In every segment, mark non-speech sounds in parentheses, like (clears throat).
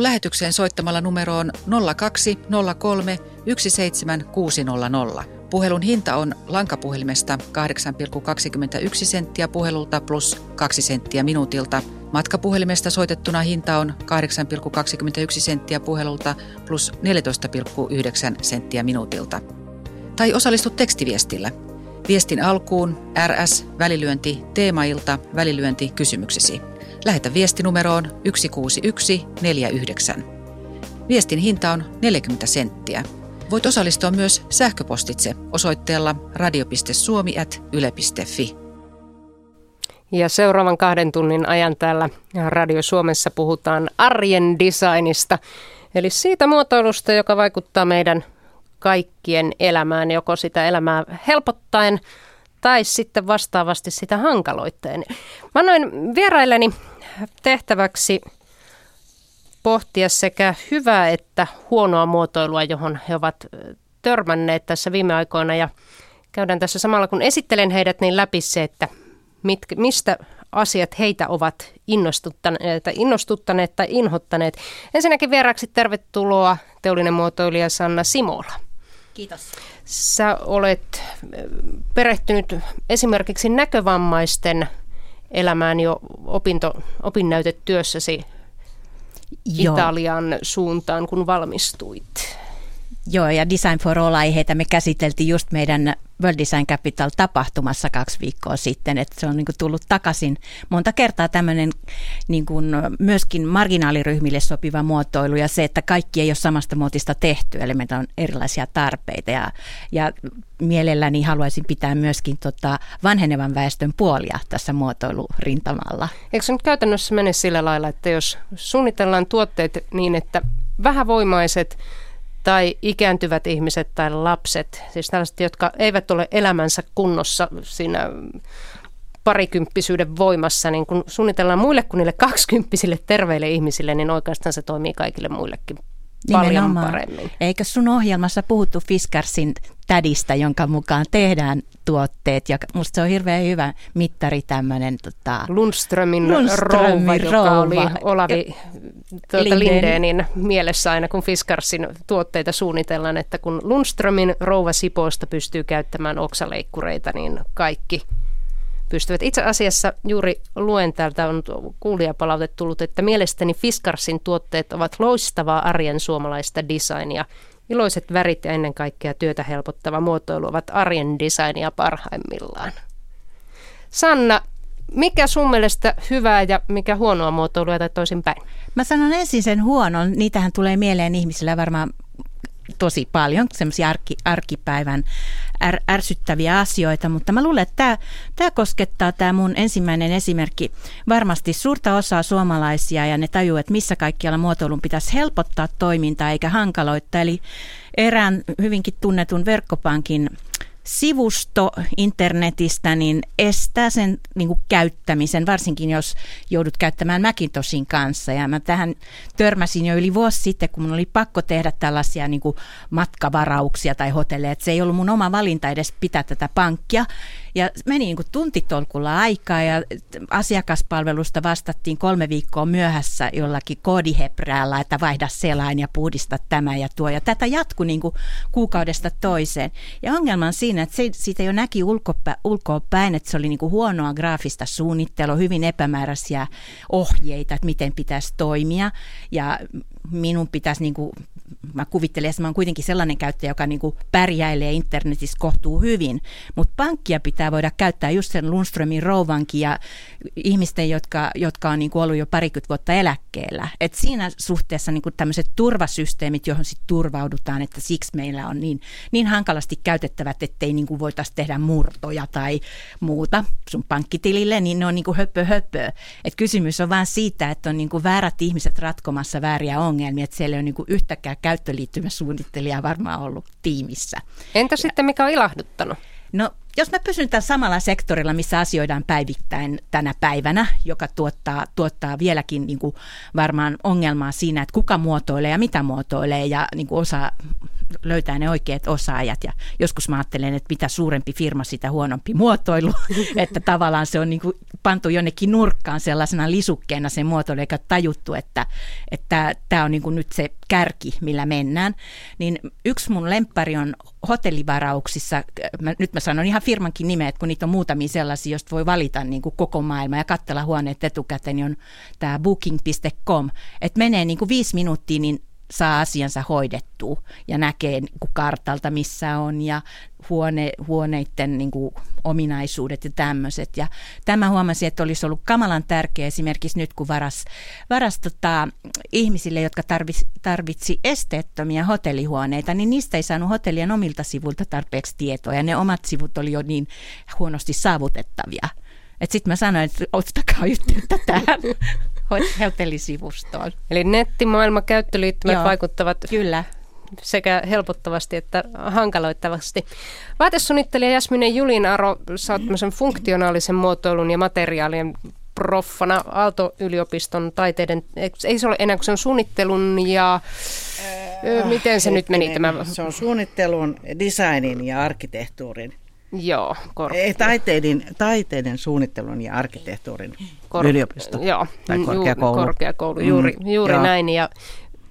Lähetykseen soittamalla numeroon 0203 17600. Puhelun hinta on lankapuhelimesta 8,21 senttiä puhelulta plus 2 senttiä minuutilta. Matkapuhelimesta soitettuna hinta on 8,21 senttiä puhelulta plus 14,9 senttiä minuutilta. Tai osallistu tekstiviestillä. Viestin alkuun RS välilyönti teemailta välilyönti kysymyksesi. Lähetä viesti numeroon 16149. Viestin hinta on 40 senttiä. Voit osallistua myös sähköpostitse osoitteella radio.suomi.yle.fi. Ja seuraavan kahden tunnin ajan täällä Radio Suomessa puhutaan arjen designista, eli siitä muotoilusta, joka vaikuttaa meidän kaikkien elämään, joko sitä elämää helpottaen tai sitten vastaavasti sitä hankaloitteen. Mä annoin vierailleni tehtäväksi pohtia sekä hyvää että huonoa muotoilua, johon he ovat törmänneet tässä viime aikoina. Ja käydään tässä samalla, kun esittelen heidät, niin läpi se, että mit, mistä asiat heitä ovat innostuttaneet, innostuttaneet tai inhottaneet. Ensinnäkin vieraaksi tervetuloa teollinen muotoilija Sanna Simola. Kiitos. Sä olet perehtynyt esimerkiksi näkövammaisten elämään jo opinto, opinnäytetyössäsi Joo. Italian suuntaan, kun valmistuit. Joo, ja Design for All-aiheita me käsiteltiin just meidän World Design Capital-tapahtumassa kaksi viikkoa sitten, että se on niin kuin tullut takaisin monta kertaa tämmöinen niin kuin myöskin marginaaliryhmille sopiva muotoilu ja se, että kaikki ei ole samasta muotista tehty, eli meillä on erilaisia tarpeita ja, ja mielelläni haluaisin pitää myöskin tota vanhenevan väestön puolia tässä muotoilurintamalla. Eikö se nyt käytännössä mene sillä lailla, että jos suunnitellaan tuotteet niin, että vähävoimaiset tai ikääntyvät ihmiset tai lapset, siis tällaiset, jotka eivät ole elämänsä kunnossa siinä parikymppisyyden voimassa, niin kun suunnitellaan muille kuin niille kaksikymppisille terveille ihmisille, niin oikeastaan se toimii kaikille muillekin paljon Nimenomaan. paremmin. Eikö sun ohjelmassa puhuttu Fiskarsin tädistä, jonka mukaan tehdään tuotteet. Ja musta se on hirveän hyvä mittari tämmöinen. Tota, Lundströmin, Lundströmin rouva, rouva, joka oli Olavi tuota, Lindeenin mielessä aina, kun Fiskarsin tuotteita suunnitellaan, että kun Lundströmin rouva Sipoosta pystyy käyttämään oksaleikkureita, niin kaikki pystyvät. Itse asiassa juuri luen täältä on kuulijapalaute tullut, että mielestäni Fiskarsin tuotteet ovat loistavaa arjen suomalaista designia. Iloiset värit ja ennen kaikkea työtä helpottava muotoilu ovat arjen designia parhaimmillaan. Sanna, mikä sun mielestä hyvää ja mikä huonoa muotoilua tai toisinpäin? Mä sanon ensin sen huonon. Niitähän tulee mieleen ihmisillä varmaan tosi paljon, semmoisia arki, arkipäivän är, ärsyttäviä asioita, mutta mä luulen, että tämä, koskettaa tämä mun ensimmäinen esimerkki varmasti suurta osaa suomalaisia ja ne tajuu, että missä kaikkialla muotoilun pitäisi helpottaa toimintaa eikä hankaloittaa. Eli erään hyvinkin tunnetun verkkopankin sivusto internetistä niin estää sen niin kuin käyttämisen, varsinkin jos joudut käyttämään Macintoshin kanssa. Ja mä tähän törmäsin jo yli vuosi sitten, kun mun oli pakko tehdä tällaisia niin kuin matkavarauksia tai hotelleja. Se ei ollut mun oma valinta edes pitää tätä pankkia. Ja meni niin kuin tuntitolkulla aikaa ja asiakaspalvelusta vastattiin kolme viikkoa myöhässä jollakin koodihebräällä, että vaihda selain ja puhdista tämä ja tuo. Ja tätä jatkui niin kuin kuukaudesta toiseen. Ja ongelma on siinä, että se, siitä jo näki ulkopä, ulkoa päin, että se oli niin kuin huonoa graafista suunnittelua, hyvin epämääräisiä ohjeita, että miten pitäisi toimia. Ja minun pitäisi, niin kuin, mä kuvittelen, että mä olen kuitenkin sellainen käyttäjä, joka niin kuin pärjäilee internetissä kohtuu hyvin, mutta pankkia pitää voida käyttää just sen Lundströmin rouvankin ja ihmisten, jotka, jotka on niin kuin ollut jo parikymmentä vuotta eläkkeellä. Et siinä suhteessa niin kuin tämmöiset turvasysteemit, johon sitten turvaudutaan, että siksi meillä on niin, niin hankalasti käytettävät, ettei niin kuin voitaisiin tehdä murtoja tai muuta sun pankkitilille, niin ne on niin kuin höpö höpö. Et kysymys on vain siitä, että on niin kuin väärät ihmiset ratkomassa vääriä ongelmia ongelmia, että siellä ei ole niin kuin yhtäkään käyttöliittymäsuunnittelijaa varmaan ollut tiimissä. Entä sitten mikä on ilahduttanut? No jos mä pysyn tällä samalla sektorilla, missä asioidaan päivittäin tänä päivänä, joka tuottaa, tuottaa vieläkin niin kuin varmaan ongelmaa siinä, että kuka muotoilee ja mitä muotoilee ja niin kuin osaa löytää ne oikeat osaajat. Ja joskus mä ajattelen, että mitä suurempi firma, sitä huonompi muotoilu. (laughs) että tavallaan se on niin kuin pantu jonnekin nurkkaan sellaisena lisukkeena se muotoilu, eikä tajuttu, että tämä on niin kuin nyt se kärki, millä mennään. Niin yksi mun lemppari on hotellivarauksissa, mä, nyt mä sanon ihan firmankin nimet, kun niitä on muutamia sellaisia, joista voi valita niin kuin koko maailma ja katsella huoneet etukäteen, niin on tämä booking.com, että menee niin kuin viisi minuuttia, niin saa asiansa hoidettua ja näkee niin kuin kartalta, missä on ja huone, huoneiden niin kuin, ominaisuudet ja tämmöiset. Ja tämä huomasi, että olisi ollut kamalan tärkeä esimerkiksi nyt, kun varas, varas tota, ihmisille, jotka tarvitsi, tarvitsi esteettömiä hotellihuoneita, niin niistä ei saanut hotellien omilta sivuilta tarpeeksi tietoa ja ne omat sivut oli jo niin huonosti saavutettavia. Sitten mä sanoin, että ottakaa yhteyttä tähän hotellisivustoon. Eli nettimaailma käyttöliittymät Joo, vaikuttavat kyllä. sekä helpottavasti että hankaloittavasti. Vaatesuunnittelija Jasminen Julin Aro, sä oot funktionaalisen muotoilun ja materiaalien proffana Aalto-yliopiston taiteiden, ei se ole enää kuin se on suunnittelun ja äh, miten se nyt meni tämä? Se on suunnittelun, designin ja arkkitehtuurin Joo, kor- Ei, taiteiden, taiteiden suunnittelun ja arkkitehtuurin kor- yliopisto joo, tai korkeakoulu. korkeakoulu juuri, mm, juuri joo. näin. Ja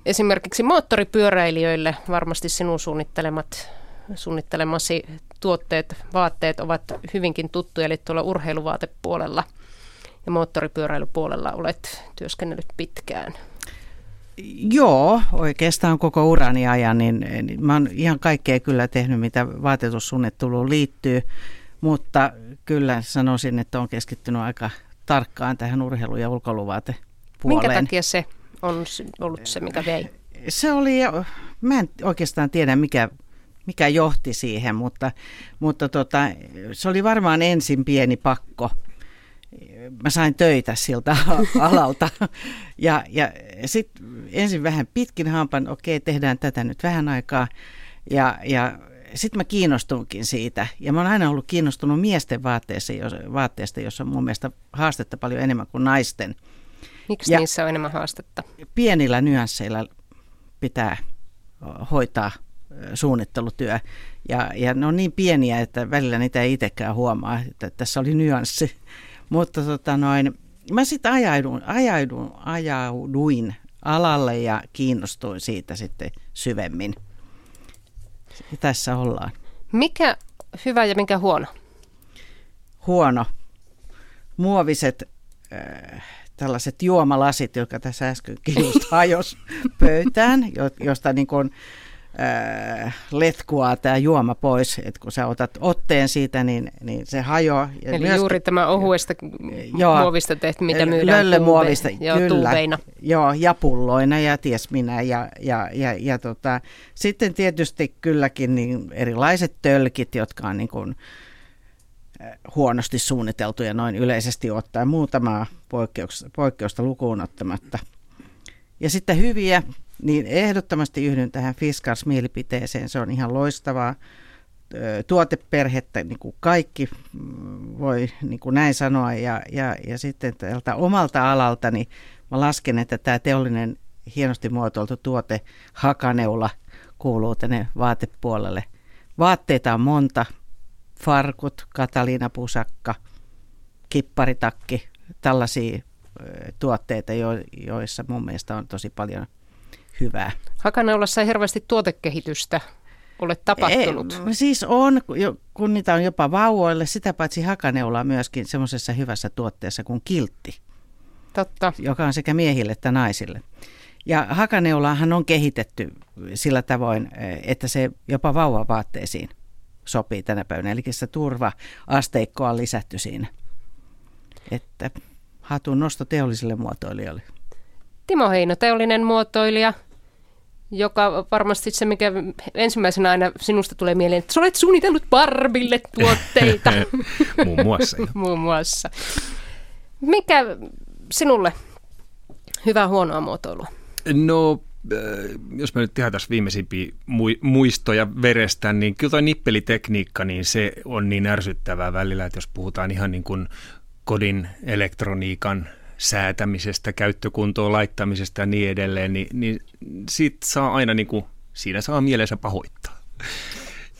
esimerkiksi moottoripyöräilijöille varmasti sinun suunnittelemat, suunnittelemasi tuotteet, vaatteet ovat hyvinkin tuttuja, eli tuolla urheiluvaatepuolella ja moottoripyöräilypuolella olet työskennellyt pitkään. Joo, oikeastaan koko urani ajan, niin, niin mä oon ihan kaikkea kyllä tehnyt, mitä vaatetussuunnitteluun liittyy, mutta kyllä sanoisin, että on keskittynyt aika tarkkaan tähän urheilu- ja ulkoiluvaatepuoleen. Minkä takia se on ollut se, mikä vei? Se oli, mä en oikeastaan tiedä mikä, mikä johti siihen, mutta, mutta tota, se oli varmaan ensin pieni pakko – mä sain töitä siltä (laughs) alalta. Ja, ja sitten ensin vähän pitkin hampan, okei, tehdään tätä nyt vähän aikaa. Ja, ja sitten mä kiinnostunkin siitä. Ja mä oon aina ollut kiinnostunut miesten vaatteista, vaatteista jossa on mun mielestä haastetta paljon enemmän kuin naisten. Miksi ja niissä on enemmän haastetta? Pienillä nyansseilla pitää hoitaa suunnittelutyö. Ja, ja ne on niin pieniä, että välillä niitä ei itsekään huomaa, että tässä oli nyanssi. Mutta tota noin, mä sitten ajauduin, ajauduin, ajauduin alalle ja kiinnostuin siitä sitten syvemmin. Ja tässä ollaan. Mikä hyvä ja mikä huono? Huono. Muoviset äh, tällaiset juomalasit, jotka tässä äsken just hajos (laughs) pöytään, josta niin kuin, äh, letkuaa tämä juoma pois, että kun sä otat otteen siitä, niin, niin se hajoaa. Ja Eli myöskin, juuri tämä ohuesta joo, muovista tehty, mitä myydään muovista, joo, kyllä, tuubeina. Joo, ja pulloina ja ties minä. Ja, ja, ja, ja tota, sitten tietysti kylläkin niin erilaiset tölkit, jotka on niin kuin, äh, huonosti suunniteltuja noin yleisesti ottaen, muutamaa poikkeusta, poikkeusta lukuun ottamatta. Ja sitten hyviä niin ehdottomasti yhdyn tähän Fiskars-mielipiteeseen. Se on ihan loistavaa tuoteperhettä, niin kuin kaikki voi niin kuin näin sanoa. Ja, ja, ja sitten tältä omalta alalta, niin mä lasken, että tämä teollinen hienosti muotoiltu tuote hakaneula kuuluu tänne vaatepuolelle. Vaatteita on monta, farkut, Kataliina pusakka, kipparitakki, tällaisia tuotteita, joissa mun mielestä on tosi paljon hyvää. Hakaneulassa ei hirveästi tuotekehitystä ole tapahtunut. Ei, siis on, kun niitä on jopa vauvoille, sitä paitsi hakaneula myöskin semmoisessa hyvässä tuotteessa kuin kiltti. Totta. Joka on sekä miehille että naisille. Ja hakaneulaahan on kehitetty sillä tavoin, että se jopa vauvavaatteisiin sopii tänä päivänä. Eli se turva-asteikkoa on lisätty siinä. Että hatun nosto teollisille muotoilijoille. Timo Heino, teollinen muotoilija, joka varmasti se, mikä ensimmäisenä aina sinusta tulee mieleen, että sä olet suunnitellut Barbille tuotteita. (laughs) Muun muassa. (laughs) Muun muassa. Mikä sinulle hyvää huonoa muotoilua? No, äh, jos mä nyt ihan tässä viimeisimpiä muistoja verestä, niin kyllä tuo nippelitekniikka, niin se on niin ärsyttävää välillä, että jos puhutaan ihan niin kuin kodin elektroniikan säätämisestä, käyttökuntoon laittamisesta ja niin edelleen, niin, niin siitä saa aina niin kuin, siinä saa mielensä pahoittaa.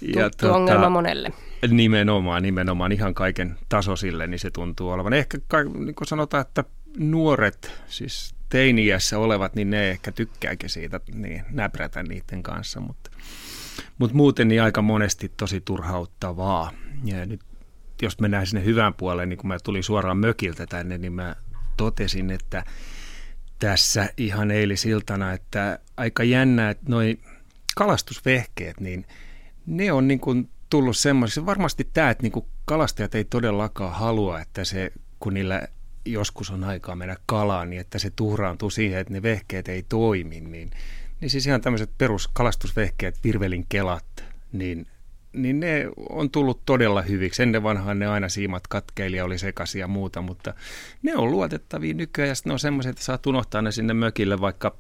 Ja Tuttu tuota, ongelma monelle. Nimenomaan, nimenomaan ihan kaiken tasoisille, niin se tuntuu olevan. Ehkä niin kuin sanotaan, että nuoret, siis teiniässä olevat, niin ne ehkä tykkääkin siitä niin näprätä niiden kanssa, mutta, mutta muuten niin aika monesti tosi turhauttavaa. Ja nyt jos mennään sinne hyvään puoleen, niin kun mä tulin suoraan mökiltä tänne, niin mä totesin, että tässä ihan eilisiltana, että aika jännä, että noi kalastusvehkeet, niin ne on niin kuin tullut semmoisiksi. Varmasti tämä, että niin kuin kalastajat ei todellakaan halua, että se, kun niillä joskus on aikaa mennä kalaan, niin että se tuhraantuu siihen, että ne vehkeet ei toimi, niin, niin siis ihan tämmöiset peruskalastusvehkeet, virvelin kelat, niin, niin ne on tullut todella hyviksi. Ennen vanhaan ne aina siimat katkeili ja oli sekaisin ja muuta, mutta ne on luotettavia nykyään ja ne on semmoiset, että saat unohtaa ne sinne mökille vaikka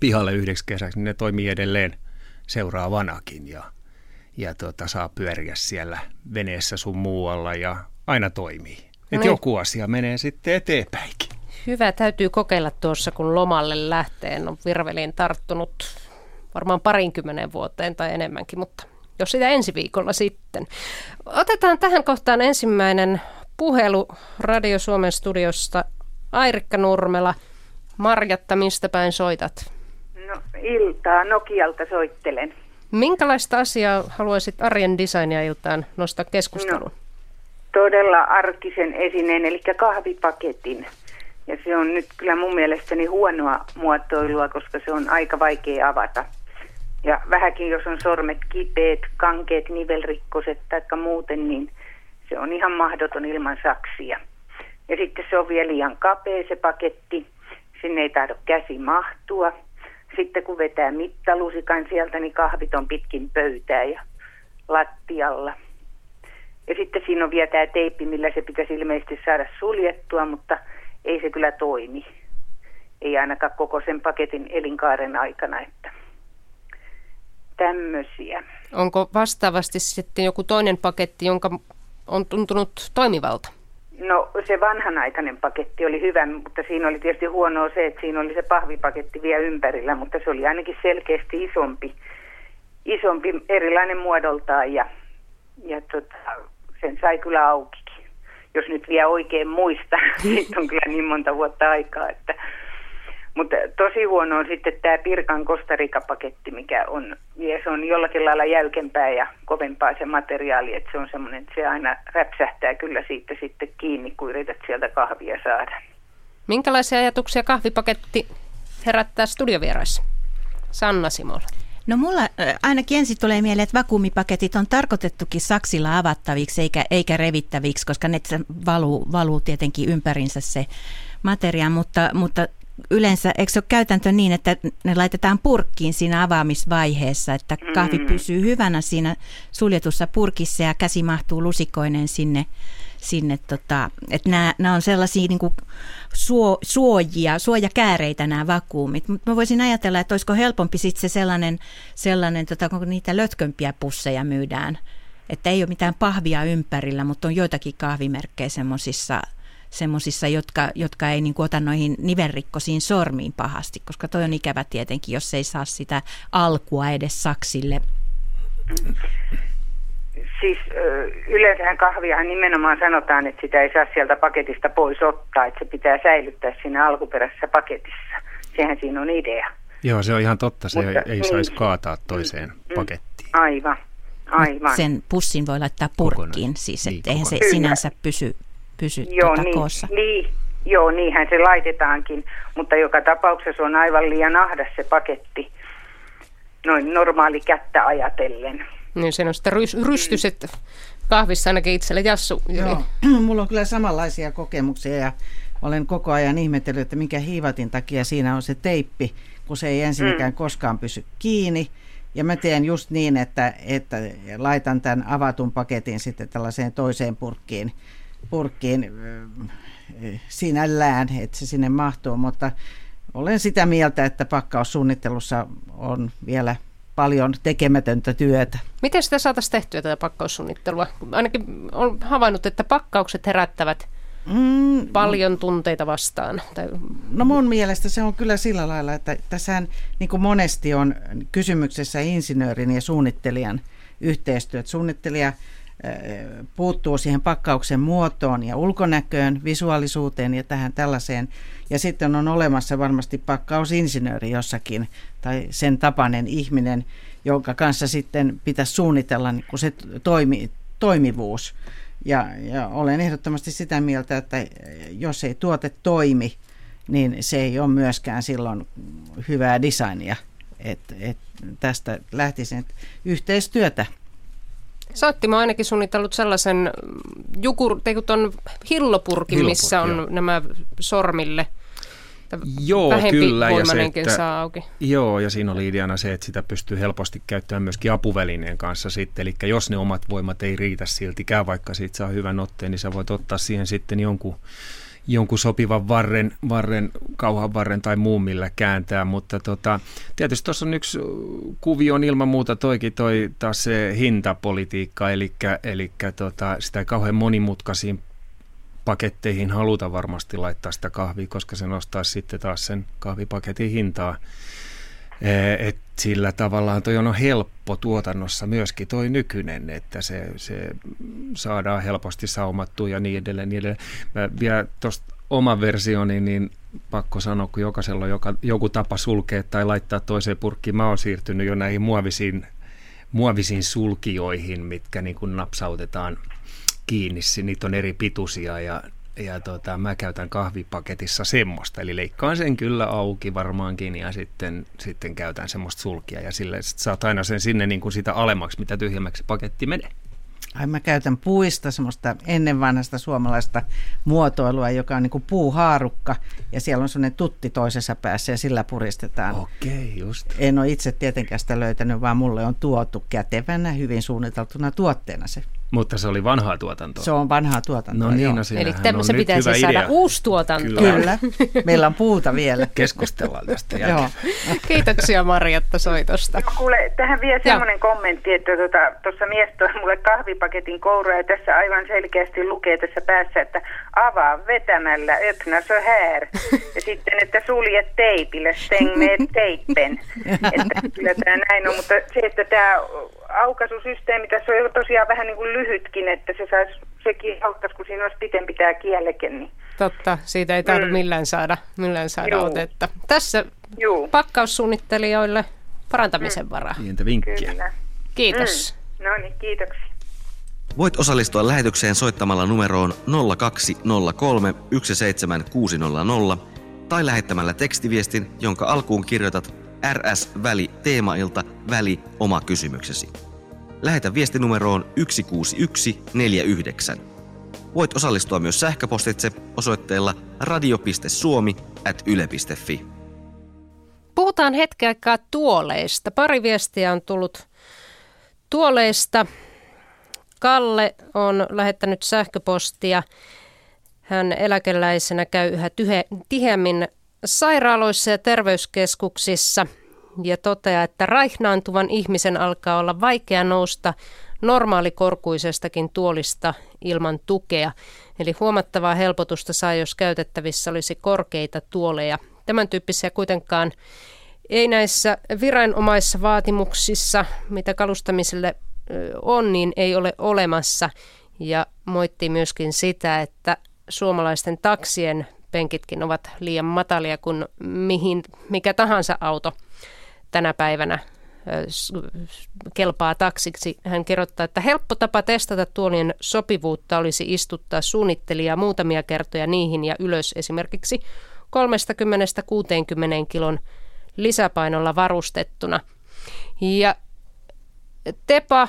pihalle yhdeksi kesäksi, niin ne toimii edelleen seuraavanakin ja, ja tota, saa pyöriä siellä veneessä sun muualla ja aina toimii. Että niin. joku asia menee sitten eteenpäinkin. Hyvä, täytyy kokeilla tuossa, kun lomalle lähteen on virveliin tarttunut varmaan parinkymmenen vuoteen tai enemmänkin, mutta jos sitä ensi viikolla sitten. Otetaan tähän kohtaan ensimmäinen puhelu Radio Suomen studiosta. Airikka Nurmela, Marjatta, mistä päin soitat? No iltaa, Nokialta soittelen. Minkälaista asiaa haluaisit arjen designia iltaan nostaa keskusteluun? No, todella arkisen esineen, eli kahvipaketin. Ja se on nyt kyllä mun mielestäni huonoa muotoilua, koska se on aika vaikea avata. Ja vähänkin, jos on sormet kipeät, kankeet, nivelrikkoset tai muuten, niin se on ihan mahdoton ilman saksia. Ja sitten se on vielä liian kapea se paketti. Sinne ei tahdo käsi mahtua. Sitten kun vetää mittalusikan sieltä, niin kahvit on pitkin pöytää ja lattialla. Ja sitten siinä on vielä tämä teippi, millä se pitäisi ilmeisesti saada suljettua, mutta ei se kyllä toimi. Ei ainakaan koko sen paketin elinkaaren aikana, että tämmöisiä. Onko vastaavasti sitten joku toinen paketti, jonka on tuntunut toimivalta? No se vanhanaikainen paketti oli hyvä, mutta siinä oli tietysti huonoa se, että siinä oli se pahvipaketti vielä ympärillä, mutta se oli ainakin selkeästi isompi, isompi erilainen muodoltaan ja, ja tota, sen sai kyllä aukikin. Jos nyt vielä oikein muista, (laughs) siitä on kyllä niin monta vuotta aikaa, että mutta tosi huono on sitten tämä Pirkan kostarikapaketti, mikä on, ja se on jollakin lailla jäykempää ja kovempaa se materiaali, että se on semmoinen, että se aina räpsähtää kyllä siitä sitten kiinni, kun yrität sieltä kahvia saada. Minkälaisia ajatuksia kahvipaketti herättää studiovieraissa? Sanna Simola. No mulla ainakin ensin tulee mieleen, että vakuumipaketit on tarkoitettukin saksilla avattaviksi eikä, eikä revittäviksi, koska ne valuu, valuu tietenkin ympärinsä se materia, mutta, mutta yleensä, eikö se ole käytäntö niin, että ne laitetaan purkkiin siinä avaamisvaiheessa, että kahvi mm. pysyy hyvänä siinä suljetussa purkissa ja käsi mahtuu lusikoinen sinne, sinne tota, että nämä, nämä on sellaisia niin kuin suo, suojia, suojakääreitä nämä vakuumit, mutta mä voisin ajatella, että olisiko helpompi sitten se sellainen, sellainen tota, kun niitä lötkömpiä pusseja myydään, että ei ole mitään pahvia ympärillä, mutta on joitakin kahvimerkkejä semmoisissa semmoisissa, jotka, jotka ei niin kuin, ota noihin nivelrikkosiin sormiin pahasti, koska toi on ikävä tietenkin, jos ei saa sitä alkua edes saksille. Siis yleensähän kahviahan nimenomaan sanotaan, että sitä ei saa sieltä paketista pois ottaa, että se pitää säilyttää siinä alkuperäisessä paketissa. Sehän siinä on idea. Joo, se on ihan totta. Se Mutta, ei, ei niin, saisi kaataa toiseen mm, mm, pakettiin. Aivan, aivan. Sen pussin voi laittaa purkkiin, Kokonaan. siis että niin, eihän se sinänsä pysy pysy joo, tuota niin, koossa. Niin, joo, niinhän se laitetaankin, mutta joka tapauksessa on aivan liian ahdas se paketti, noin normaali kättä ajatellen. Niin, se on sitten rys- rystyset mm. kahvissa ainakin itselle jassu. Joo, (clears throat) mulla on kyllä samanlaisia kokemuksia ja olen koko ajan ihmetellyt, että mikä hiivatin takia siinä on se teippi, kun se ei ensinnäkään mm. koskaan pysy kiinni. Ja mä teen just niin, että, että laitan tämän avatun paketin sitten tällaiseen toiseen purkkiin purkkiin sinällään, että se sinne mahtuu, mutta olen sitä mieltä, että pakkaussuunnittelussa on vielä paljon tekemätöntä työtä. Miten sitä saataisiin tehtyä tätä pakkaussuunnittelua? Ainakin olen havainnut, että pakkaukset herättävät mm, paljon tunteita vastaan. Tai... No mun mielestä se on kyllä sillä lailla, että tässä niin kuin monesti on kysymyksessä insinöörin ja suunnittelijan yhteistyöt. Suunnittelija puuttuu siihen pakkauksen muotoon ja ulkonäköön, visuaalisuuteen ja tähän tällaiseen. Ja sitten on olemassa varmasti pakkausinsinööri jossakin tai sen tapainen ihminen, jonka kanssa sitten pitäisi suunnitella niin se toimi, toimivuus. Ja, ja olen ehdottomasti sitä mieltä, että jos ei tuote toimi, niin se ei ole myöskään silloin hyvää designia. Et, et tästä lähtisin että yhteistyötä. Saattimo on ainakin suunnitellut sellaisen jukur, ton hillopurkin, missä on joo. nämä sormille – Joo, kyllä. Ja se, että, saa auki. Joo, ja siinä oli ideana se, että sitä pystyy helposti käyttämään myöskin apuvälineen kanssa sitten. Eli jos ne omat voimat ei riitä siltikään, vaikka siitä saa hyvän otteen, niin sä voit ottaa siihen sitten jonkun, jonkun sopivan varren, varren, kauhan varren tai muun, millä kääntää. Mutta tota, tietysti tuossa on yksi kuvio on ilman muuta toikin toi taas se hintapolitiikka, eli, eli tota, sitä kauhean monimutkaisiin paketteihin haluta varmasti laittaa sitä kahvia, koska se nostaa sitten taas sen kahvipaketin hintaa. Et sillä tavallaan toi on helppo tuotannossa myöskin toi nykyinen, että se, se saadaan helposti saumattua ja niin edelleen. Niin edelleen. Mä vielä tuosta oman versioni, niin pakko sanoa, kun jokaisella on joka, joku tapa sulkea tai laittaa toiseen purkkiin. Mä oon siirtynyt jo näihin muovisiin, muovisiin sulkioihin, mitkä niin kuin napsautetaan – kiinni, niitä on eri pituisia ja, ja tota, mä käytän kahvipaketissa semmoista, eli leikkaan sen kyllä auki varmaankin ja sitten, sitten käytän semmoista sulkia ja sille saat aina sen sinne niin kuin sitä alemmaksi, mitä tyhjemmäksi paketti menee. Ai mä käytän puista semmoista ennen vanhasta suomalaista muotoilua, joka on niin kuin puuhaarukka ja siellä on semmoinen tutti toisessa päässä ja sillä puristetaan. Okei, just. En ole itse tietenkään sitä löytänyt, vaan mulle on tuotu kätevänä, hyvin suunniteltuna tuotteena se. Mutta se oli vanhaa tuotantoa. Se on vanhaa tuotantoa, No niin, no Eli se pitäisi saada idea. uusi tuotanto. Kyllä. Kyllä. Meillä on puuta vielä. (laughs) Keskustellaan tästä Joo. (laughs) Kiitoksia Marjatta soitosta. No, kuule, tähän vielä semmoinen kommentti, että tuossa tota, mies toi mulle kahvipaketin kourua ja tässä aivan selkeästi lukee tässä päässä, että avaa vetämällä, öppna så här. Ja sitten, että sulje teipille, stäng med teippen. (laughs) Että kyllä tämä näin on, mutta se, että tämä aukaisusysteemi tässä on tosiaan vähän niin kuin lyhytkin, että se saisi, sekin auttaisi, kun siinä olisi pitempi tämä kieleke. Niin. Totta, siitä ei tarvitse mm. millään saada, millään saada Juu. otetta. Tässä Juu. pakkaussuunnittelijoille parantamisen mm. varaa. Pientä vinkkiä. Kyllä. Kiitos. Mm. No niin, kiitoksia. Voit osallistua lähetykseen soittamalla numeroon 0203 17600 tai lähettämällä tekstiviestin, jonka alkuun kirjoitat RS-väli teemailta väli oma kysymyksesi. Lähetä viestinumeroon 16149. Voit osallistua myös sähköpostitse osoitteella radio.suomi at yle.fi. Puhutaan hetken aikaa tuoleista. Pari viestiä on tullut tuoleista. Kalle on lähettänyt sähköpostia. Hän eläkeläisenä käy yhä tyhe, tiheämmin sairaaloissa ja terveyskeskuksissa ja toteaa, että raihnaantuvan ihmisen alkaa olla vaikea nousta normaalikorkuisestakin tuolista ilman tukea. Eli huomattavaa helpotusta saa, jos käytettävissä olisi korkeita tuoleja. Tämän tyyppisiä kuitenkaan ei näissä viranomaissa vaatimuksissa, mitä kalustamiselle on, niin ei ole olemassa. Ja moitti myöskin sitä, että suomalaisten taksien penkitkin ovat liian matalia kuin mihin, mikä tahansa auto tänä päivänä kelpaa taksiksi. Hän kerrottaa, että helppo tapa testata tuolien sopivuutta olisi istuttaa suunnittelijaa muutamia kertoja niihin ja ylös esimerkiksi 30-60 kilon lisäpainolla varustettuna. Ja Tepa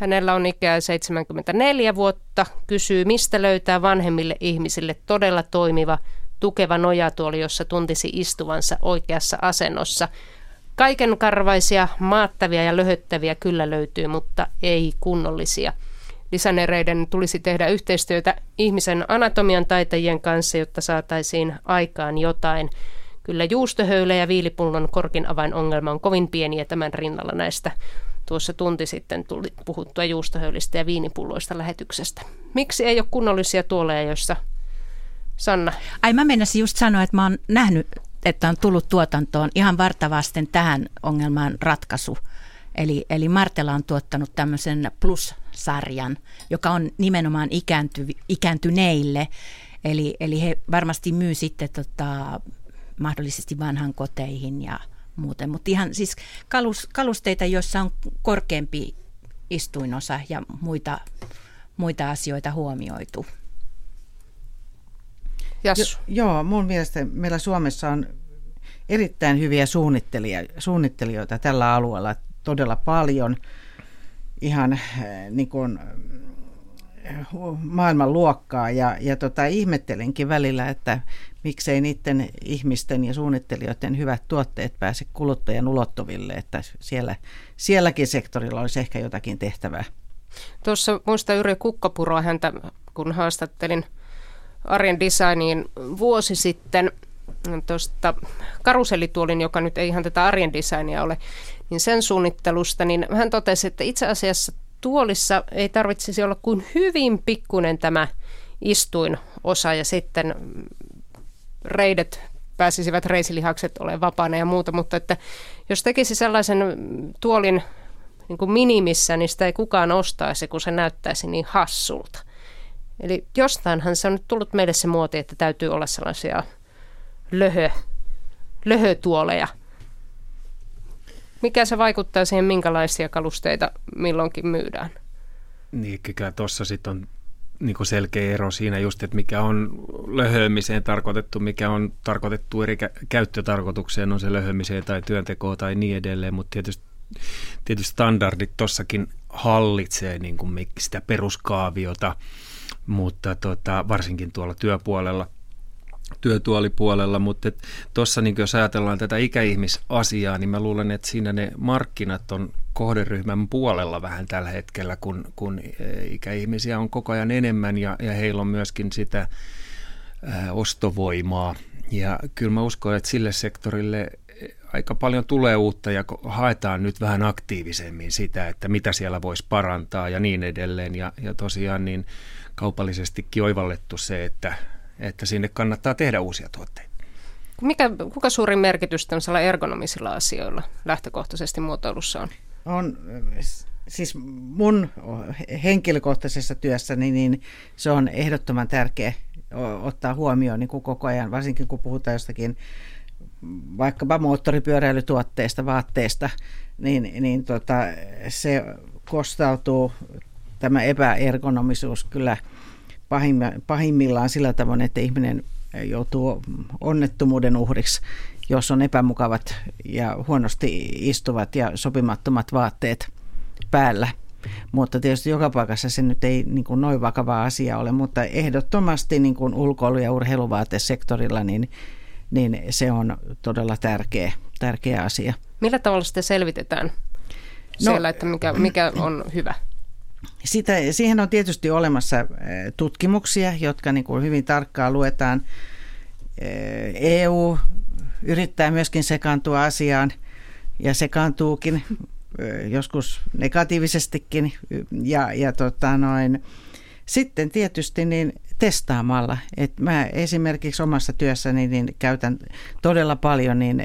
Hänellä on ikää 74 vuotta, kysyy mistä löytää vanhemmille ihmisille todella toimiva, tukeva nojatuoli, jossa tuntisi istuvansa oikeassa asennossa. Kaikenkarvaisia, maattavia ja löhöttäviä kyllä löytyy, mutta ei kunnollisia. Lisänereiden tulisi tehdä yhteistyötä ihmisen anatomian taitajien kanssa, jotta saataisiin aikaan jotain. Kyllä juustohöylä ja viilipullon korkin avainongelma on kovin pieniä tämän rinnalla näistä tuossa tunti sitten tuli puhuttua juustohöylistä ja viinipulloista lähetyksestä. Miksi ei ole kunnollisia tuoleja, joissa Sanna? Ai mä menisin just sanoa, että mä oon nähnyt, että on tullut tuotantoon ihan vartavasten tähän ongelmaan ratkaisu. Eli, eli Martela on tuottanut tämmöisen plus sarjan, joka on nimenomaan ikäänty, ikääntyneille. Eli, eli he varmasti myy sitten tota, mahdollisesti vanhan koteihin ja muuten. Mutta ihan siis kalus, kalusteita, joissa on korkeampi istuinosa ja muita, muita asioita huomioitu. Jo, joo, mun mielestä meillä Suomessa on erittäin hyviä suunnittelijoita tällä alueella todella paljon. Ihan äh, niin kuin, äh, maailman luokkaa ja, ja tota, ihmettelenkin välillä, että miksei niiden ihmisten ja suunnittelijoiden hyvät tuotteet pääse kuluttajan ulottuville, että siellä, sielläkin sektorilla olisi ehkä jotakin tehtävää. Tuossa muista Yrjö Kukkapuroa häntä, kun haastattelin arjen designiin vuosi sitten tuosta karusellituolin, joka nyt ei ihan tätä arjen designia ole, niin sen suunnittelusta, niin hän totesi, että itse asiassa tuolissa ei tarvitsisi olla kuin hyvin pikkunen tämä istuinosa ja sitten reidet pääsisivät reisilihakset olemaan vapaana ja muuta, mutta että jos tekisi sellaisen tuolin niin kuin minimissä, niin sitä ei kukaan ostaisi, kun se näyttäisi niin hassulta. Eli jostainhan se on nyt tullut meille se muoti, että täytyy olla sellaisia löhö, löhötuoleja. Mikä se vaikuttaa siihen, minkälaisia kalusteita milloinkin myydään? Niin, kyllä tuossa sitten on niin selkeä ero siinä just, että mikä on löhömiseen tarkoitettu, mikä on tarkoitettu eri käyttötarkoitukseen, on se löhömiseen tai työntekoon tai niin edelleen, mutta tietysti, tietysti standardit tuossakin hallitsee niin sitä peruskaaviota, mutta tota, varsinkin tuolla työpuolella – työtuolipuolella, mutta tuossa niin jos ajatellaan tätä ikäihmisasiaa, niin mä luulen, että siinä ne markkinat on kohderyhmän puolella vähän tällä hetkellä, kun, kun e, ikäihmisiä on koko ajan enemmän ja, ja heillä on myöskin sitä ää, ostovoimaa. Ja kyllä mä uskon, että sille sektorille aika paljon tulee uutta ja haetaan nyt vähän aktiivisemmin sitä, että mitä siellä voisi parantaa ja niin edelleen. Ja, ja tosiaan niin kaupallisestikin oivallettu se, että että sinne kannattaa tehdä uusia tuotteita. Mikä, kuka suurin merkitys tämmöisellä ergonomisilla asioilla lähtökohtaisesti muotoilussa on? On siis mun henkilökohtaisessa työssäni niin se on ehdottoman tärkeä ottaa huomioon niin kuin koko ajan, varsinkin kun puhutaan jostakin vaikkapa moottoripyöräilytuotteista, vaatteista, niin, niin tota, se kostautuu tämä epäergonomisuus kyllä – pahimmillaan sillä tavoin, että ihminen joutuu onnettomuuden uhriksi, jos on epämukavat ja huonosti istuvat ja sopimattomat vaatteet päällä. Mutta tietysti joka paikassa se nyt ei niin kuin noin vakava asia ole, mutta ehdottomasti niin kuin ulkoilu- ja urheiluvaatesektorilla niin, niin se on todella tärkeä, tärkeä asia. Millä tavalla sitä selvitetään no, siellä, että mikä, mikä on hyvä? Sitä, siihen on tietysti olemassa tutkimuksia, jotka niin kuin hyvin tarkkaan luetaan. EU yrittää myöskin sekaantua asiaan ja sekaantuukin joskus negatiivisestikin. Ja, ja tota noin, sitten tietysti niin testaamalla. Et mä esimerkiksi omassa työssäni niin käytän todella paljon niin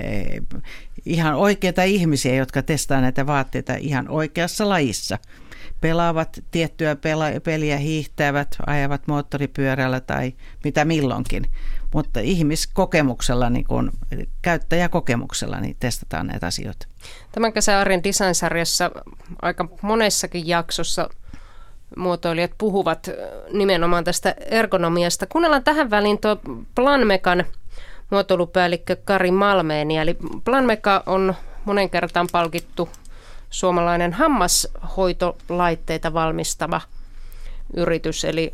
ihan oikeita ihmisiä, jotka testaa näitä vaatteita ihan oikeassa lajissa – pelaavat tiettyä pela- peliä, hiihtävät, ajavat moottoripyörällä tai mitä milloinkin. Mutta ihmiskokemuksella, niin kun, käyttäjäkokemuksella niin testataan näitä asioita. Tämän kesän Arjen design-sarjassa aika monessakin jaksossa muotoilijat puhuvat nimenomaan tästä ergonomiasta. Kuunnellaan tähän väliin tuo Planmekan muotoilupäällikkö Kari Malmeeni. Eli Planmeka on monen kertaan palkittu suomalainen hammashoitolaitteita valmistava yritys. Eli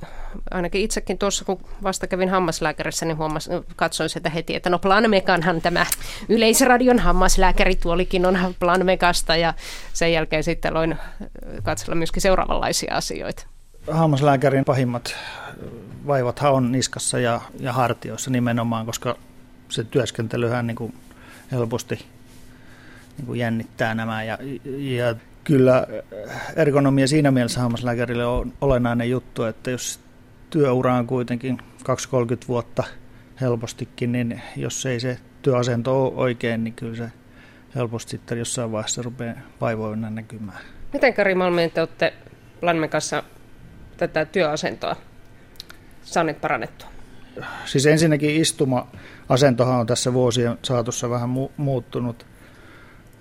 ainakin itsekin tuossa, kun vasta kävin hammaslääkärissä, niin huomas, katsoin sitä heti, että no Planmekanhan tämä Yleisradion hammaslääkärituolikin on Planmekasta ja sen jälkeen sitten aloin katsella myöskin seuraavanlaisia asioita. Hammaslääkärin pahimmat vaivathan on niskassa ja, ja hartioissa nimenomaan, koska se työskentelyhän niin kuin helposti niin kuin jännittää nämä. Ja, ja kyllä ergonomia siinä mielessä hammaslääkärille on olennainen juttu, että jos työura on kuitenkin 2-30 vuotta helpostikin, niin jos ei se työasento ole oikein, niin kyllä se helposti sitten jossain vaiheessa rupeaa vaivoina näkymään. Miten Kari Malmeen te olette Lanmen kanssa tätä työasentoa saaneet parannettua? Siis ensinnäkin istuma-asentohan on tässä vuosien saatossa vähän mu- muuttunut.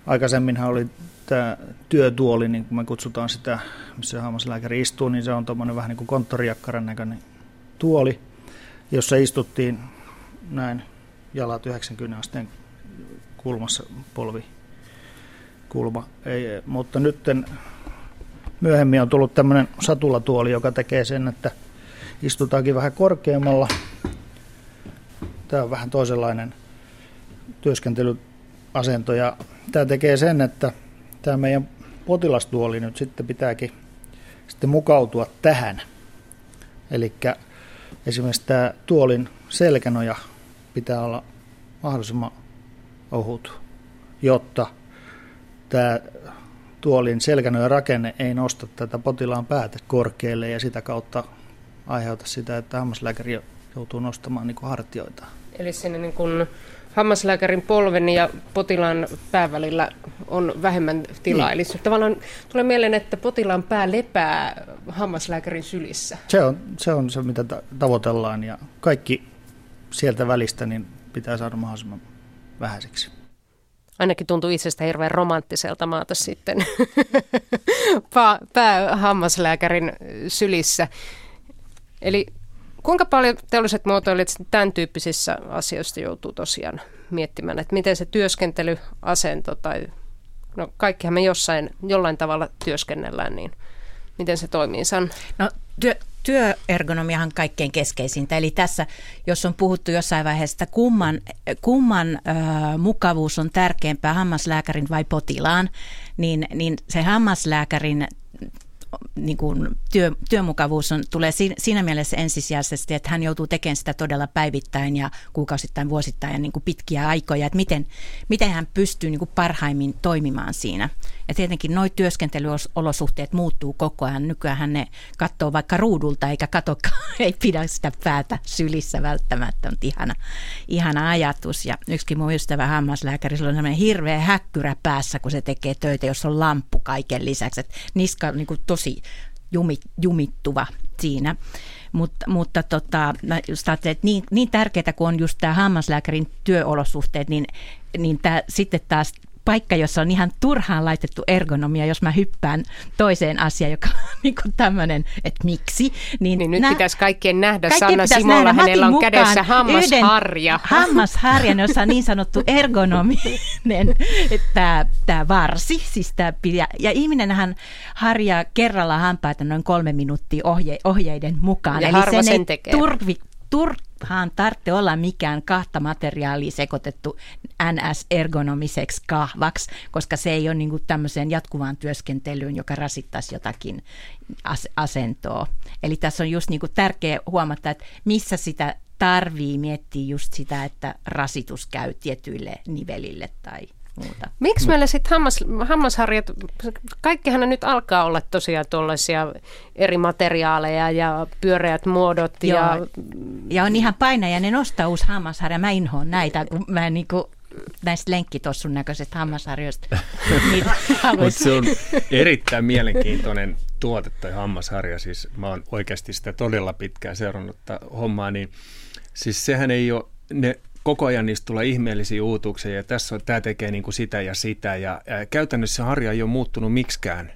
Aikaisemminhan oli tämä työtuoli, niin kuin me kutsutaan sitä, missä hammaslääkäri istuu, niin se on tuommoinen vähän niin kuin konttorijakkaran näköinen tuoli, jossa istuttiin näin jalat 90 asteen kulmassa polvi kulma. Ei, mutta nyt myöhemmin on tullut tämmöinen satulatuoli, joka tekee sen, että istutaankin vähän korkeammalla. Tämä on vähän toisenlainen työskentelyasento ja tämä tekee sen, että tämä meidän potilastuoli nyt sitten pitääkin sitten mukautua tähän. Eli esimerkiksi tämä tuolin selkänoja pitää olla mahdollisimman ohut, jotta tämä tuolin selkänoja rakenne ei nosta tätä potilaan päätä korkealle ja sitä kautta aiheuta sitä, että hammaslääkäri joutuu nostamaan niin hartioita. Eli sinne niin kuin hammaslääkärin polven ja potilaan pään välillä on vähemmän tilaa. Niin. Eli tavallaan tulee mieleen, että potilaan pää lepää hammaslääkärin sylissä. Se on se, on se mitä tavoitellaan ja kaikki sieltä välistä niin pitää saada mahdollisimman vähäiseksi. Ainakin tuntuu itsestä hirveän romanttiselta maata sitten (laughs) pää hammaslääkärin sylissä. Eli kuinka paljon teolliset muotoilijat tämän tyyppisissä asioissa joutuu tosiaan miettimään, että miten se työskentelyasento tai no kaikkihan me jossain, jollain tavalla työskennellään, niin miten se toimii, San? No työ, työergonomiahan kaikkein keskeisintä. Eli tässä, jos on puhuttu jossain vaiheessa, että kumman, kumman ö, mukavuus on tärkeämpää, hammaslääkärin vai potilaan, niin, niin se hammaslääkärin niin kuin työ, työmukavuus on, tulee siinä mielessä ensisijaisesti, että hän joutuu tekemään sitä todella päivittäin ja kuukausittain, vuosittain ja niin kuin pitkiä aikoja, että miten, miten hän pystyy niin kuin parhaimmin toimimaan siinä. Ja tietenkin nuo työskentelyolosuhteet muuttuu koko ajan. Nykyään ne katsoo vaikka ruudulta eikä katso, (laughs) ei pidä sitä päätä sylissä välttämättä. Mutta ihana, ihana ajatus. Ja yksikin mun ystävä hammaslääkäri, sillä on sellainen hirveä häkkyrä päässä, kun se tekee töitä, jos on lamppu kaiken lisäksi. Et niska on niin tosi jumi, jumittuva siinä. Mutta, mutta tota, mä just että niin, niin tärkeää kuin on just tämä hammaslääkärin työolosuhteet, niin, niin tää, sitten taas paikka, jossa on ihan turhaan laitettu ergonomia, jos mä hyppään toiseen asiaan, joka on (laughs) niin kuin tämmöinen, että miksi. Niin, niin nyt nä- pitäisi kaikkien nähdä kaikkien Sanna Simolla, nähdä. hänellä on kädessä hammasharja. (laughs) Hammasharja, jossa on niin sanottu ergonominen (laughs) tämä, varsi. Siis pidä, ja ihminenhän harjaa kerralla hampaita noin kolme minuuttia ohje, ohjeiden mukaan. Ja Eli sen, sen ei tekee. Turvi, turhaan tarvitse olla mikään kahta materiaalia sekoitettu NS-ergonomiseksi kahvaksi, koska se ei ole niin tämmöiseen jatkuvaan työskentelyyn, joka rasittaisi jotakin asentoa. Eli tässä on just niin tärkeä huomata, että missä sitä tarvii miettiä just sitä, että rasitus käy tietyille nivelille tai muuta. Miksi meillä sitten hammas, hammasharjat, kaikkihan nyt alkaa olla tosiaan tuollaisia eri materiaaleja ja pyöreät muodot. Joo. Ja, ja on ihan painaja, ne nostaa uusi hammasharja. Mä inhoon näitä, kun mä niinku näistä lenkkitossun näköisistä hammasharjoista. (laughs) Mutta se on erittäin mielenkiintoinen tuote tai hammasharja. Siis mä oon oikeasti sitä todella pitkään seurannut hommaa, niin siis sehän ei ole, ne koko ajan niistä tulee ihmeellisiä uutuuksia ja tässä on, tämä tekee niin kuin sitä ja sitä ja, ja käytännössä harja ei ole muuttunut miksikään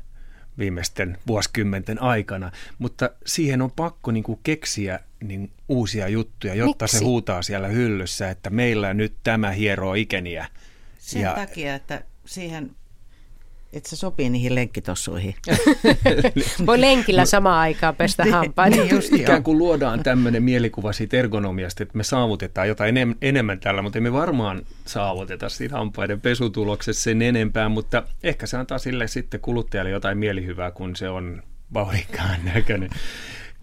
viimeisten vuosikymmenten aikana, mutta siihen on pakko niin kuin keksiä niin uusia juttuja, jotta Miksi? se huutaa siellä hyllyssä, että meillä nyt tämä hieroo ikeniä. Sen ja, takia, että siihen että se sopii niihin lenkkitossuihin. (laughs) Voi lenkillä samaan aikaan pestä niin, hampaita. Niin just ikään kuin luodaan tämmöinen mielikuva siitä ergonomiasta, että me saavutetaan jotain enem- enemmän tällä, mutta emme varmaan saavuteta siitä hampaiden pesutuloksessa sen enempää, mutta ehkä se antaa sille sitten kuluttajalle jotain mielihyvää, kun se on vauhdikkaan (laughs) näköinen.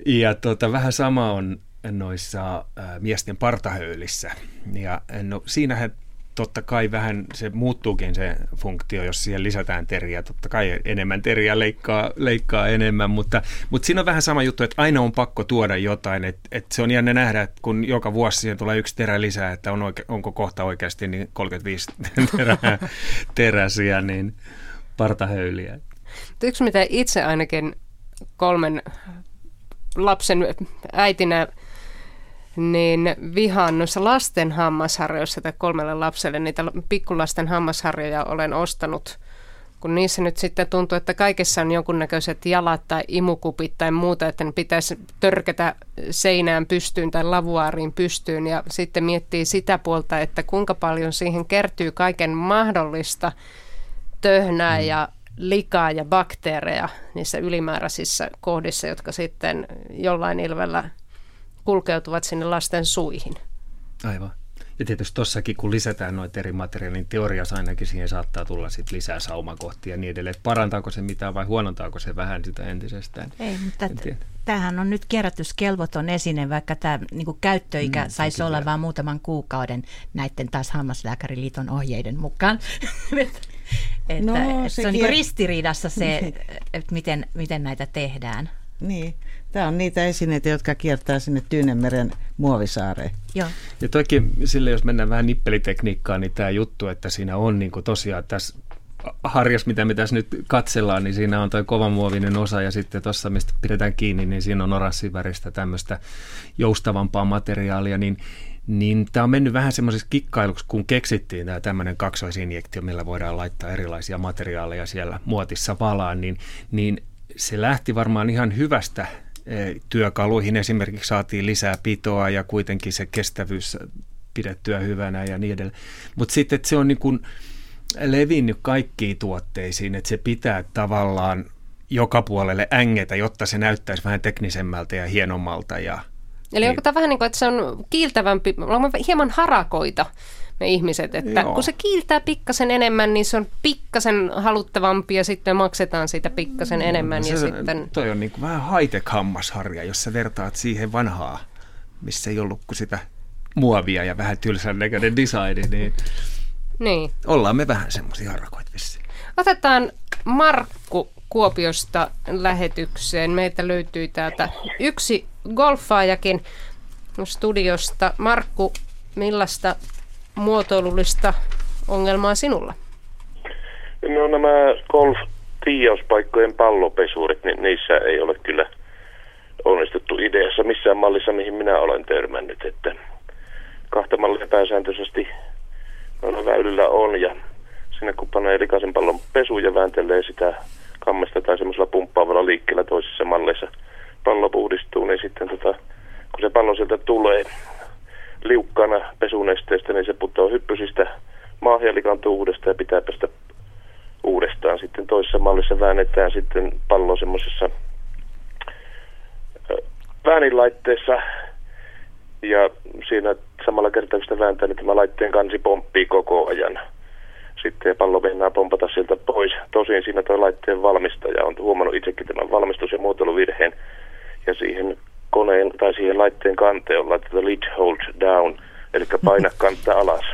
Ja tota, vähän sama on noissa äh, miesten partahöylissä. Ja no, siinähän totta kai vähän se muuttuukin se funktio, jos siihen lisätään teriä. Totta kai enemmän teriä leikkaa, leikkaa enemmän, mutta, mutta siinä on vähän sama juttu, että aina on pakko tuoda jotain. Että, että se on jännä nähdä, että kun joka vuosi siihen tulee yksi terä lisää, että on oike, onko kohta oikeasti niin 35 (laughs) terää, teräsiä, niin partahöyliä. Yksi, mitä itse ainakin kolmen lapsen äitinä niin vihaan noissa lasten hammasharjoissa tai kolmelle lapselle niitä pikkulasten hammasharjoja olen ostanut, kun niissä nyt sitten tuntuu, että kaikessa on jonkunnäköiset jalat tai imukupit tai muuta, että ne pitäisi törkätä seinään pystyyn tai lavuaariin pystyyn ja sitten miettii sitä puolta, että kuinka paljon siihen kertyy kaiken mahdollista töhnää mm. ja likaa ja bakteereja niissä ylimääräisissä kohdissa, jotka sitten jollain ilvellä kulkeutuvat sinne lasten suihin. Aivan. Ja tietysti tuossakin, kun lisätään noita eri materiaaleja, niin teoriassa ainakin siihen saattaa tulla sit lisää saumakohtia ja niin edelleen. Parantaako se mitään vai huonontaako se vähän sitä entisestään? Ei, mutta tämähän on nyt kierrätyskelvoton esine, vaikka tämä niin käyttöikä mm, saisi olla vain muutaman kuukauden näiden taas Hammaslääkäriliiton ohjeiden mukaan. (laughs) että, no, että se on kier... niin ristiriidassa se, (laughs) että miten, miten näitä tehdään. Niin. Tämä on niitä esineitä, jotka kiertää sinne Tyynemeren muovisaareen. Joo. Ja toki sille, jos mennään vähän nippelitekniikkaan, niin tämä juttu, että siinä on niin kuin tosiaan tässä harjas, mitä me tässä nyt katsellaan, niin siinä on tuo kovamuovinen osa ja sitten tuossa, mistä pidetään kiinni, niin siinä on oranssiväristä tämmöistä joustavampaa materiaalia, niin niin tämä on mennyt vähän semmoisessa kikkailuksi, kun keksittiin tämä tämmöinen kaksoisinjektio, millä voidaan laittaa erilaisia materiaaleja siellä muotissa valaan, niin, niin se lähti varmaan ihan hyvästä työkaluihin. Esimerkiksi saatiin lisää pitoa ja kuitenkin se kestävyys pidettyä hyvänä ja niin edelleen. Mutta sitten että se on niin kuin levinnyt kaikkiin tuotteisiin, että se pitää tavallaan joka puolelle ängetä, jotta se näyttäisi vähän teknisemmältä ja hienommalta. Ja, Eli niin. onko tämä vähän niin kuin, että se on kiiltävämpi, olemme hieman harakoita me ihmiset, että Joo. kun se kiiltää pikkasen enemmän, niin se on pikkasen haluttavampi ja sitten maksetaan siitä pikkasen enemmän. Se, ja sitten... Toi on niin kuin vähän high-tech hammasharja, jos sä vertaat siihen vanhaa, missä ei ollut kuin sitä muovia ja vähän tylsän näköinen design, niin, niin. ollaan me vähän semmoisia harakoita vissiin. Otetaan Markku Kuopiosta lähetykseen. Meitä löytyy täältä yksi golfaajakin studiosta. Markku, millaista muotoilullista ongelmaa sinulla? No nämä golf-tiiauspaikkojen pallopesurit, niin niissä ei ole kyllä onnistuttu ideassa missään mallissa, mihin minä olen törmännyt. Että kahta mallia pääsääntöisesti noilla väylillä on ja sinne kun panee likaisen pallon pesu ja vääntelee sitä kammesta tai semmoisella pumppaavalla liikkeellä toisissa malleissa pallo puhdistuu, niin sitten tota, kun se pallo sieltä tulee liukkana pesunesteestä, niin se putoaa hyppysistä maahan ja uudestaan ja pitää päästä uudestaan. Sitten toisessa mallissa väännetään sitten pallo semmoisessa vääninlaitteessa ja siinä samalla kertaa kun sitä vääntää, niin tämä laitteen kansi pomppii koko ajan. Sitten pallo mennään pompata sieltä pois. Tosin siinä tuo laitteen valmistaja on huomannut itsekin tämän valmistus- ja muotoiluvirheen ja siihen koneen tai siihen laitteen kanteen on laitettu lid hold down, eli paina (laughs) kantta alas.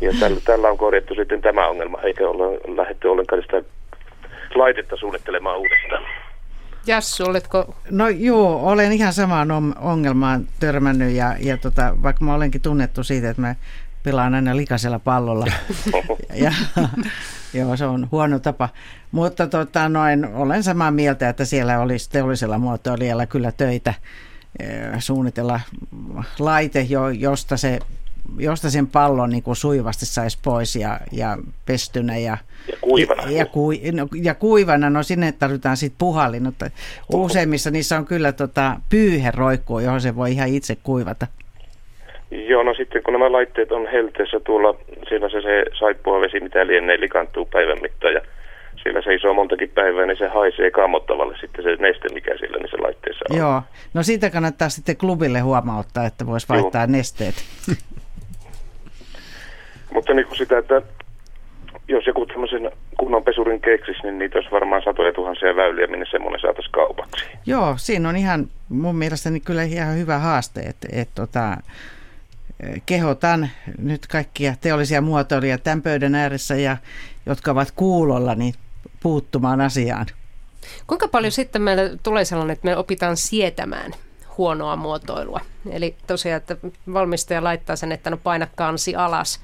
Ja tällä, tällä on korjattu sitten tämä ongelma, eikä olla lähdetty ollenkaan sitä laitetta suunnittelemaan uudestaan. Jassu, oletko? No joo, olen ihan samaan ongelmaan törmännyt ja, ja tota, vaikka mä olenkin tunnettu siitä, että mä pelaan aina likaisella pallolla. (laughs) ja, joo, se on huono tapa. Mutta tota, noin, olen samaa mieltä, että siellä olisi teollisella muotoilijalla kyllä töitä eh, suunnitella laite, josta, se, josta sen pallon niin kuin suivasti saisi pois ja, ja pestynä. Ja, ja kuivana. Ja, ku, no, ja kuivana, no sinne tarvitaan sitten puhallin, mutta useimmissa niissä on kyllä tota, pyyhe roikkuu, johon se voi ihan itse kuivata. Joo, no sitten kun nämä laitteet on helteessä tuolla, siellä se, se saippua vesi, mitä lienee, likantuu päivän mittaan ja siellä seisoo montakin päivää, niin se haisee kammottavalle sitten se neste, mikä siellä niissä laitteissa on. Joo, no siitä kannattaa sitten klubille huomauttaa, että voisi vaihtaa Joo. nesteet. (laughs) Mutta niin kuin sitä, että jos joku tämmöisen kunnon pesurin keksis, niin niitä olisi varmaan satoja tuhansia väyliä, minne semmoinen saataisiin kaupaksi. Joo, siinä on ihan mun mielestäni kyllä ihan hyvä haaste, että, että tota, kehotan nyt kaikkia teollisia muotoilijia tämän pöydän ääressä ja jotka ovat kuulolla, niin puuttumaan asiaan. Kuinka paljon sitten meille tulee sellainen, että me opitaan sietämään huonoa muotoilua? Eli tosiaan, että valmistaja laittaa sen, että no paina kansi alas,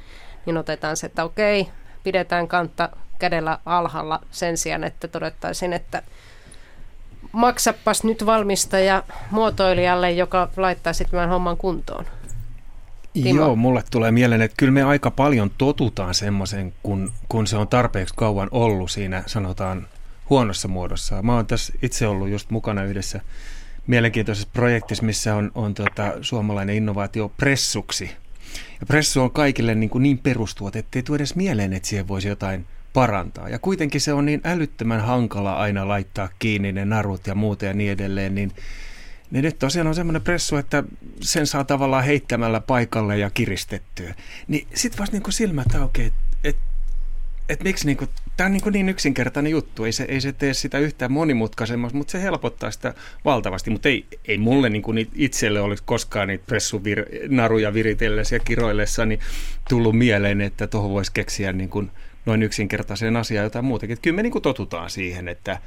niin otetaan se, että okei, pidetään kantta kädellä alhaalla sen sijaan, että todettaisiin, että maksapas nyt valmistaja muotoilijalle, joka laittaa sitten tämän homman kuntoon. Timo. Joo, mulle tulee mieleen, että kyllä me aika paljon totutaan semmoisen, kun, kun se on tarpeeksi kauan ollut siinä, sanotaan, huonossa muodossa. Mä oon tässä itse ollut just mukana yhdessä mielenkiintoisessa projektissa, missä on, on tota, suomalainen innovaatio pressuksi. Ja pressu on kaikille niin, kuin niin perustuot, ettei tule edes mieleen, että siihen voisi jotain parantaa. Ja kuitenkin se on niin älyttömän hankala aina laittaa kiinni ne narut ja muuta ja niin edelleen, niin niin nyt tosiaan on semmoinen pressu, että sen saa tavallaan heittämällä paikalle ja kiristettyä. Niin sit vasta niin silmät aukeaa, että et, et miksi niin kuin, tämä on niin, niin yksinkertainen juttu, ei se, ei se tee sitä yhtään monimutkaisemmaksi, mutta se helpottaa sitä valtavasti. Mutta ei, ei mulle niin kuin itselle olisi koskaan niitä pressunaruja viritellessä ja kiroillessa niin tullut mieleen, että tuohon voisi keksiä niin kuin noin yksinkertaiseen asiaan jotain muutakin. Että kyllä me niin kuin totutaan siihen, että,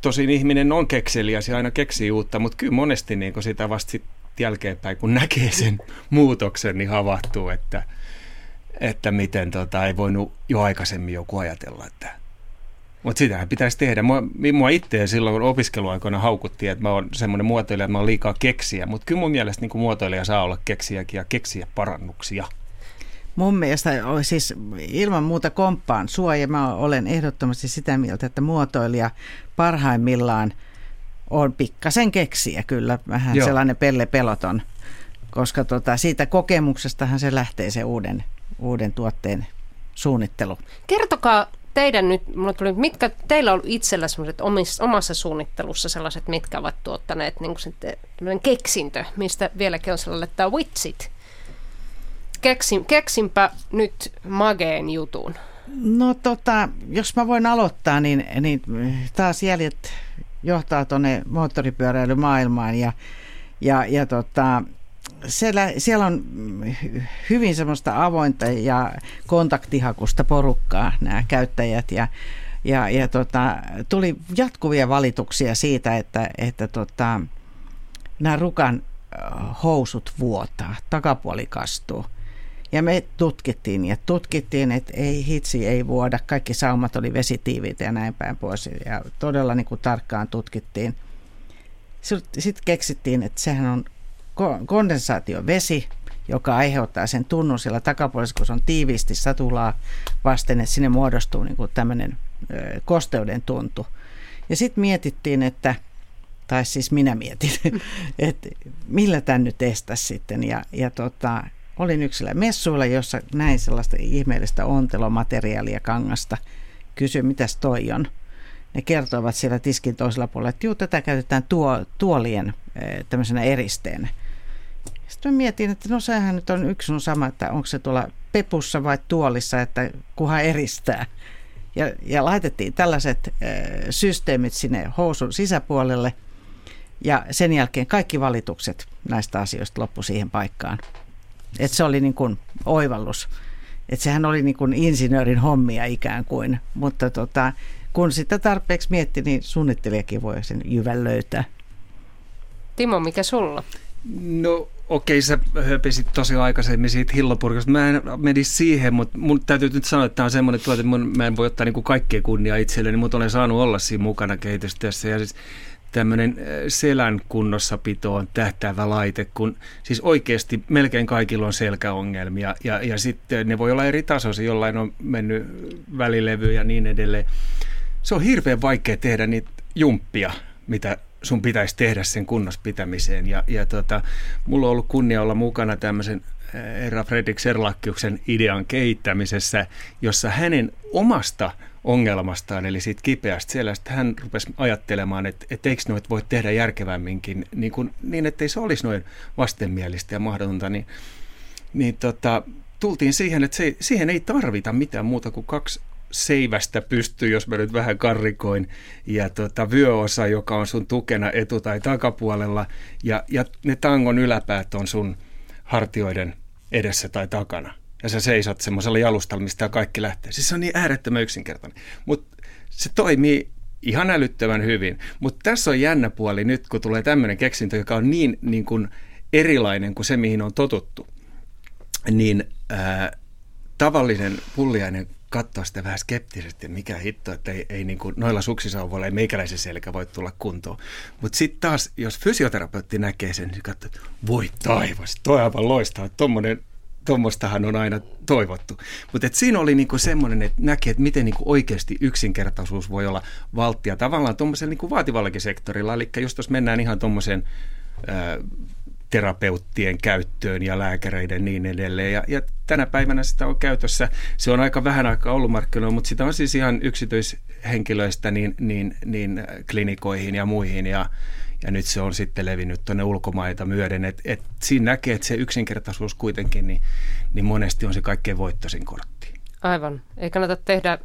tosin ihminen on kekseliäs ja aina keksii uutta, mutta kyllä monesti niin sitä vasta sit jälkeenpäin, kun näkee sen muutoksen, niin havahtuu, että, että miten tota, ei voinut jo aikaisemmin joku ajatella, että mutta sitähän pitäisi tehdä. Mua, mua itseä silloin opiskeluaikoina haukuttiin, että mä oon semmoinen muotoilija, että mä oon liikaa keksiä. Mutta kyllä mun mielestä niin muotoilija saa olla keksiäkin ja keksiä parannuksia. Mun mielestä siis ilman muuta komppaan sua ja mä olen ehdottomasti sitä mieltä, että muotoilija parhaimmillaan on pikkasen keksiä kyllä, vähän Joo. sellainen pelle peloton, koska tota, siitä kokemuksestahan se lähtee se uuden, uuden tuotteen suunnittelu. Kertokaa teidän nyt, mulla tuli, mitkä teillä on itsellä sellaiset omassa suunnittelussa sellaiset, mitkä ovat tuottaneet niin kuin keksintö, mistä vieläkin on sellainen, että witsit keksin, keksinpä nyt mageen jutun. No tota, jos mä voin aloittaa, niin, niin taas jäljet johtaa tuonne moottoripyöräilymaailmaan ja, ja, ja tota, siellä, siellä on hyvin semmoista avointa ja kontaktihakusta porukkaa nämä käyttäjät ja, ja, ja tota, tuli jatkuvia valituksia siitä, että, että tota, nämä rukan housut vuotaa, takapuoli kastuu. Ja me tutkittiin ja tutkittiin, että ei hitsi, ei vuoda. Kaikki saumat oli vesitiiviitä ja näin päin pois. Ja todella niin kuin tarkkaan tutkittiin. Sitten keksittiin, että sehän on kondensaatiovesi, joka aiheuttaa sen tunnun siellä takapuolessa, kun se on tiiviisti satulaa vasten, että sinne muodostuu niin kuin tämmöinen kosteuden tuntu. Ja sitten mietittiin, että tai siis minä mietin, (laughs) että millä tämän nyt estäisi sitten. Ja, ja tota, olin yksillä messuilla, jossa näin sellaista ihmeellistä ontelomateriaalia kangasta. Kysyin, mitäs toi on. Ne kertoivat siellä tiskin toisella puolella, että juu, tätä käytetään tuo, tuolien eh, tämmöisenä eristeenä. Sitten mietin, että no sehän nyt on yksi on sama, että onko se tuolla pepussa vai tuolissa, että kuha eristää. Ja, ja laitettiin tällaiset äh, systeemit sinne housun sisäpuolelle ja sen jälkeen kaikki valitukset näistä asioista loppu siihen paikkaan. Et se oli niin kuin oivallus. Et sehän oli niin kuin insinöörin hommia ikään kuin, mutta tota, kun sitä tarpeeksi mietti, niin suunnittelijakin voi sen jyvän löytää. Timo, mikä sulla? No okei, sä höpisit tosi aikaisemmin siitä hillopurkasta. Mä en menisi siihen, mutta mun täytyy nyt sanoa, että tämä on semmoinen tuote, että mun, mä en voi ottaa niin kuin kaikkea kunniaa itselleni, mutta olen saanut olla siinä mukana kehitystyössä. Ja siis tämmöinen äh, selän kunnossapitoon tähtäävä laite, kun siis oikeasti melkein kaikilla on selkäongelmia ja, ja sitten ne voi olla eri tasoisia, jollain on mennyt välilevy ja niin edelleen. Se on hirveän vaikea tehdä niitä jumppia, mitä sun pitäisi tehdä sen kunnospitämiseen. Ja, ja tota, mulla on ollut kunnia olla mukana tämmöisen äh, herra Fredrik Serlakkiuksen idean kehittämisessä, jossa hänen omasta ongelmastaan, eli siitä kipeästä siellä. Sitten hän rupesi ajattelemaan, että, että eikö noita voi tehdä järkevämminkin, niin, kuin, niin ettei se olisi noin vastenmielistä ja mahdotonta, niin, niin tota, tultiin siihen, että se, siihen ei tarvita mitään muuta kuin kaksi seivästä pystyy, jos mä nyt vähän karrikoin, ja tota, vyöosa, joka on sun tukena etu- tai takapuolella, ja, ja ne tangon yläpäät on sun hartioiden edessä tai takana ja sä seisot semmoisella jalustalla, mistä kaikki lähtee. Siis se on niin äärettömän yksinkertainen. Mutta se toimii ihan älyttömän hyvin. Mutta tässä on jännä puoli nyt, kun tulee tämmöinen keksintö, joka on niin, niin kuin erilainen kuin se, mihin on totuttu. Niin ää, tavallinen pulliainen katsoa sitä vähän skeptisesti, mikä hitto, että ei, ei niin kuin, noilla suksisauvoilla ei meikäläisen selkä voi tulla kuntoon. Mutta sitten taas, jos fysioterapeutti näkee sen, niin katsoo, että voi taivas, toi aivan loistaa, tuommoinen tuommoistahan on aina toivottu. Mutta siinä oli niinku semmoinen, että näki, että miten niinku oikeasti yksinkertaisuus voi olla valttia tavallaan tuommoisella niinku vaativallakin sektorilla. Eli just jos mennään ihan tuommoiseen terapeuttien käyttöön ja lääkäreiden niin edelleen. Ja, ja tänä päivänä sitä on käytössä. Se on aika vähän aikaa ollut markkinoilla, mutta sitä on siis ihan yksityishenkilöistä niin, niin, niin klinikoihin ja muihin. Ja, ja nyt se on sitten levinnyt tuonne ulkomaita myöden. Et, et siinä näkee, että se yksinkertaisuus kuitenkin, niin, niin monesti on se kaikkein voittoisin kortti. Aivan. Ei kannata tehdä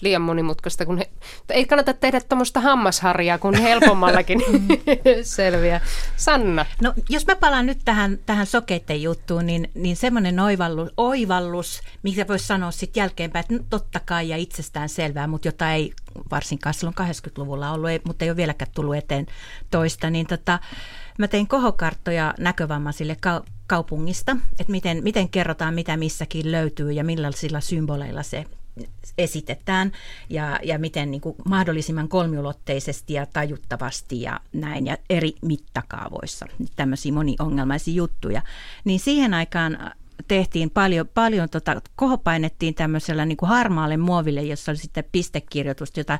liian monimutkaista, kun he, ei kannata tehdä tuommoista hammasharjaa, kun helpommallakin (laughs) selviää. Sanna. No jos mä palaan nyt tähän, tähän sokeiden juttuun, niin, niin semmoinen oivallus, oivallus, mikä voisi sanoa sitten jälkeenpäin, että totta kai ja itsestään selvää, mutta jota ei varsinkaan silloin 80-luvulla ollut, ei, mutta ei ole vieläkään tullut eteen toista, niin tota, mä tein kohokarttoja näkövammaisille kaupungista, että miten, miten kerrotaan, mitä missäkin löytyy ja millaisilla symboleilla se esitetään ja, ja miten niin kuin mahdollisimman kolmiulotteisesti ja tajuttavasti ja näin ja eri mittakaavoissa, tämmöisiä moniongelmaisia juttuja, niin siihen aikaan tehtiin paljon, paljon tota, kohopainettiin tämmöisellä niin kuin harmaalle muoville, jossa oli sitten pistekirjoitus, jota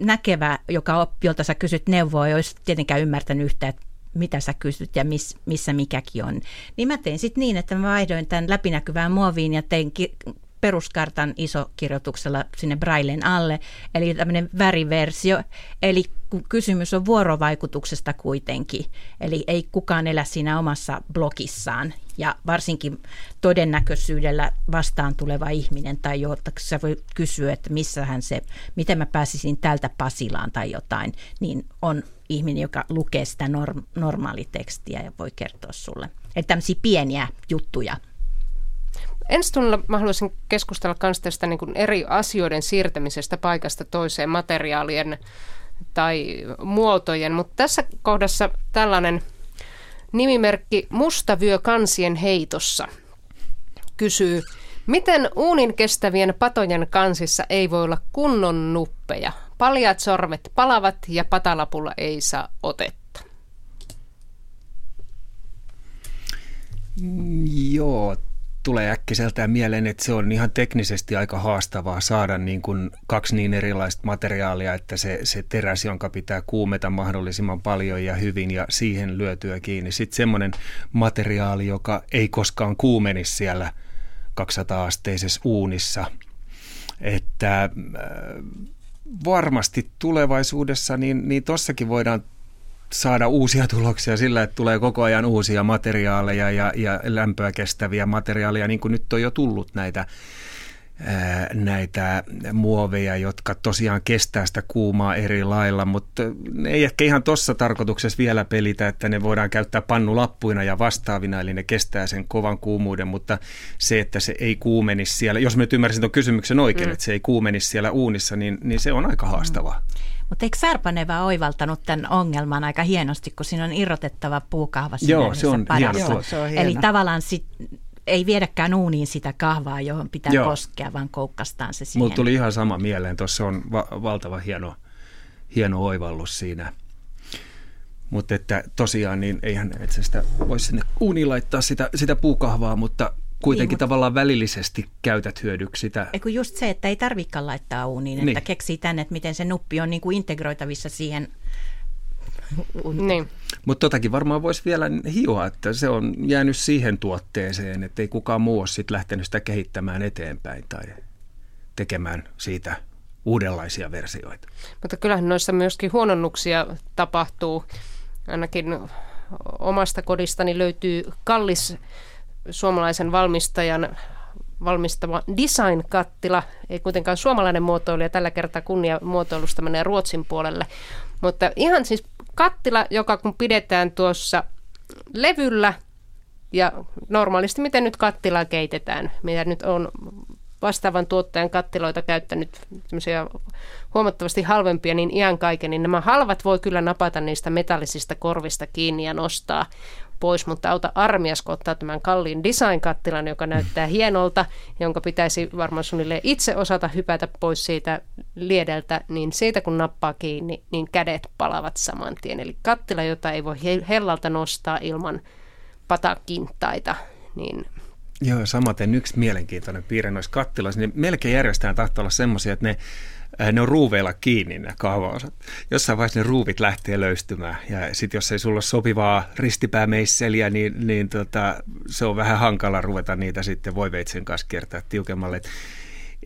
näkevä, joka, jolta sä kysyt neuvoa, ei olisi tietenkään ymmärtänyt yhtään, että mitä sä kysyt ja miss, missä mikäkin on. Niin mä tein sitten niin, että mä vaihdoin tämän läpinäkyvään muoviin ja tein ki- peruskartan isokirjoituksella sinne Brailen alle, eli tämmöinen väriversio. Eli kysymys on vuorovaikutuksesta kuitenkin, eli ei kukaan elä siinä omassa blogissaan, ja varsinkin todennäköisyydellä vastaan tuleva ihminen tai jolta sä voi kysyä, että missähän se, miten mä pääsisin tältä Pasilaan tai jotain, niin on ihminen, joka lukee sitä norm, normaalitekstiä ja voi kertoa sulle. Eli tämmöisiä pieniä juttuja Ensi tunnilla mä haluaisin keskustella myös tästä niin eri asioiden siirtämisestä paikasta toiseen materiaalien tai muotojen, mutta tässä kohdassa tällainen nimimerkki Mustavyö kansien heitossa kysyy, miten uunin kestävien patojen kansissa ei voi olla kunnon nuppeja? Paljat sormet palavat ja patalapulla ei saa otetta. Joo, tulee äkkiseltään mieleen, että se on ihan teknisesti aika haastavaa saada niin kuin kaksi niin erilaista materiaalia, että se, se teräs, jonka pitää kuumeta mahdollisimman paljon ja hyvin ja siihen lyötyä kiinni. Sitten semmoinen materiaali, joka ei koskaan kuumenisi siellä 200-asteisessa uunissa. Että äh, varmasti tulevaisuudessa, niin, niin tossakin voidaan saada uusia (laughs) tuloksia sillä, että tulee koko ajan uusia materiaaleja ja, ja lämpöä kestäviä materiaaleja, niin kuin nyt on jo tullut näitä näitä muoveja, jotka tosiaan kestää sitä kuumaa eri lailla, mutta ne ei ehkä ihan tuossa tarkoituksessa vielä pelitä, että ne voidaan käyttää pannulappuina ja vastaavina, eli ne kestää sen kovan kuumuuden, mutta se, että se ei kuumenisi siellä, jos mä nyt ymmärsin tuon kysymyksen oikein, mm. että se ei kuumenisi siellä uunissa, niin, niin se on aika haastavaa. Mm. Mutta eikö Sarpaneva oivaltanut tämän ongelman aika hienosti, kun siinä on irrotettava puukahva Joo, se on, hieno, Joo, se on hieno. Eli tavallaan sit, ei viedäkään uuniin sitä kahvaa, johon pitää Joo. koskea, vaan koukkastaan se siihen. Mulla tuli ihan sama mieleen. Tuossa on va- valtava hieno, hieno oivallus siinä. Mutta että tosiaan, niin eihän et sitä voisi sinne uuniin laittaa sitä, sitä puukahvaa, mutta kuitenkin niin, tavallaan välillisesti käytät hyödyksi sitä. Eikö just se, että ei tarvikaan laittaa uuniin, että niin. keksii tänne, että miten se nuppi on niin kuin integroitavissa siihen niin. Mutta totakin varmaan voisi vielä hioa, että se on jäänyt siihen tuotteeseen, että ei kukaan muu ole sit lähtenyt sitä kehittämään eteenpäin tai tekemään siitä uudenlaisia versioita. Mutta kyllähän noissa myöskin huononnuksia tapahtuu. Ainakin omasta kodistani löytyy kallis suomalaisen valmistajan valmistama design-kattila, ei kuitenkaan suomalainen muotoilija, tällä kertaa kunnia muotoilusta menee Ruotsin puolelle, mutta ihan siis kattila, joka kun pidetään tuossa levyllä ja normaalisti miten nyt kattilaa keitetään, mitä nyt on vastaavan tuottajan kattiloita käyttänyt huomattavasti halvempia, niin iän kaiken, niin nämä halvat voi kyllä napata niistä metallisista korvista kiinni ja nostaa pois, mutta auta armias, kun ottaa tämän kalliin design-kattilan, joka näyttää hienolta, jonka pitäisi varmaan suunnilleen itse osata hypätä pois siitä liedeltä, niin siitä kun nappaa kiinni, niin kädet palavat saman tien. Eli kattila, jota ei voi hellalta nostaa ilman patakintaita, niin Joo, samaten yksi mielenkiintoinen piirre noissa kattiloissa, niin melkein järjestään tahtoo olla semmoisia, että ne ne on ruuveilla kiinni ne kaavaosat. Jossain vaiheessa ne ruuvit lähtee löystymään ja sitten jos ei sulla ole sopivaa ristipäämeisseliä, niin, niin tota, se on vähän hankala ruveta niitä sitten voiveitsen kanssa kiertää tiukemmalle. Että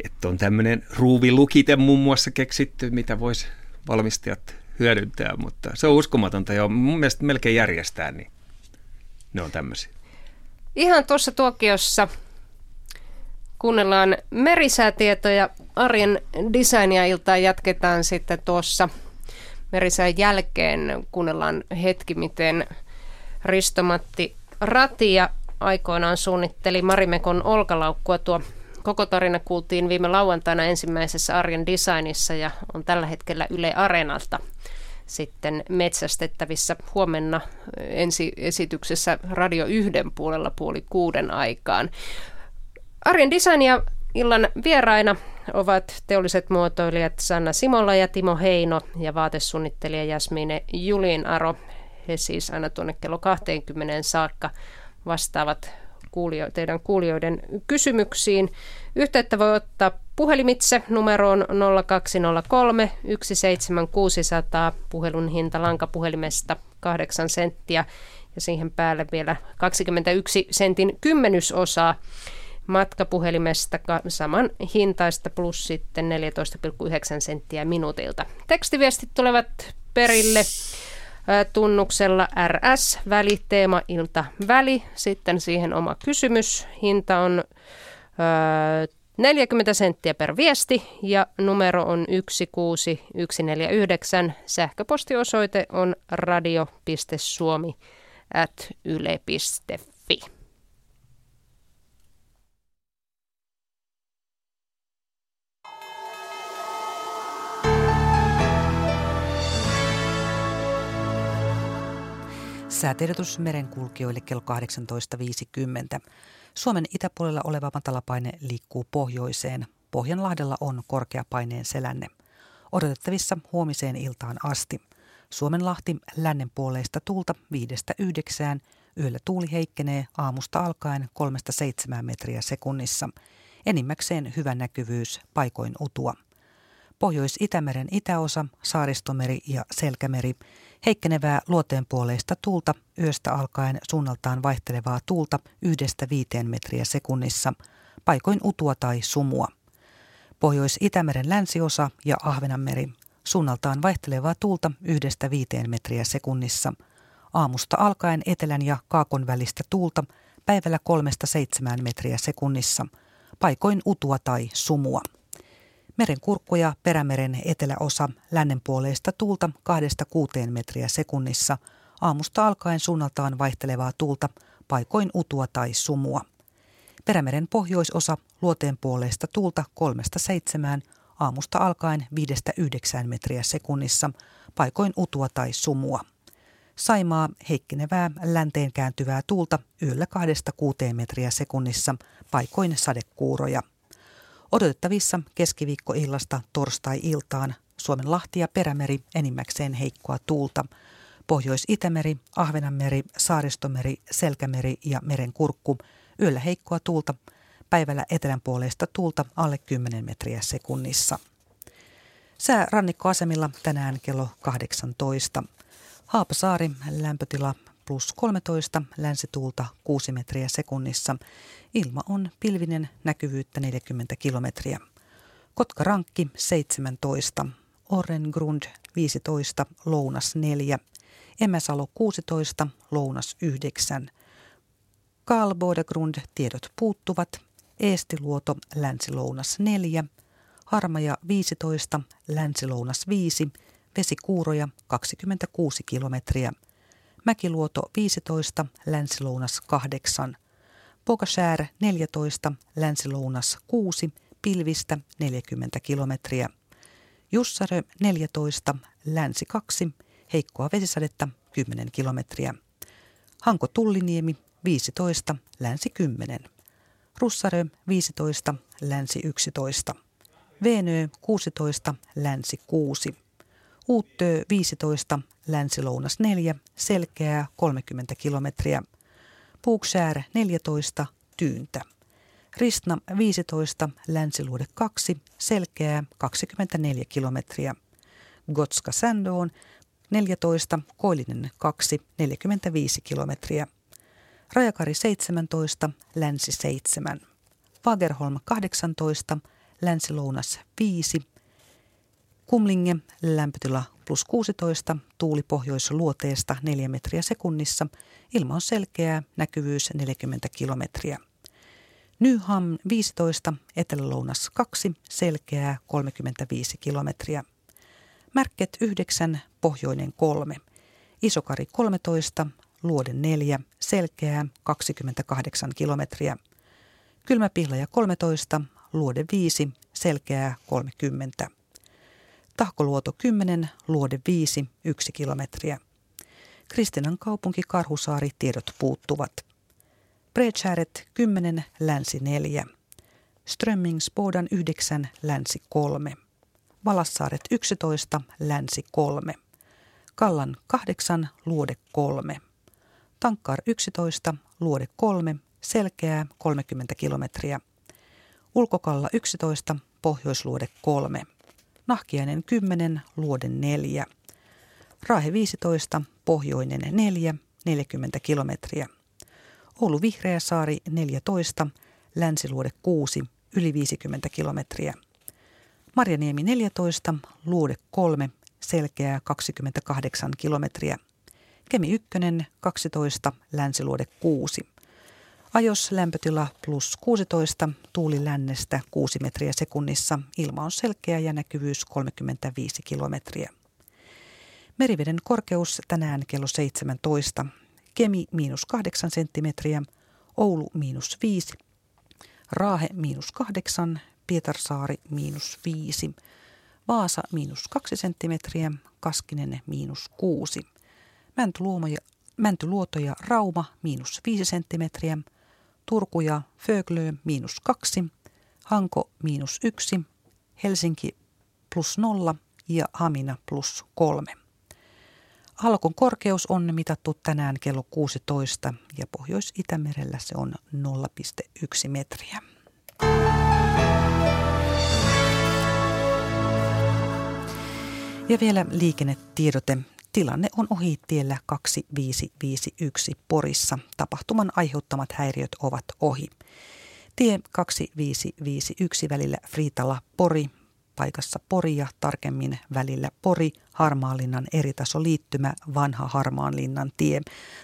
et on tämmöinen ruuvilukite muun muassa keksitty, mitä voisi valmistajat hyödyntää, mutta se on uskomatonta ja mun mielestä melkein järjestää, niin ne on tämmöisiä. Ihan tuossa tuokiossa kuunnellaan merisäätietoja arjen designia iltaa jatketaan sitten tuossa merisään jälkeen. Kuunnellaan hetki, miten Ristomatti Ratia aikoinaan suunnitteli Marimekon olkalaukkua. Tuo koko tarina kuultiin viime lauantaina ensimmäisessä arjen designissa ja on tällä hetkellä Yle Areenalta sitten metsästettävissä huomenna ensi esityksessä Radio yhden puolella puoli kuuden aikaan. Arjen designia illan vieraina ovat teolliset muotoilijat Sanna Simolla ja Timo Heino ja vaatesuunnittelija Jasmine Aro. He siis aina tuonne kello 20 saakka vastaavat kuulio- teidän kuulijoiden kysymyksiin. Yhteyttä voi ottaa puhelimitse numeroon 0203 17600, puhelun hinta lankapuhelimesta 8 senttiä ja siihen päälle vielä 21 sentin kymmenysosaa matkapuhelimesta saman hintaista plus sitten 14,9 senttiä minuutilta. Tekstiviestit tulevat perille tunnuksella RS, väli, teema, ilta, väli. Sitten siihen oma kysymys. Hinta on 40 senttiä per viesti ja numero on 16149. Sähköpostiosoite on radio.suomi at. Säätiedotus merenkulkijoille kello 18.50. Suomen itäpuolella oleva matalapaine liikkuu pohjoiseen. Pohjanlahdella on korkeapaineen selänne. Odotettavissa huomiseen iltaan asti. Suomenlahti lännen puoleista tuulta 5-9. Yöllä tuuli heikkenee aamusta alkaen 3-7 metriä sekunnissa. Enimmäkseen hyvä näkyvyys, paikoin utua. Pohjois-Itämeren itäosa, Saaristomeri ja Selkämeri – Heikkenevää luoteenpuoleista tuulta yöstä alkaen suunnaltaan vaihtelevaa tuulta yhdestä viiteen metriä sekunnissa, paikoin utua tai sumua. Pohjois-Itämeren länsiosa ja Ahvenanmeri suunnaltaan vaihtelevaa tuulta yhdestä viiteen metriä sekunnissa. Aamusta alkaen etelän ja kaakon välistä tuulta päivällä kolmesta seitsemään metriä sekunnissa, paikoin utua tai sumua. Meren kurkku ja perämeren eteläosa lännenpuoleista tuulta 2-6 metriä sekunnissa. Aamusta alkaen suunnaltaan vaihtelevaa tuulta, paikoin utua tai sumua. Perämeren pohjoisosa luoteen puoleista tuulta 3-7, aamusta alkaen 5-9 metriä sekunnissa, paikoin utua tai sumua. Saimaa heikkenevää länteen kääntyvää tuulta yöllä 2-6 metriä sekunnissa, paikoin sadekuuroja. Odotettavissa keskiviikkoillasta torstai-iltaan Suomen Lahti ja Perämeri enimmäkseen heikkoa tuulta. Pohjois-Itämeri, Ahvenanmeri, Saaristomeri, Selkämeri ja Merenkurkku yöllä heikkoa tuulta, päivällä etelänpuoleista tuulta alle 10 metriä sekunnissa. Sää rannikkoasemilla tänään kello 18. Haapasaari lämpötila plus 13, länsituulta 6 metriä sekunnissa. Ilma on pilvinen, näkyvyyttä 40 kilometriä. Kotkarankki 17, Orrengrund 15, Lounas 4, Emäsalo 16, Lounas 9. Kalbodegrund tiedot puuttuvat, Eestiluoto Länsi-Lounas 4, Harmaja 15, Länsi-Lounas 5, Vesikuuroja 26 kilometriä – Mäkiluoto 15, länsilounas 8, Pokasär 14, länsilounas 6, pilvistä 40 kilometriä. Jussarö 14, länsi 2, heikkoa vesisadetta 10 kilometriä. Hanko Tulliniemi 15, länsi 10. Russarö 15, länsi 11. Venö 16, länsi 6. Uuttöö 15, länsi-lounas 4, selkeää 30 kilometriä. Puuksär 14, tyyntä. Ristna 15, länsiluode 2, selkeää 24 kilometriä. Gotska Sandoon 14, Koillinen 2, 45 kilometriä. Rajakari 17, länsi 7. Fagerholm 18, länsi-lounas 5. Kumlinge, lämpötila plus 16, tuuli pohjois-luoteesta 4 metriä sekunnissa, ilma on selkeää, näkyvyys 40 kilometriä. Nyham 15, etelä-lounas 2, selkeää 35 kilometriä. Märket 9, pohjoinen 3. Isokari 13, luode 4, selkeää 28 kilometriä. Kylmäpihlaja 13, luode 5, selkeää 30. Tahkoluoto 10, luode 5, 1 kilometriä. Kristinan kaupunki Karhusaari tiedot puuttuvat. Bredskäret 10, länsi 4. Strömmingsbodan 9, länsi 3. Valassaaret 11, länsi 3. Kallan 8, luode 3. Tankkar 11, luode 3, selkeää 30 kilometriä. Ulkokalla 11, pohjoisluode 3. Nahkiainen 10, luode 4. Raahe 15, pohjoinen 4, 40 kilometriä. Oulu Vihreäsaari 14, länsiluode 6, yli 50 kilometriä. Marjaniemi 14, luode 3, selkeää 28 kilometriä. Kemi 1, 12, länsiluode 6. Ajos lämpötila plus 16, tuuli lännestä 6 metriä sekunnissa, ilma on selkeä ja näkyvyys 35 kilometriä. Meriveden korkeus tänään kello 17, Kemi miinus 8 senttimetriä, Oulu miinus 5, Raahe miinus 8, Pietarsaari miinus 5, Vaasa miinus 2 senttimetriä, Kaskinen miinus 6, Mäntyluoto ja Rauma miinus 5 senttimetriä, Turku ja Föglö miinus 2, Hanko miinus 1, Helsinki plus 0 ja Hamina plus 3. Alkon korkeus on mitattu tänään kello 16 ja Pohjois-Itämerellä se on 0,1 metriä. Ja vielä liikennetiedote. Tilanne on ohi tiellä 2551 Porissa. Tapahtuman aiheuttamat häiriöt ovat ohi. Tie 2551 välillä Friitala-Pori, paikassa Pori ja tarkemmin välillä Pori, Harmaanlinnan eritasoliittymä, vanha Harmaanlinnan tie.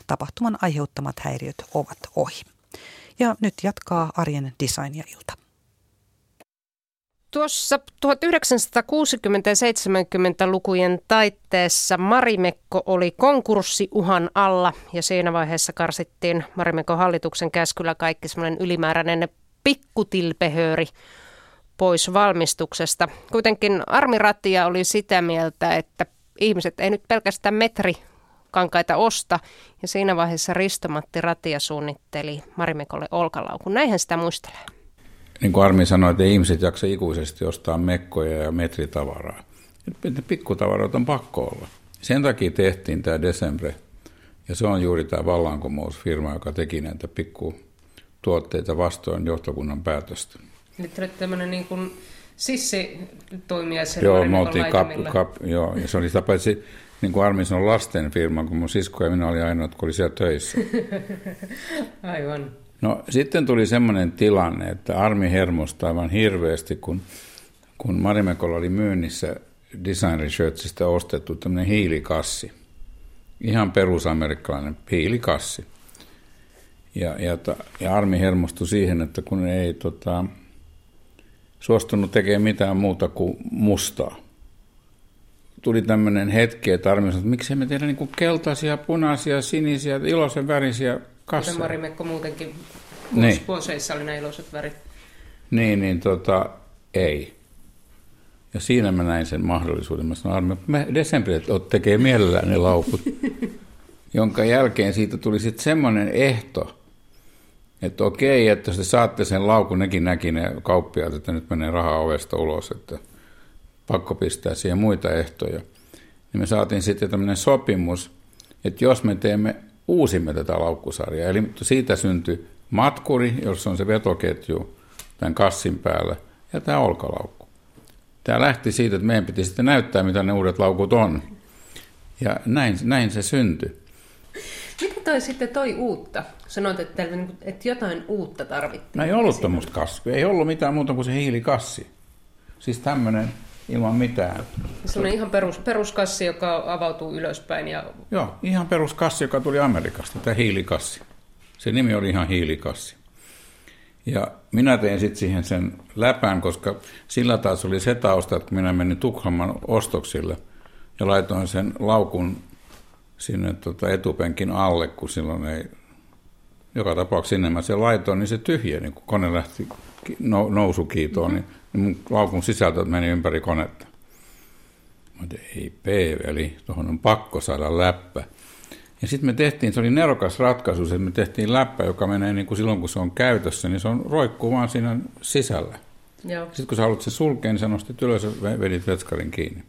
Tapahtuman aiheuttamat häiriöt ovat ohi. Ja nyt jatkaa arjen designia-ilta. Tuossa 1960- ja 70-lukujen taitteessa Marimekko oli konkurssiuhan alla ja siinä vaiheessa karsittiin Marimekon hallituksen käskyllä kaikki semmoinen ylimääräinen pikkutilpehööri pois valmistuksesta. Kuitenkin Armi Rattia oli sitä mieltä, että ihmiset ei nyt pelkästään metri kankaita osta. Ja siinä vaiheessa Ristomatti Ratia suunnitteli Marimekolle olkalaukun. Näinhän sitä muistelee niin kuin Armi sanoi, että ihmiset jaksa ikuisesti ostaa mekkoja ja metritavaraa. Että pikkutavaroita on pakko olla. Sen takia tehtiin tämä Desembre, ja se on juuri tämä vallankumousfirma, joka teki näitä pikkutuotteita vastoin johtokunnan päätöstä. Nyt olet tämmöinen niin kuin sissi toimia Joo, me oltiin kap, kap, joo, ja se oli sitä paitsi, niin kuin Armi sanoi, lasten firma, kun mun sisko ja minä oli ainoa, kun oli siellä töissä. (laughs) Aivan. No sitten tuli semmoinen tilanne, että armi hermostui aivan hirveästi, kun, kun Marimekolla oli myynnissä Design Researchista ostettu tämmöinen hiilikassi. Ihan perusamerikkalainen hiilikassi. Ja, ja, ja armi hermostui siihen, että kun ei tota, suostunut tekemään mitään muuta kuin mustaa. Tuli tämmöinen hetki, että armi sanoi, että miksei me tehdä niin keltaisia, punaisia, sinisiä, iloisen värisiä kassa. Kuten Marimekko muutenkin niin. Poseissa oli nämä iloiset värit. Niin, niin tota, ei. Ja siinä mä näin sen mahdollisuuden. Mä sanoin, että Desembrit tekee mielellään ne laukut. (laughs) jonka jälkeen siitä tuli sitten semmoinen ehto, että okei, että jos te saatte sen laukun, nekin näki ne kauppiaat, että nyt menee rahaa ovesta ulos, että pakko pistää siihen muita ehtoja. Niin me saatiin sitten tämmöinen sopimus, että jos me teemme, uusimme tätä laukkusarjaa, eli siitä syntyi matkuri, jossa on se vetoketju tämän kassin päällä, ja tämä olkalaukku. Tämä lähti siitä, että meidän piti sitten näyttää, mitä ne uudet laukut on. Ja näin, näin se syntyi. Mitä toi sitten toi uutta? Sanoit, että, niinku, että jotain uutta tarvittiin. No ei ollut tuommoista kasvia. Ei ollut mitään muuta kuin se hiilikassi. Siis tämmöinen ilman mitään. Se on ihan perus, peruskassi, joka avautuu ylöspäin. Ja... Joo, ihan peruskassi, joka tuli Amerikasta, tämä hiilikassi. Se nimi oli ihan hiilikassi. Ja minä tein sitten siihen sen läpän, koska sillä taas oli se tausta, että minä menin Tukholman ostoksille ja laitoin sen laukun sinne tota etupenkin alle, kun silloin ei, joka tapauksessa sinne mä sen laitoin, niin se tyhjeni, kun kone lähti nousukiitoon, mm-hmm. niin mun laukun sisältö meni ympäri konetta. Mä tein, ei p eli tuohon on pakko saada läppä. Ja sitten me tehtiin, se oli nerokas ratkaisu, että me tehtiin läppä, joka menee niin kuin silloin, kun se on käytössä, niin se on roikkuu vaan siinä sisällä. Joo. Sitten kun sä haluat se sulkea, niin sä nostit ylös ja vedit vetskarin kiinni.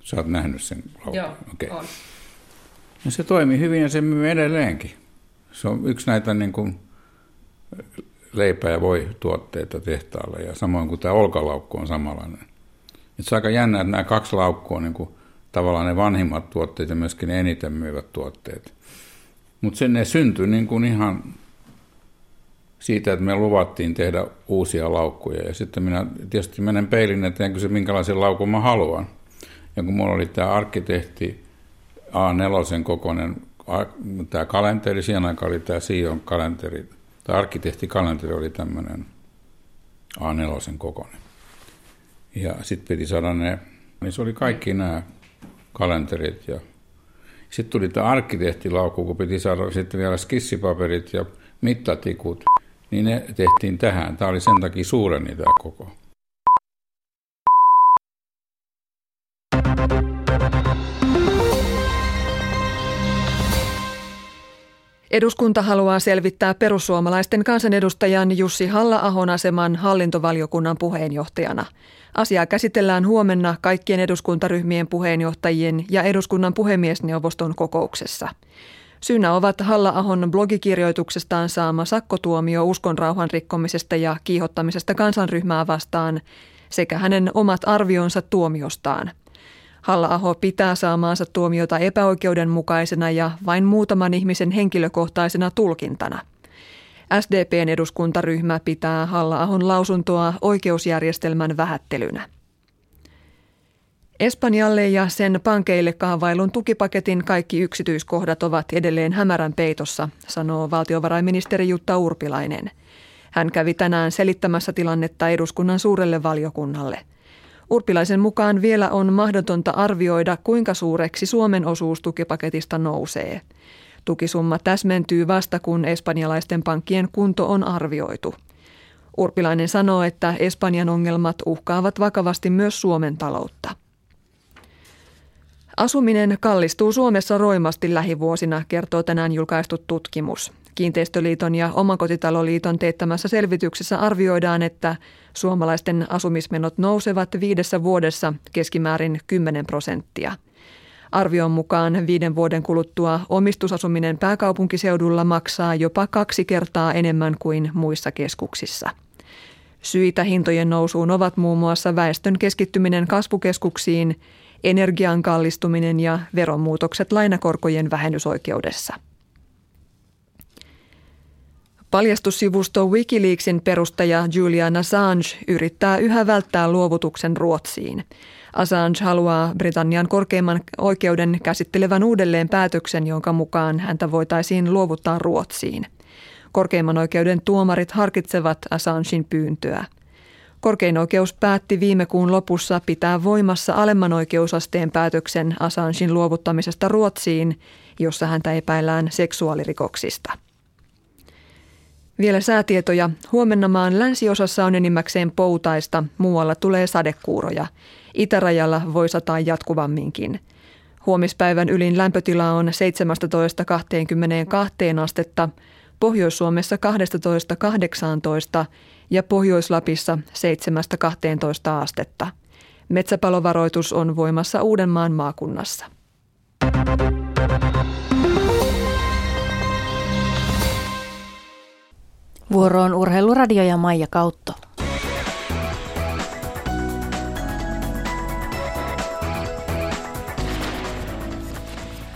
Sä oot nähnyt sen laukun. Joo, okay. on. Ja se toimii hyvin ja se myy edelleenkin. Se on yksi näitä niin kuin leipä- ja voi tuotteita tehtaalle ja samoin kuin tämä olkalaukku on samanlainen. Et se on aika jännä, että nämä kaksi laukkua on niin kuin tavallaan ne vanhimmat tuotteet ja myöskin ne eniten myyvät tuotteet. Mutta sen ne syntyi niin kuin ihan siitä, että me luvattiin tehdä uusia laukkuja. Ja sitten minä tietysti menen peilin eteen, se minkälaisen laukun mä haluan. Ja kun mulla oli tämä arkkitehti A4 kokoinen tämä kalenteri, siihen aikaan oli tämä Sion kalenteri, tämä arkkitehtikalenteri oli tämmöinen A4 kokoinen. Ja sitten piti saada ne, niin se oli kaikki nämä kalenterit ja sitten tuli tämä arkkitehtilaukku, kun piti saada sitten vielä skissipaperit ja mittatikut, niin ne tehtiin tähän. Tämä oli sen takia suureni tämä koko. Eduskunta haluaa selvittää perussuomalaisten kansanedustajan Jussi Halla-ahon aseman hallintovaliokunnan puheenjohtajana. Asiaa käsitellään huomenna kaikkien eduskuntaryhmien puheenjohtajien ja eduskunnan puhemiesneuvoston kokouksessa. Syynä ovat Halla-ahon blogikirjoituksestaan saama sakkotuomio uskonrauhan rikkomisesta ja kiihottamisesta kansanryhmää vastaan sekä hänen omat arvionsa tuomiostaan – Halla-aho pitää saamaansa tuomiota epäoikeudenmukaisena ja vain muutaman ihmisen henkilökohtaisena tulkintana. SDPn eduskuntaryhmä pitää Halla-ahon lausuntoa oikeusjärjestelmän vähättelynä. Espanjalle ja sen pankeille kaavailun tukipaketin kaikki yksityiskohdat ovat edelleen hämärän peitossa, sanoo valtiovarainministeri Jutta Urpilainen. Hän kävi tänään selittämässä tilannetta eduskunnan suurelle valiokunnalle – Urpilaisen mukaan vielä on mahdotonta arvioida, kuinka suureksi Suomen osuus tukipaketista nousee. Tukisumma täsmentyy vasta, kun espanjalaisten pankkien kunto on arvioitu. Urpilainen sanoo, että Espanjan ongelmat uhkaavat vakavasti myös Suomen taloutta. Asuminen kallistuu Suomessa roimasti lähivuosina, kertoo tänään julkaistu tutkimus. Kiinteistöliiton ja Omakotitaloliiton teettämässä selvityksessä arvioidaan, että suomalaisten asumismenot nousevat viidessä vuodessa keskimäärin 10 prosenttia. Arvion mukaan viiden vuoden kuluttua omistusasuminen pääkaupunkiseudulla maksaa jopa kaksi kertaa enemmän kuin muissa keskuksissa. Syitä hintojen nousuun ovat muun muassa väestön keskittyminen kasvukeskuksiin, energian kallistuminen ja veromuutokset lainakorkojen vähennysoikeudessa. Paljastussivusto Wikileaksin perustaja Julian Assange yrittää yhä välttää luovutuksen Ruotsiin. Assange haluaa Britannian korkeimman oikeuden käsittelevän uudelleen päätöksen, jonka mukaan häntä voitaisiin luovuttaa Ruotsiin. Korkeimman oikeuden tuomarit harkitsevat Assangein pyyntöä. Korkein oikeus päätti viime kuun lopussa pitää voimassa alemman oikeusasteen päätöksen Assangein luovuttamisesta Ruotsiin, jossa häntä epäillään seksuaalirikoksista. Vielä säätietoja. Huomenna maan länsiosassa on enimmäkseen poutaista, muualla tulee sadekuuroja. Itärajalla voi sataa jatkuvamminkin. Huomispäivän ylin lämpötila on 17-22 astetta, Pohjois-Suomessa 12-18 ja Pohjois-Lapissa 7-12 astetta. Metsäpalovaroitus on voimassa Uudenmaan maakunnassa. Vuoroon urheiluradio ja Maija Kautto.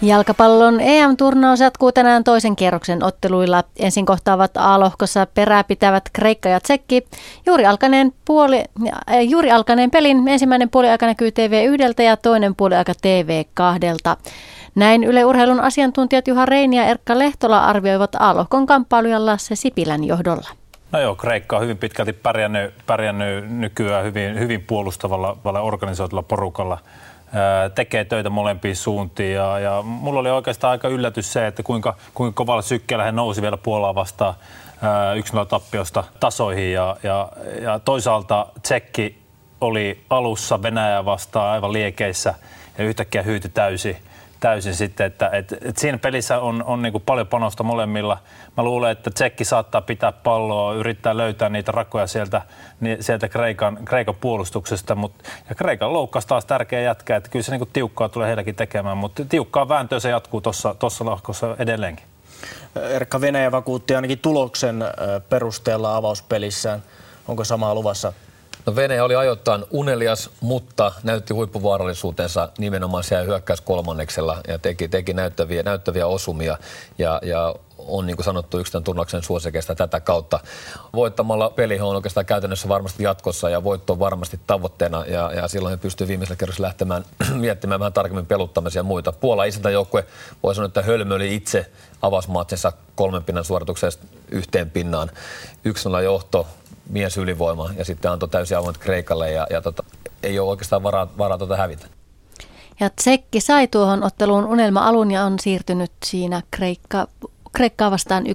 Jalkapallon EM-turnaus jatkuu tänään toisen kierroksen otteluilla. Ensin kohtaavat A-lohkossa perää pitävät Kreikka ja Tsekki. Juuri alkaneen, puoli, äh, juuri alkaneen pelin ensimmäinen puoliaika näkyy TV1 ja toinen puoliaika TV2. Näin Yle Urheilun asiantuntijat Juha Reini ja Erkka Lehtola arvioivat A-lohkon kamppailuja Lasse Sipilän johdolla. No joo, Kreikka on hyvin pitkälti pärjännyt, pärjännyt nykyään hyvin, hyvin puolustavalla organisoitulla porukalla – tekee töitä molempiin suuntiin. Ja, ja mulla oli oikeastaan aika yllätys se, että kuinka, kuinka kovalla sykkeellä he nousi vielä Puolaa vastaan 1-0 tappiosta tasoihin. Ja, ja, ja toisaalta Tsekki oli alussa Venäjää vastaan aivan liekeissä ja yhtäkkiä hyyti täysin täysin sitten, että et, et siinä pelissä on, on niin paljon panosta molemmilla. Mä luulen, että Tsekki saattaa pitää palloa, yrittää löytää niitä rakoja sieltä, sieltä Kreikan, Kreikan puolustuksesta, mut, ja Kreikan loukkaus taas tärkeä jätkä, että kyllä se niin tiukkaa tulee heidänkin tekemään, mutta tiukkaa vääntöä se jatkuu tuossa lohkossa edelleenkin. Erkka Venäjä vakuutti ainakin tuloksen perusteella avauspelissään. Onko samaa luvassa No Venäjä oli ajoittain unelias, mutta näytti huippuvaarallisuutensa nimenomaan siellä hyökkäys kolmanneksella ja teki, teki näyttäviä, näyttäviä osumia ja, ja on niin kuin sanottu yksi tämän turnauksen suosikeista tätä kautta. Voittamalla peli on oikeastaan käytännössä varmasti jatkossa ja voitto on varmasti tavoitteena ja, ja silloin he pystyy viimeisellä kerroksella lähtemään (clears throat) miettimään vähän tarkemmin peluttamisia ja muita. Puola joukkue voi sanoa, että hölmöili itse avausmaatsensa kolmen pinnan suorituksesta yhteen pinnaan. Yksi johto, mies ylivoima ja sitten antoi täysin avoimet Kreikalle ja, ja tota, ei ole oikeastaan varaa, varaa tuota hävitä. Ja Tsekki sai tuohon otteluun unelma-alun ja on siirtynyt siinä Kreikka, Kreikkaa vastaan 1-0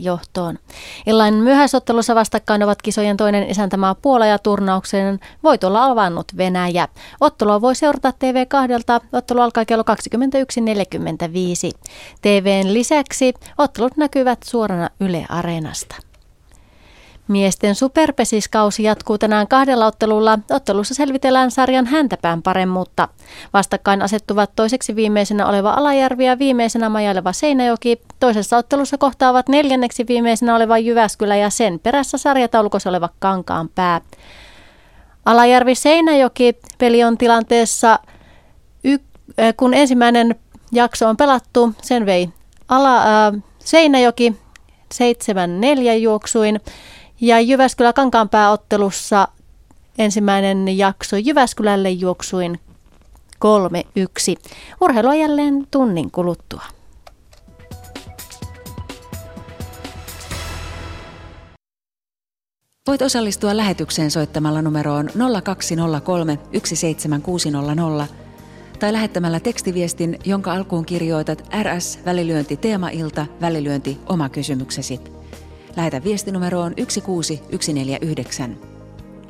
johtoon. Illain myöhäisottelussa vastakkain ovat kisojen toinen isäntämaa Puola ja turnauksen voitolla avannut Venäjä. Ottelua voi seurata TV2. Ottelu alkaa kello 21.45. TVn lisäksi ottelut näkyvät suorana Yle Areenasta. Miesten superpesiskausi jatkuu tänään kahdella ottelulla. Ottelussa selvitellään sarjan häntäpään paremmuutta. Vastakkain asettuvat toiseksi viimeisenä oleva Alajärvi ja viimeisenä majaileva Seinäjoki. Toisessa ottelussa kohtaavat neljänneksi viimeisenä oleva Jyväskylä ja sen perässä sarjataulukossa oleva Kankaan pää. Alajärvi Seinäjoki peli on tilanteessa, äh, kun ensimmäinen jakso on pelattu, sen vei Ala, äh, Seinäjoki 7-4 juoksuin. Ja Jyväskylä Kankaanpääottelussa ensimmäinen jakso Jyväskylälle juoksuin 3-1. Urheilua jälleen tunnin kuluttua. Voit osallistua lähetykseen soittamalla numeroon 0203 17600 tai lähettämällä tekstiviestin, jonka alkuun kirjoitat RS välilyönti teemailta välilyönti oma kysymyksesi. Lähetä viestinumeroon 16149.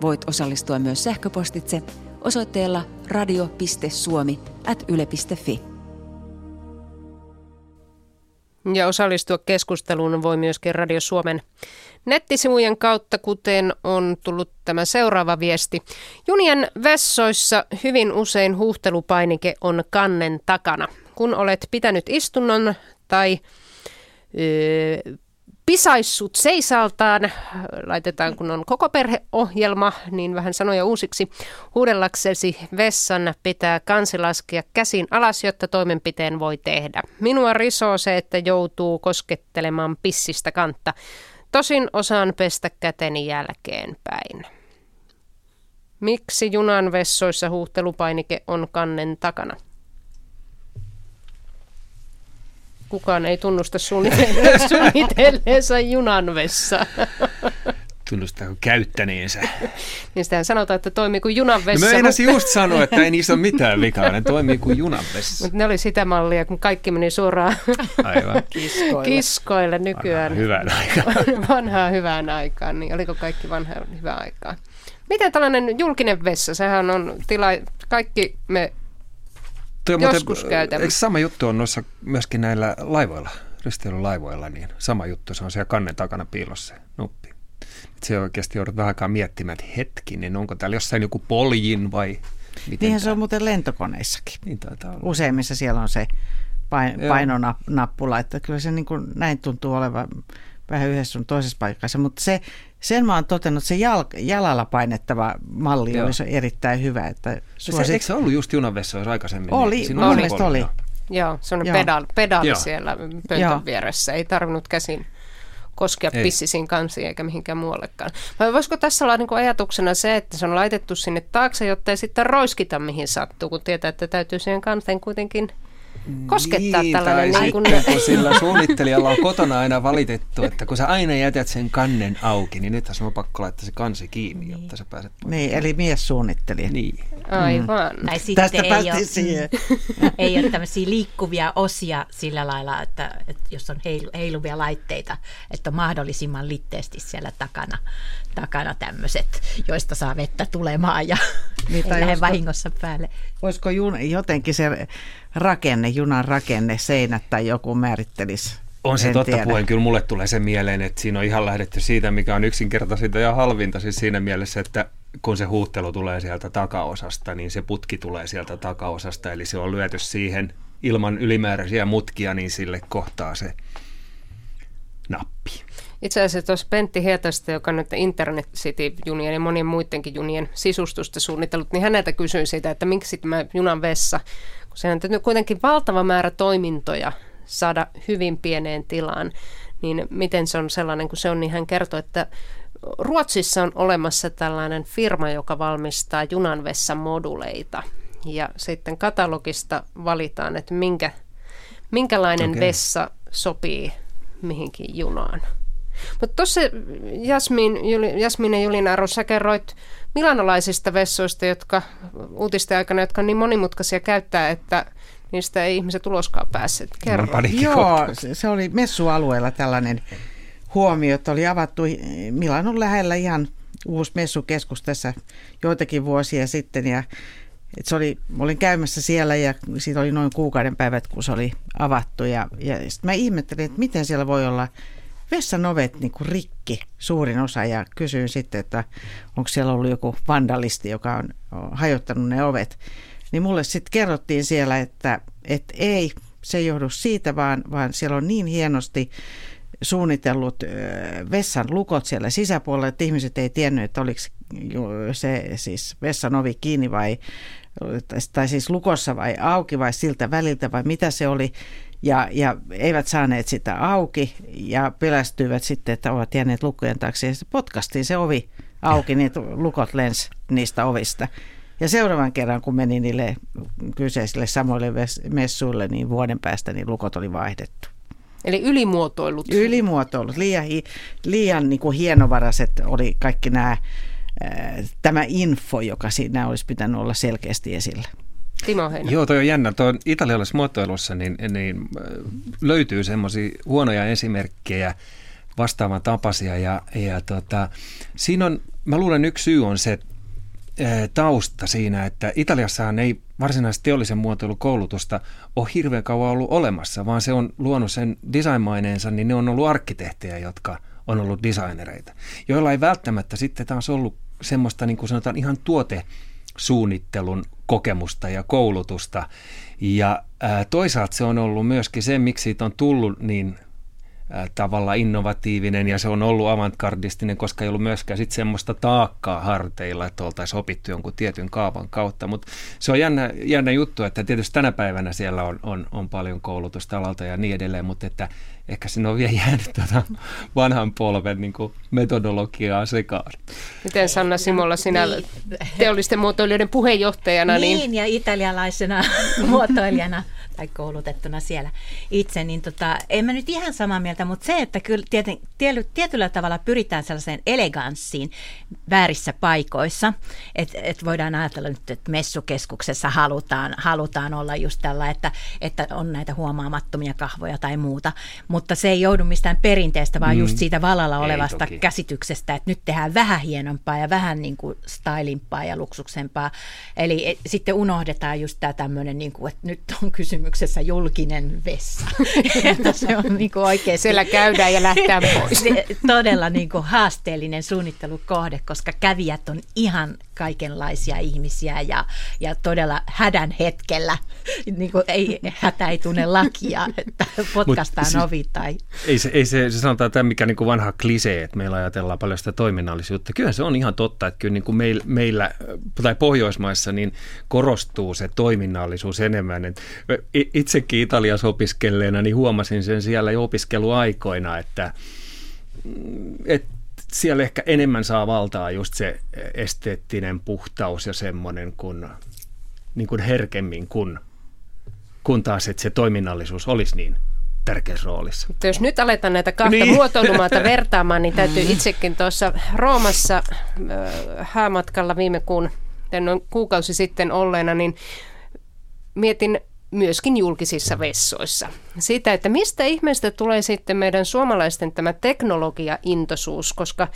Voit osallistua myös sähköpostitse osoitteella radio.suomi at yle.fi. Ja osallistua keskusteluun voi myöskin Radio Suomen nettisivujen kautta, kuten on tullut tämä seuraava viesti. Junien vessoissa hyvin usein huuhtelupainike on kannen takana. Kun olet pitänyt istunnon tai pisaissut seisaltaan, laitetaan kun on koko perheohjelma, niin vähän sanoja uusiksi. Huudellaksesi vessan pitää kansi laskea käsin alas, jotta toimenpiteen voi tehdä. Minua risoo se, että joutuu koskettelemaan pissistä kantta. Tosin osaan pestä käteni jälkeenpäin. Miksi junan vessoissa huuhtelupainike on kannen takana? Kukaan ei tunnusta (laughs) suunnitelleensa junanvessa. Tunnustaako käyttäneensä? niin sitähän sanotaan, että toimii kuin junanvessa. No mä mutta... just sanoa, että ei niissä ole mitään vikaa, ne toimii kuin junanvessa. Mutta ne oli sitä mallia, kun kaikki meni suoraan Aivan. kiskoille. kiskoille nykyään. Vanhaa hyvään aikaan. (laughs) vanhaa hyvään aikaan, niin oliko kaikki vanhaa hyvään aikaan? Miten tällainen julkinen vessa, sehän on tila, kaikki me Toi Joskus muuten, käytämme. Eikö sama juttu on noissa myöskin näillä laivoilla, risteilylaivoilla, niin sama juttu, se on siellä kannen takana piilossa se nuppi. Et se oikeasti joudut vähän aikaa miettimään, että hetkinen, onko täällä jossain joku poljin vai miten Niinhän tää? se on muuten lentokoneissakin. Niin taitaa olla. Useimmissa siellä on se pain, painonappula, että kyllä se niin kuin, näin tuntuu olevan vähän yhdessä sun toisessa paikassa, mutta se, sen mä oon totennut, että se jal, jalalla painettava malli Joo. olisi erittäin hyvä. Että Se, eikö se ollut just junanvessoissa aikaisemmin? Oli, Niin mun mielestä oli. joo. Joo, se on Joo. pedaali, pedaali Joo. siellä Joo. pöntön vieressä. Ei tarvinnut käsin koskea Ei. pissisiin kansiin eikä mihinkään muuallekaan. Vai voisiko tässä olla niinku ajatuksena se, että se on laitettu sinne taakse, jotta ei sitten roiskita mihin sattuu, kun tietää, että täytyy siihen kanteen kuitenkin koskettaa niin, tällainen tai niin kuin, sitten, kun sillä suunnittelijalla on kotona aina valitettu, että kun sä aina jätät sen kannen auki, niin nyt on pakko laittaa se kansi kiinni, niin. jotta sä pääset pois. Niin, eli mies suunnitteli. Niin. Aivan. Tai sitten Tästä ei ole, siihen. (laughs) ei ole tämmöisiä liikkuvia osia sillä lailla, että, että jos on heilu, heiluvia laitteita, että on mahdollisimman litteesti siellä takana, takana tämmöiset, joista saa vettä tulemaan ja Niin, ei lähde vahingossa päälle. Olisiko jun, jotenkin se rakenne, junan rakenne, seinät tai joku määrittelisi? On se En totta tiedä. puheen, kyllä mulle tulee se mieleen, että siinä on ihan lähdetty siitä, mikä on yksinkertaisinta ja halvinta siis siinä mielessä, että kun se huuhtelu tulee sieltä takaosasta, niin se putki tulee sieltä takaosasta, eli se on lyöty siihen ilman ylimääräisiä mutkia, niin sille kohtaa se nappi. Itse asiassa tuossa Pentti Hietasta, joka nyt Internet City-junien ja monien muidenkin junien sisustusta suunnitellut, niin häneltä kysyin siitä, että miksi tämä junan vessa, kun sehän täytyy kuitenkin valtava määrä toimintoja saada hyvin pieneen tilaan, niin miten se on sellainen kuin se on, niin hän kertoi, että Ruotsissa on olemassa tällainen firma, joka valmistaa junanvessan moduleita. Ja sitten katalogista valitaan, että minkä, minkälainen okay. vessa sopii mihinkin junaan. Mutta tuossa Jasmin, Juli, Jasmin ja Julina Aro, sä kerroit milanolaisista vessoista, jotka uutisten aikana, jotka on niin monimutkaisia käyttää, että niistä ei ihmiset uloskaan päässeet. Kerro. Joo, se, se oli messualueella tällainen huomio, että oli avattu Milanon lähellä ihan uusi messukeskus tässä joitakin vuosia sitten ja et se oli, olin käymässä siellä ja siitä oli noin kuukauden päivät, kun se oli avattu ja, ja sitten mä ihmettelin, että miten siellä voi olla vessan ovet niin kuin rikki suurin osa ja kysyin sitten, että onko siellä ollut joku vandalisti, joka on hajottanut ne ovet. Niin mulle sitten kerrottiin siellä, että, että ei, se ei johdu siitä, vaan, vaan siellä on niin hienosti suunnitellut vessan lukot siellä sisäpuolella, että ihmiset ei tiennyt, että oliko se siis vessan ovi kiinni vai, tai siis lukossa vai auki vai siltä väliltä vai mitä se oli. Ja, ja eivät saaneet sitä auki ja pelästyivät sitten, että ovat jääneet lukkojen taakse. Ja sitten potkastiin se ovi auki, niin lukot lens niistä ovista. Ja seuraavan kerran, kun meni niille kyseisille samoille messuille, niin vuoden päästä niin lukot oli vaihdettu. Eli ylimuotoilut. Ylimuotoilut, liian, liian niin kuin hienovaraiset oli kaikki nämä, tämä info, joka siinä olisi pitänyt olla selkeästi esillä. Timo Heino. Joo, toi on jännä. Tuo italialaisessa muotoilussa niin, niin äh, löytyy semmoisia huonoja esimerkkejä vastaavan tapaisia ja, ja tota, siinä on, mä luulen yksi syy on se äh, tausta siinä, että Italiassahan ei varsinaisesti teollisen muotoilukoulutusta ole hirveän kauan ollut olemassa, vaan se on luonut sen designmaineensa, niin ne on ollut arkkitehtejä, jotka on ollut designereita, joilla ei välttämättä sitten taas ollut semmoista niin kuin sanotaan ihan tuotesuunnittelun kokemusta ja koulutusta. Ja ää, toisaalta se on ollut myöskin se, miksi siitä on tullut niin tavalla innovatiivinen ja se on ollut avantgardistinen, koska ei ollut myöskään sit semmoista taakkaa harteilla, että oltaisiin opittu jonkun tietyn kaavan kautta. Mutta se on jännä, jännä juttu, että tietysti tänä päivänä siellä on, on, on paljon koulutusta alalta ja niin edelleen, mutta että ehkä sinne on vielä jäänyt tuota vanhan polven niin kuin metodologiaa sekaan. Miten Sanna Simolla sinä teollisten muotoilijoiden puheenjohtajana? Niin, Niin, ja italialaisena (laughs) muotoilijana tai koulutettuna siellä itse, niin tota, en mä nyt ihan samaa mieltä, mutta se, että kyllä tiety, tietyllä tavalla pyritään sellaiseen eleganssiin väärissä paikoissa, että et voidaan ajatella nyt, että messukeskuksessa halutaan, halutaan olla just tällä, että, että on näitä huomaamattomia kahvoja tai muuta, mutta se ei joudu mistään perinteestä, vaan mm. just siitä valalla olevasta käsityksestä, että nyt tehdään vähän hienompaa ja vähän niin kuin stylimpaa ja luksuksempaa. Eli et, sitten unohdetaan just tämä tämmöinen, niin kuin, että nyt on kysymyksessä julkinen vessa. (laughs) että se on niin kuin oikeasti... Siellä käydään ja lähtään pois. Se- Todella niin kuin haasteellinen suunnittelukohde, koska kävijät on ihan kaikenlaisia ihmisiä ja, ja todella hädän hetkellä, niin kuin ei, hätä ei tunne lakia, että potkaistaan siis- ovi tai... Ei se, ei se, se sanotaan tämä, mikä niin kuin vanha klisee, että meillä ajatellaan paljon sitä toiminnallisuutta. Kyllä se on ihan totta, että kyllä niin kuin meillä, meillä tai Pohjoismaissa niin korostuu se toiminnallisuus enemmän. Et itsekin Italiassa opiskelleena niin huomasin sen siellä jo opiskeluaikoina, että, mm, että siellä ehkä enemmän saa valtaa just se esteettinen puhtaus ja semmoinen kuin, niin kuin herkemmin kuin, kun taas, että se toiminnallisuus olisi niin tärkeässä roolissa. Mutta jos nyt aletaan näitä kahta niin. Muotoilumaata (laughs) vertaamaan, niin täytyy itsekin tuossa Roomassa äh, häämatkalla viime kuun, noin kuukausi sitten olleena, niin mietin myöskin julkisissa vessoissa. Sitä, että mistä ihmeestä tulee sitten meidän suomalaisten tämä teknologiaintoisuus, koska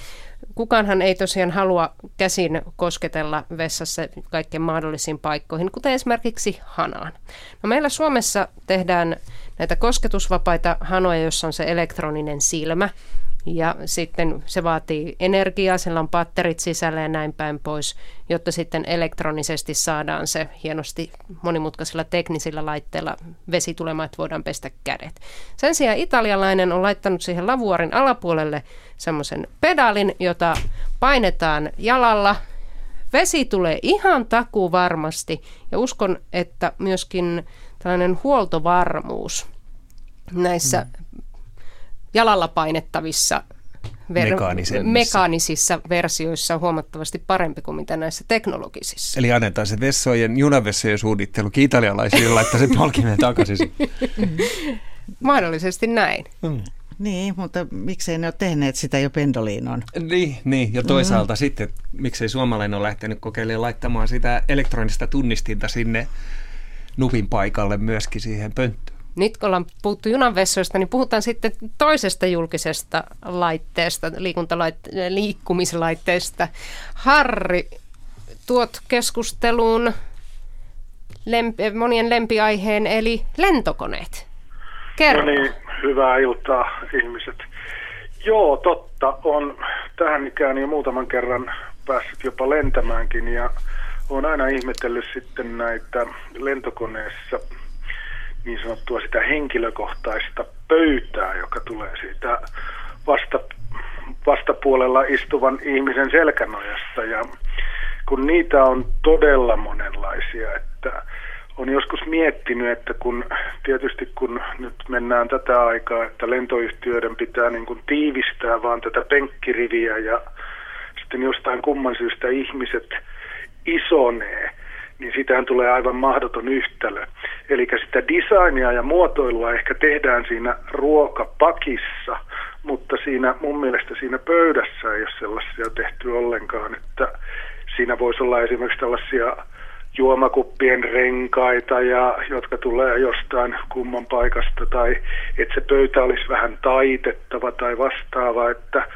kukaanhan ei tosiaan halua käsin kosketella vessassa kaikkein mahdollisiin paikkoihin, kuten esimerkiksi hanaan. No meillä Suomessa tehdään näitä kosketusvapaita hanoja, jossa on se elektroninen silmä, ja sitten se vaatii energiaa, sillä on patterit sisällä ja näin päin pois, jotta sitten elektronisesti saadaan se hienosti monimutkaisilla teknisillä laitteilla vesi tulemaan, että voidaan pestä kädet. Sen sijaan italialainen on laittanut siihen lavuarin alapuolelle semmoisen pedaalin, jota painetaan jalalla. Vesi tulee ihan takuu varmasti ja uskon, että myöskin tällainen huoltovarmuus näissä mm jalalla painettavissa Mekaanisemmissa. mekaanisissa versioissa on huomattavasti parempi kuin mitä näissä teknologisissa. Eli annetaan se vessojen, junavessojen suunnittelukin italialaisille laittaa se polkimen takaisin. (laughs) Mahdollisesti näin. Mm. Niin, mutta miksei ne ole tehneet sitä jo Pendolinon? Niin, niin, ja toisaalta mm. sitten, miksei suomalainen ole lähtenyt kokeilemaan laittamaan sitä elektronista tunnistinta sinne nupin paikalle myöskin siihen pönttöön. Nyt kun ollaan puhuttu junanvessoista, niin puhutaan sitten toisesta julkisesta laitteesta, liikuntalaitte- liikkumislaitteesta. Harri, tuot keskusteluun lempi, monien lempiaiheen, eli lentokoneet. Kerro. No niin, hyvää iltaa ihmiset. Joo, totta. On tähän ikään jo muutaman kerran päässyt jopa lentämäänkin ja olen aina ihmetellyt sitten näitä lentokoneessa niin sanottua sitä henkilökohtaista pöytää, joka tulee siitä vasta, vastapuolella istuvan ihmisen selkänojasta. Ja kun niitä on todella monenlaisia, että on joskus miettinyt, että kun tietysti kun nyt mennään tätä aikaa, että lentoyhtiöiden pitää niin kuin tiivistää vaan tätä penkkiriviä ja sitten jostain kumman syystä ihmiset isonee, niin sitähän tulee aivan mahdoton yhtälö. Eli sitä designia ja muotoilua ehkä tehdään siinä ruokapakissa, mutta siinä mun mielestä siinä pöydässä ei ole sellaisia tehty ollenkaan, että siinä voisi olla esimerkiksi tällaisia juomakuppien renkaita, ja, jotka tulee jostain kumman paikasta, tai että se pöytä olisi vähän taitettava tai vastaava, että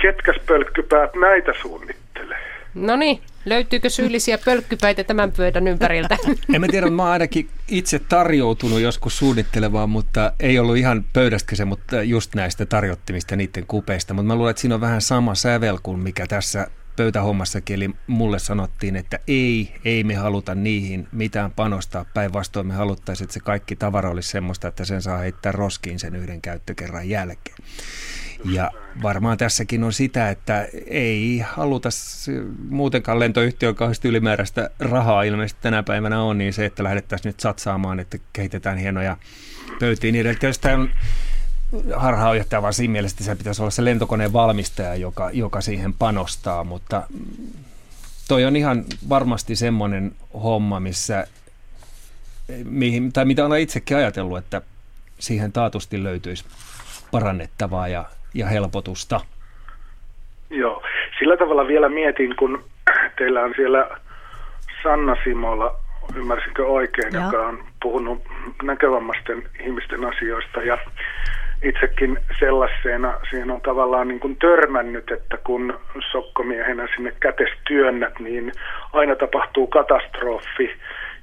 ketkäs pölkkypäät näitä suunnittelee? No niin, löytyykö syyllisiä pölkkypäitä tämän pöydän ympäriltä? (laughs) En mä tiedä, mä oon ainakin itse tarjoutunut joskus suunnittelevaan, mutta ei ollut ihan pöydästä se, mutta just näistä tarjottimista niiden kupeista. Mutta mä luulen, että siinä on vähän sama sävel kuin mikä tässä pöytähommassakin, eli mulle sanottiin, että ei, ei me haluta niihin mitään panostaa. Päinvastoin me haluttaisiin, että se kaikki tavara olisi semmoista, että sen saa heittää roskiin sen yhden käyttökerran jälkeen. Ja varmaan tässäkin on sitä, että ei haluta muutenkaan lentoyhtiön kauheasti ylimääräistä rahaa ilmeisesti tänä päivänä on, niin se, että lähdettäisiin nyt satsaamaan, että kehitetään hienoja pöytiä. Niin tämä on harhaanjohtavaa siinä mielessä, että se pitäisi olla se lentokoneen valmistaja, joka, joka siihen panostaa, mutta toi on ihan varmasti semmoinen homma, missä, mihin, tai mitä olen itsekin ajatellut, että siihen taatusti löytyisi parannettavaa ja, ja helpotusta. Joo, sillä tavalla vielä mietin, kun teillä on siellä Sanna Simola, ymmärsinkö oikein, Joo. joka on puhunut näkövammaisten ihmisten asioista. Ja itsekin sellaisena siihen on tavallaan niin kuin törmännyt, että kun sokkomiehenä sinne kätestyönnät, niin aina tapahtuu katastrofi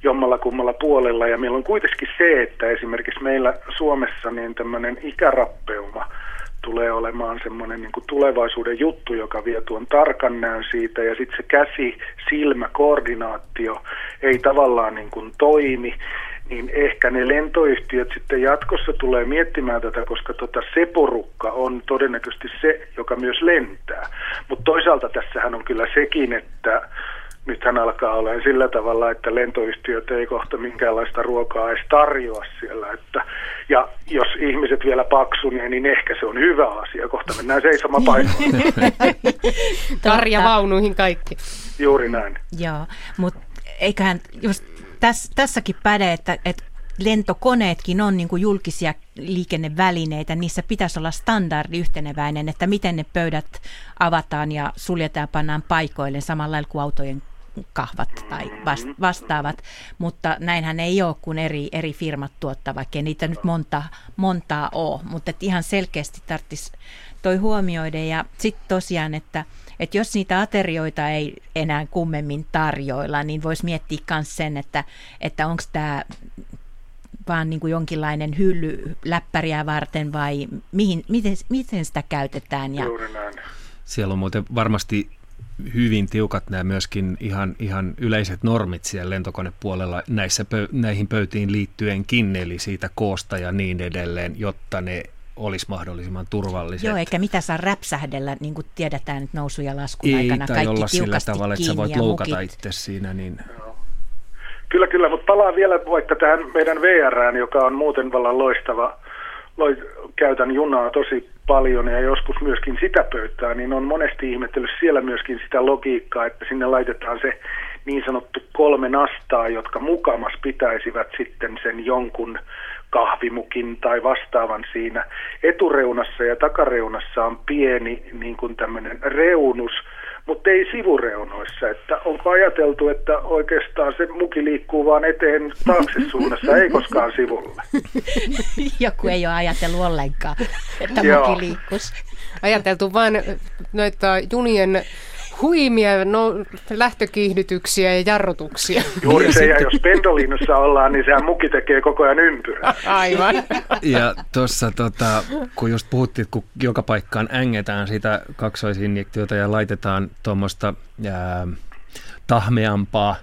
jommalla kummalla puolella. Ja meillä on kuitenkin se, että esimerkiksi meillä Suomessa niin tämmöinen ikärappeuma tulee olemaan semmoinen niin tulevaisuuden juttu, joka vie tuon tarkan näön siitä ja sitten se käsi, silmä, koordinaatio ei tavallaan niin kuin toimi niin ehkä ne lentoyhtiöt sitten jatkossa tulee miettimään tätä, koska tota se porukka on todennäköisesti se, joka myös lentää. Mutta toisaalta tässähän on kyllä sekin, että nythän alkaa olla sillä tavalla, että lentoyhtiöt ei kohta minkäänlaista ruokaa edes tarjoa siellä. Että, ja jos ihmiset vielä paksunee, niin ehkä se on hyvä asia. Kohta mennään seisomaan (laughs) paikalle. Karja vaunuihin kaikki. Juuri näin. Joo, mutta eiköhän just täs, tässäkin päde, että, että lentokoneetkin on niin kuin julkisia liikennevälineitä, niissä pitäisi olla standardi yhteneväinen, että miten ne pöydät avataan ja suljetaan ja pannaan paikoille samalla lailla kuin autojen kahvat tai vastaavat, mutta näinhän ei ole, kun eri, eri firmat tuottavat, vaikka niitä nyt monta, montaa ole, mutta ihan selkeästi tarvitsisi toi huomioida ja sitten tosiaan, että, että jos niitä aterioita ei enää kummemmin tarjoilla, niin voisi miettiä myös sen, että, että onko tämä vaan niin kuin jonkinlainen hylly läppäriä varten vai mihin, miten, miten sitä käytetään. Ja... Siellä on muuten varmasti hyvin tiukat nämä myöskin ihan, ihan yleiset normit siellä lentokonepuolella näissä pö, näihin pöytiin liittyenkin, eli siitä koosta ja niin edelleen, jotta ne olisi mahdollisimman turvalliset. Joo, eikä mitä saa räpsähdellä, niin kuin tiedetään, että nousu- ja laskun Ei, aikana tai kaikki olla sillä tavalla, että sä voit loukata itse siinä. Niin... Kyllä, kyllä, mutta palaan vielä vaikka tähän meidän VRään, joka on muuten vallan loistava. Loi, käytän junaa tosi paljon ja joskus myöskin sitä pöytää, niin on monesti ihmetellyt siellä myöskin sitä logiikkaa, että sinne laitetaan se niin sanottu kolme nastaa, jotka mukamas pitäisivät sitten sen jonkun kahvimukin tai vastaavan siinä. Etureunassa ja takareunassa on pieni niin kuin tämmöinen reunus, mutta ei sivureunoissa. Että onko ajateltu, että oikeastaan se muki liikkuu vaan eteen taakse suunnassa, ei koskaan sivulle? (laughs) Joku ei ole ajatellut ollenkaan, että muki liikkuisi. Ajateltu vain noita junien huimia no, lähtökiihdytyksiä ja jarrutuksia. (laughs) Juuri se, ja jos pendoliinossa ollaan, niin sehän muki tekee koko ajan ympyrää. (laughs) Aivan. (laughs) Ja tuossa, tota, kun just puhuttiin, että kun joka paikkaan ängetään sitä kaksoisinjektiota ja laitetaan tuommoista tahmeampaa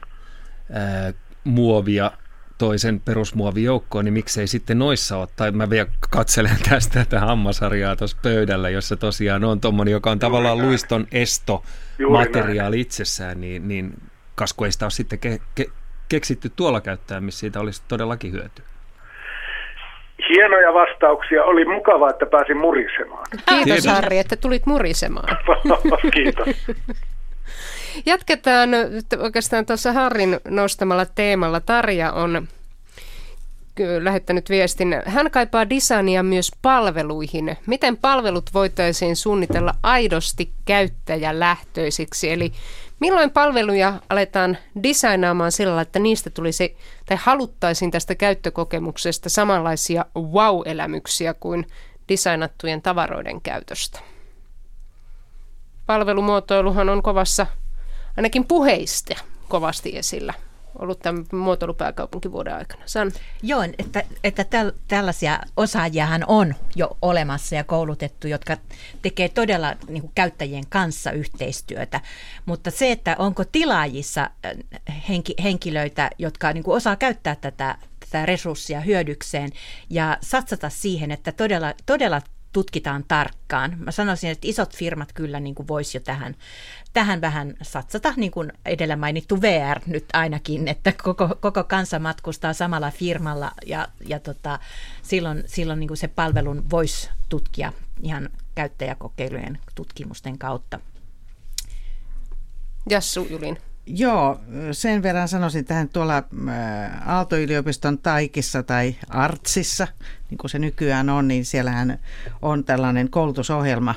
ää, muovia toisen perusmuovijoukkoon, niin miksei sitten noissa ole. Tai mä vielä katselen tästä tätä hammasarjaa tuossa pöydällä, jossa tosiaan on tuommoinen, joka on tavallaan luiston esto materiaali itsessään, niin, niin kasku ei sitä ole sitten ke, ke, keksitty tuolla käyttää, missä siitä olisi todellakin hyötyä. Hienoja vastauksia. Oli mukavaa, että pääsin murisemaan. (laughs) Kiitos, Kiitos. Harri, että tulit murisemaan. (laughs) (laughs) Kiitos. Jatketaan oikeastaan tuossa Harrin nostamalla teemalla. Tarja on lähettänyt viestin. Hän kaipaa designia myös palveluihin. Miten palvelut voitaisiin suunnitella aidosti käyttäjälähtöisiksi? Eli milloin palveluja aletaan designaamaan sillä että niistä tulisi tai haluttaisiin tästä käyttökokemuksesta samanlaisia wow-elämyksiä kuin designattujen tavaroiden käytöstä? Palvelumuotoiluhan on kovassa, ainakin puheista kovasti esillä ollut tämän muotoilupääkaupunkivuoden aikana. San. Joo, että, että täl, tällaisia osaajiahan on jo olemassa ja koulutettu, jotka tekee todella niin kuin käyttäjien kanssa yhteistyötä. Mutta se, että onko tilaajissa äh, henki, henkilöitä, jotka niin kuin osaa käyttää tätä, tätä resurssia hyödykseen ja satsata siihen, että todella, todella tutkitaan tarkkaan. Mä sanoisin, että isot firmat kyllä niin kuin voisi jo tähän, tähän vähän satsata, niin kuin edellä mainittu VR nyt ainakin, että koko, koko kansa matkustaa samalla firmalla ja, ja tota, silloin, silloin niin kuin se palvelun voisi tutkia ihan käyttäjäkokeilujen tutkimusten kautta. Jassu Julin. Joo, sen verran sanoisin tähän tuolla Aalto-yliopiston Taikissa tai Artsissa, niin kuin se nykyään on, niin siellähän on tällainen koulutusohjelma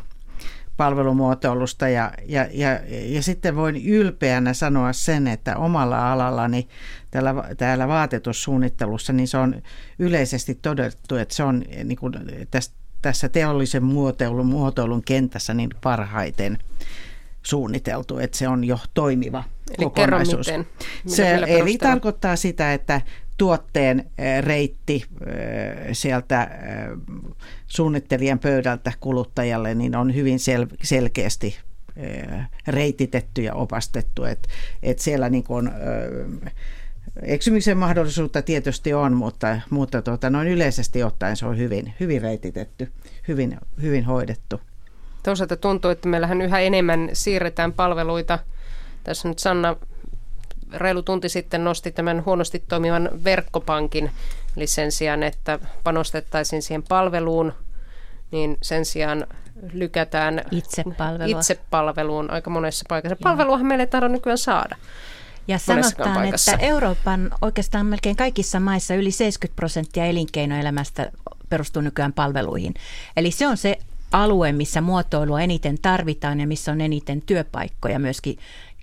palvelumuotoilusta ja, ja, ja, ja sitten voin ylpeänä sanoa sen, että omalla alallani täällä, täällä vaatetussuunnittelussa, niin se on yleisesti todettu, että se on niin kuin tästä tässä teollisen muotoilun, muotoilun kentässä niin parhaiten suunniteltu, että se on jo toimiva Eli kokonaisuus. Kerro miten, se, eli tarkoittaa sitä, että tuotteen reitti sieltä suunnittelijan pöydältä kuluttajalle niin on hyvin sel- selkeästi reititetty ja opastettu. Et, et siellä niin kuin, eksymisen mahdollisuutta tietysti on, mutta, mutta tuota, noin yleisesti ottaen se on hyvin, hyvin reititetty, hyvin, hyvin hoidettu. Toisaalta tuntuu, että meillähän yhä enemmän siirretään palveluita. Tässä nyt Sanna reilu tunti sitten nosti tämän huonosti toimivan verkkopankin, eli sen sijaan, että panostettaisiin siihen palveluun, niin sen sijaan lykätään itsepalvelua. itsepalveluun aika monessa paikassa. Palveluahan meille ei tarvitse nykyään saada. Ja sanotaan, että Euroopan oikeastaan melkein kaikissa maissa yli 70 prosenttia elinkeinoelämästä perustuu nykyään palveluihin. Eli se on se alue, missä muotoilua eniten tarvitaan ja missä on eniten työpaikkoja myöskin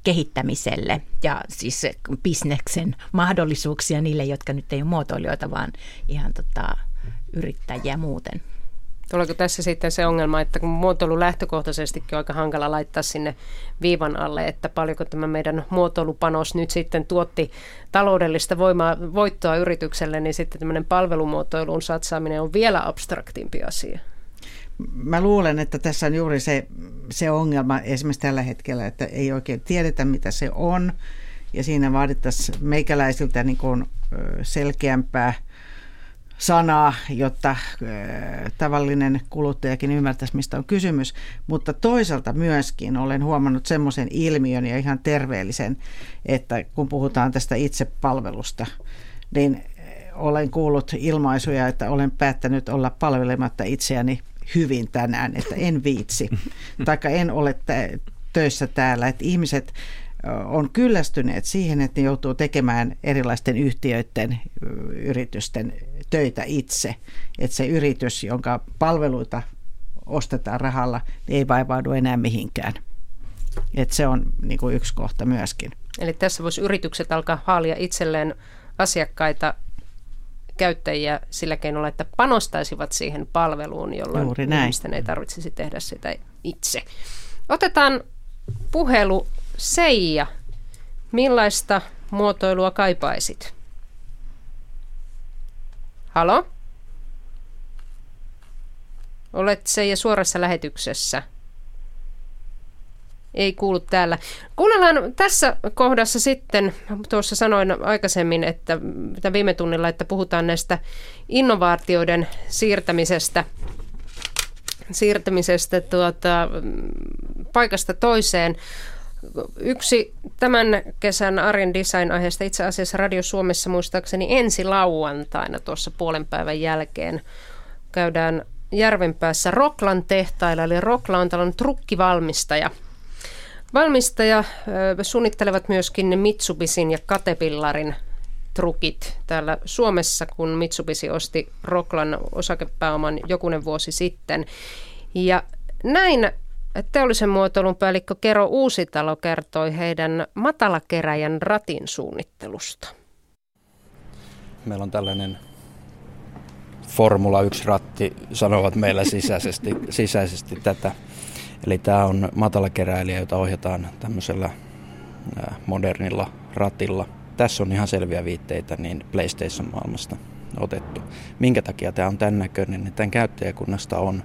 kehittämiselle ja siis bisneksen mahdollisuuksia niille, jotka nyt ei ole muotoilijoita, vaan ihan tota, yrittäjiä muuten. Tuleeko tässä sitten se ongelma, että kun muotoilu lähtökohtaisestikin on aika hankala laittaa sinne viivan alle, että paljonko tämä meidän muotoilupanos nyt sitten tuotti taloudellista voimaa, voittoa yritykselle, niin sitten tämmöinen palvelumuotoiluun satsaaminen on vielä abstraktimpi asia. Mä luulen, että tässä on juuri se, se ongelma esimerkiksi tällä hetkellä, että ei oikein tiedetä, mitä se on. Ja siinä vaadittaisiin meikäläisiltä niin kuin selkeämpää sanaa, jotta tavallinen kuluttajakin ymmärtäisi, mistä on kysymys. Mutta toisaalta myöskin olen huomannut semmoisen ilmiön ja ihan terveellisen, että kun puhutaan tästä itsepalvelusta, niin olen kuullut ilmaisuja, että olen päättänyt olla palvelematta itseäni hyvin tänään, että en viitsi, taikka en ole töissä täällä, että ihmiset on kyllästyneet siihen, että ne joutuu tekemään erilaisten yhtiöiden, yritysten töitä itse. Että se yritys, jonka palveluita ostetaan rahalla, ei vaivaudu enää mihinkään. Että se on niin kuin yksi kohta myöskin. Eli tässä voisi yritykset alkaa haalia itselleen asiakkaita käyttäjiä sillä keinolla, että panostaisivat siihen palveluun, jolloin ihmisten ei tarvitsisi tehdä sitä itse. Otetaan puhelu Seija. Millaista muotoilua kaipaisit? Halo? Olet Seija suorassa lähetyksessä ei kuulu täällä. Kuunnellaan tässä kohdassa sitten, tuossa sanoin aikaisemmin, että viime tunnilla, että puhutaan näistä innovaatioiden siirtämisestä siirtämisestä tuota, paikasta toiseen. Yksi tämän kesän Arjen Design-aiheesta itse asiassa Radio Suomessa muistaakseni ensi lauantaina tuossa puolen päivän jälkeen käydään Järvenpäässä Rocklan tehtailla, eli Rockla on tällainen trukkivalmistaja – Valmistaja suunnittelevat myöskin Mitsubisin ja Caterpillarin trukit täällä Suomessa, kun Mitsubishi osti Rocklan osakepääoman jokunen vuosi sitten. Ja näin teollisen muotoilun päällikkö Kero Uusitalo kertoi heidän matalakeräjän ratin suunnittelusta. Meillä on tällainen Formula 1-ratti, sanovat meillä sisäisesti, sisäisesti tätä. Eli tämä on matalakeräilijä, jota ohjataan tämmöisellä modernilla ratilla. Tässä on ihan selviä viitteitä niin PlayStation-maailmasta otettu. Minkä takia tämä on tämän näköinen, niin tämän käyttäjäkunnasta on,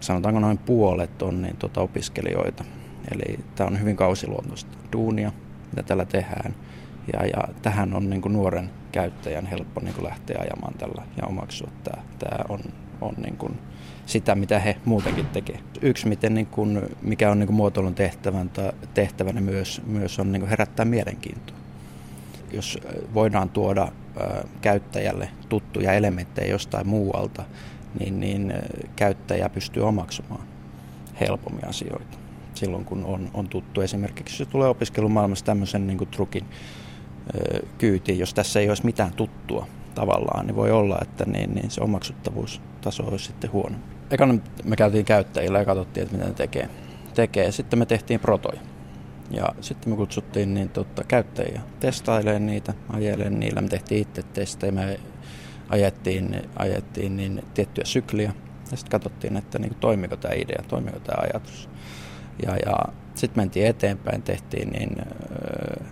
sanotaanko noin puolet on niin tuota opiskelijoita. Eli tämä on hyvin kausiluontoista duunia, mitä tällä tehdään. Ja, ja tähän on niin kuin nuoren käyttäjän helppo niin kuin lähteä ajamaan tällä ja omaksua tämä. Tämä on, on niin kuin sitä, mitä he muutenkin tekevät. Yksi, miten, niin kuin, mikä on niin kuin muotoilun tehtävän, tehtävänä myös, myös on niin kuin herättää mielenkiintoa. Jos voidaan tuoda käyttäjälle tuttuja elementtejä jostain muualta, niin, niin käyttäjä pystyy omaksumaan helpommin asioita. Silloin kun on, on tuttu esimerkiksi, jos tulee opiskelumaailmassa tämmöisen niin kuin trukin kyytiin, jos tässä ei olisi mitään tuttua tavallaan, niin voi olla, että niin, niin se omaksuttavuustaso olisi sitten huono. Ekana me käytiin käyttäjillä ja katsottiin, että mitä ne tekee. tekee. Sitten me tehtiin protoja. Ja sitten me kutsuttiin niin, totta, käyttäjiä testailemaan niitä, ajelemaan niillä. Me tehtiin itse testejä, me ajettiin, ajettiin niin, tiettyjä sykliä Ja sitten katsottiin, että niin toimiko tämä idea, toimiko tämä ajatus. Ja, ja sitten mentiin eteenpäin, tehtiin niin äh,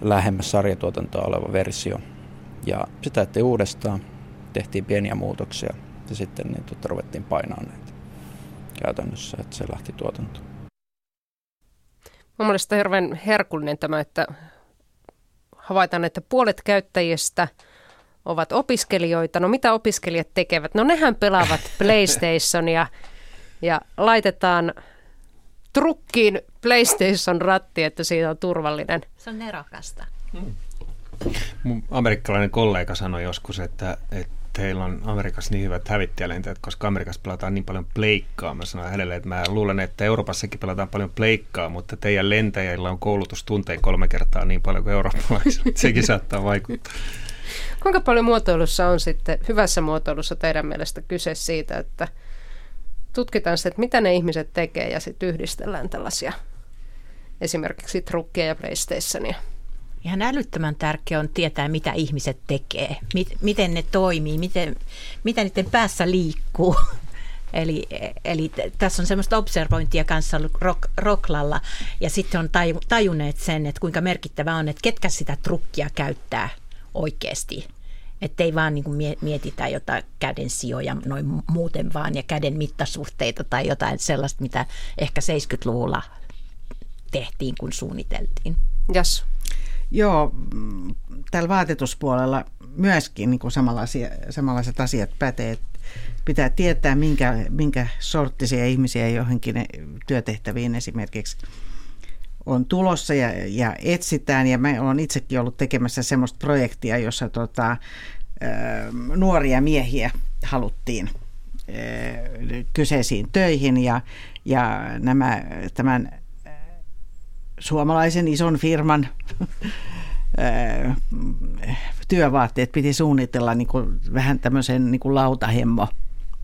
lähemmäs sarjatuotantoa oleva versio. Ja sitä tehtiin uudestaan, tehtiin pieniä muutoksia ja sitten niin, tota, ruvettiin painaa näitä käytännössä, että se lähti tuotantoon. Mun mielestä hirveän herkullinen tämä, että havaitaan, että puolet käyttäjistä ovat opiskelijoita. No mitä opiskelijat tekevät? No nehän pelaavat (laughs) PlayStationia ja laitetaan trukkiin PlayStation-ratti, että siitä on turvallinen. Se on nerokasta. Mun amerikkalainen kollega sanoi joskus, että, että heillä on Amerikassa niin hyvät hävittäjälentäjät, koska Amerikassa pelataan niin paljon pleikkaa. Mä sanoin hänelle, että mä luulen, että Euroopassakin pelataan paljon pleikkaa, mutta teidän lentäjillä on koulutustunteja kolme kertaa niin paljon kuin eurooppalaisilla. (laughs) Sekin saattaa vaikuttaa. Kuinka paljon muotoilussa on sitten, hyvässä muotoilussa teidän mielestä kyse siitä, että tutkitaan sitä, että mitä ne ihmiset tekee ja sitten yhdistellään tällaisia esimerkiksi trukkia ja PlayStationia? Ihan älyttömän tärkeää on tietää, mitä ihmiset tekee, mit, miten ne toimii, miten, mitä niiden päässä liikkuu. (laughs) Eli, eli tässä on semmoista observointia kanssa rock, Rocklalla ja sitten on taju, tajunneet sen, että kuinka merkittävää on, että ketkä sitä trukkia käyttää oikeasti. Että ei vaan niin mietitä jotain käden sijoja noin muuten vaan ja käden mittasuhteita tai jotain sellaista, mitä ehkä 70-luvulla tehtiin, kun suunniteltiin. Yes. Joo, tällä vaatetuspuolella myöskin niin kuin samanlaisia, samanlaiset asiat pätee. Pitää tietää, minkä, minkä sorttisia ihmisiä johonkin työtehtäviin esimerkiksi on tulossa ja, ja etsitään. Ja mä olen itsekin ollut tekemässä semmoista projektia, jossa tota, nuoria miehiä haluttiin kyseisiin töihin ja, ja nämä, tämän suomalaisen ison firman (laughs) työvaatteet piti suunnitella niin kuin vähän tämmöisen niin kuin lautahemmo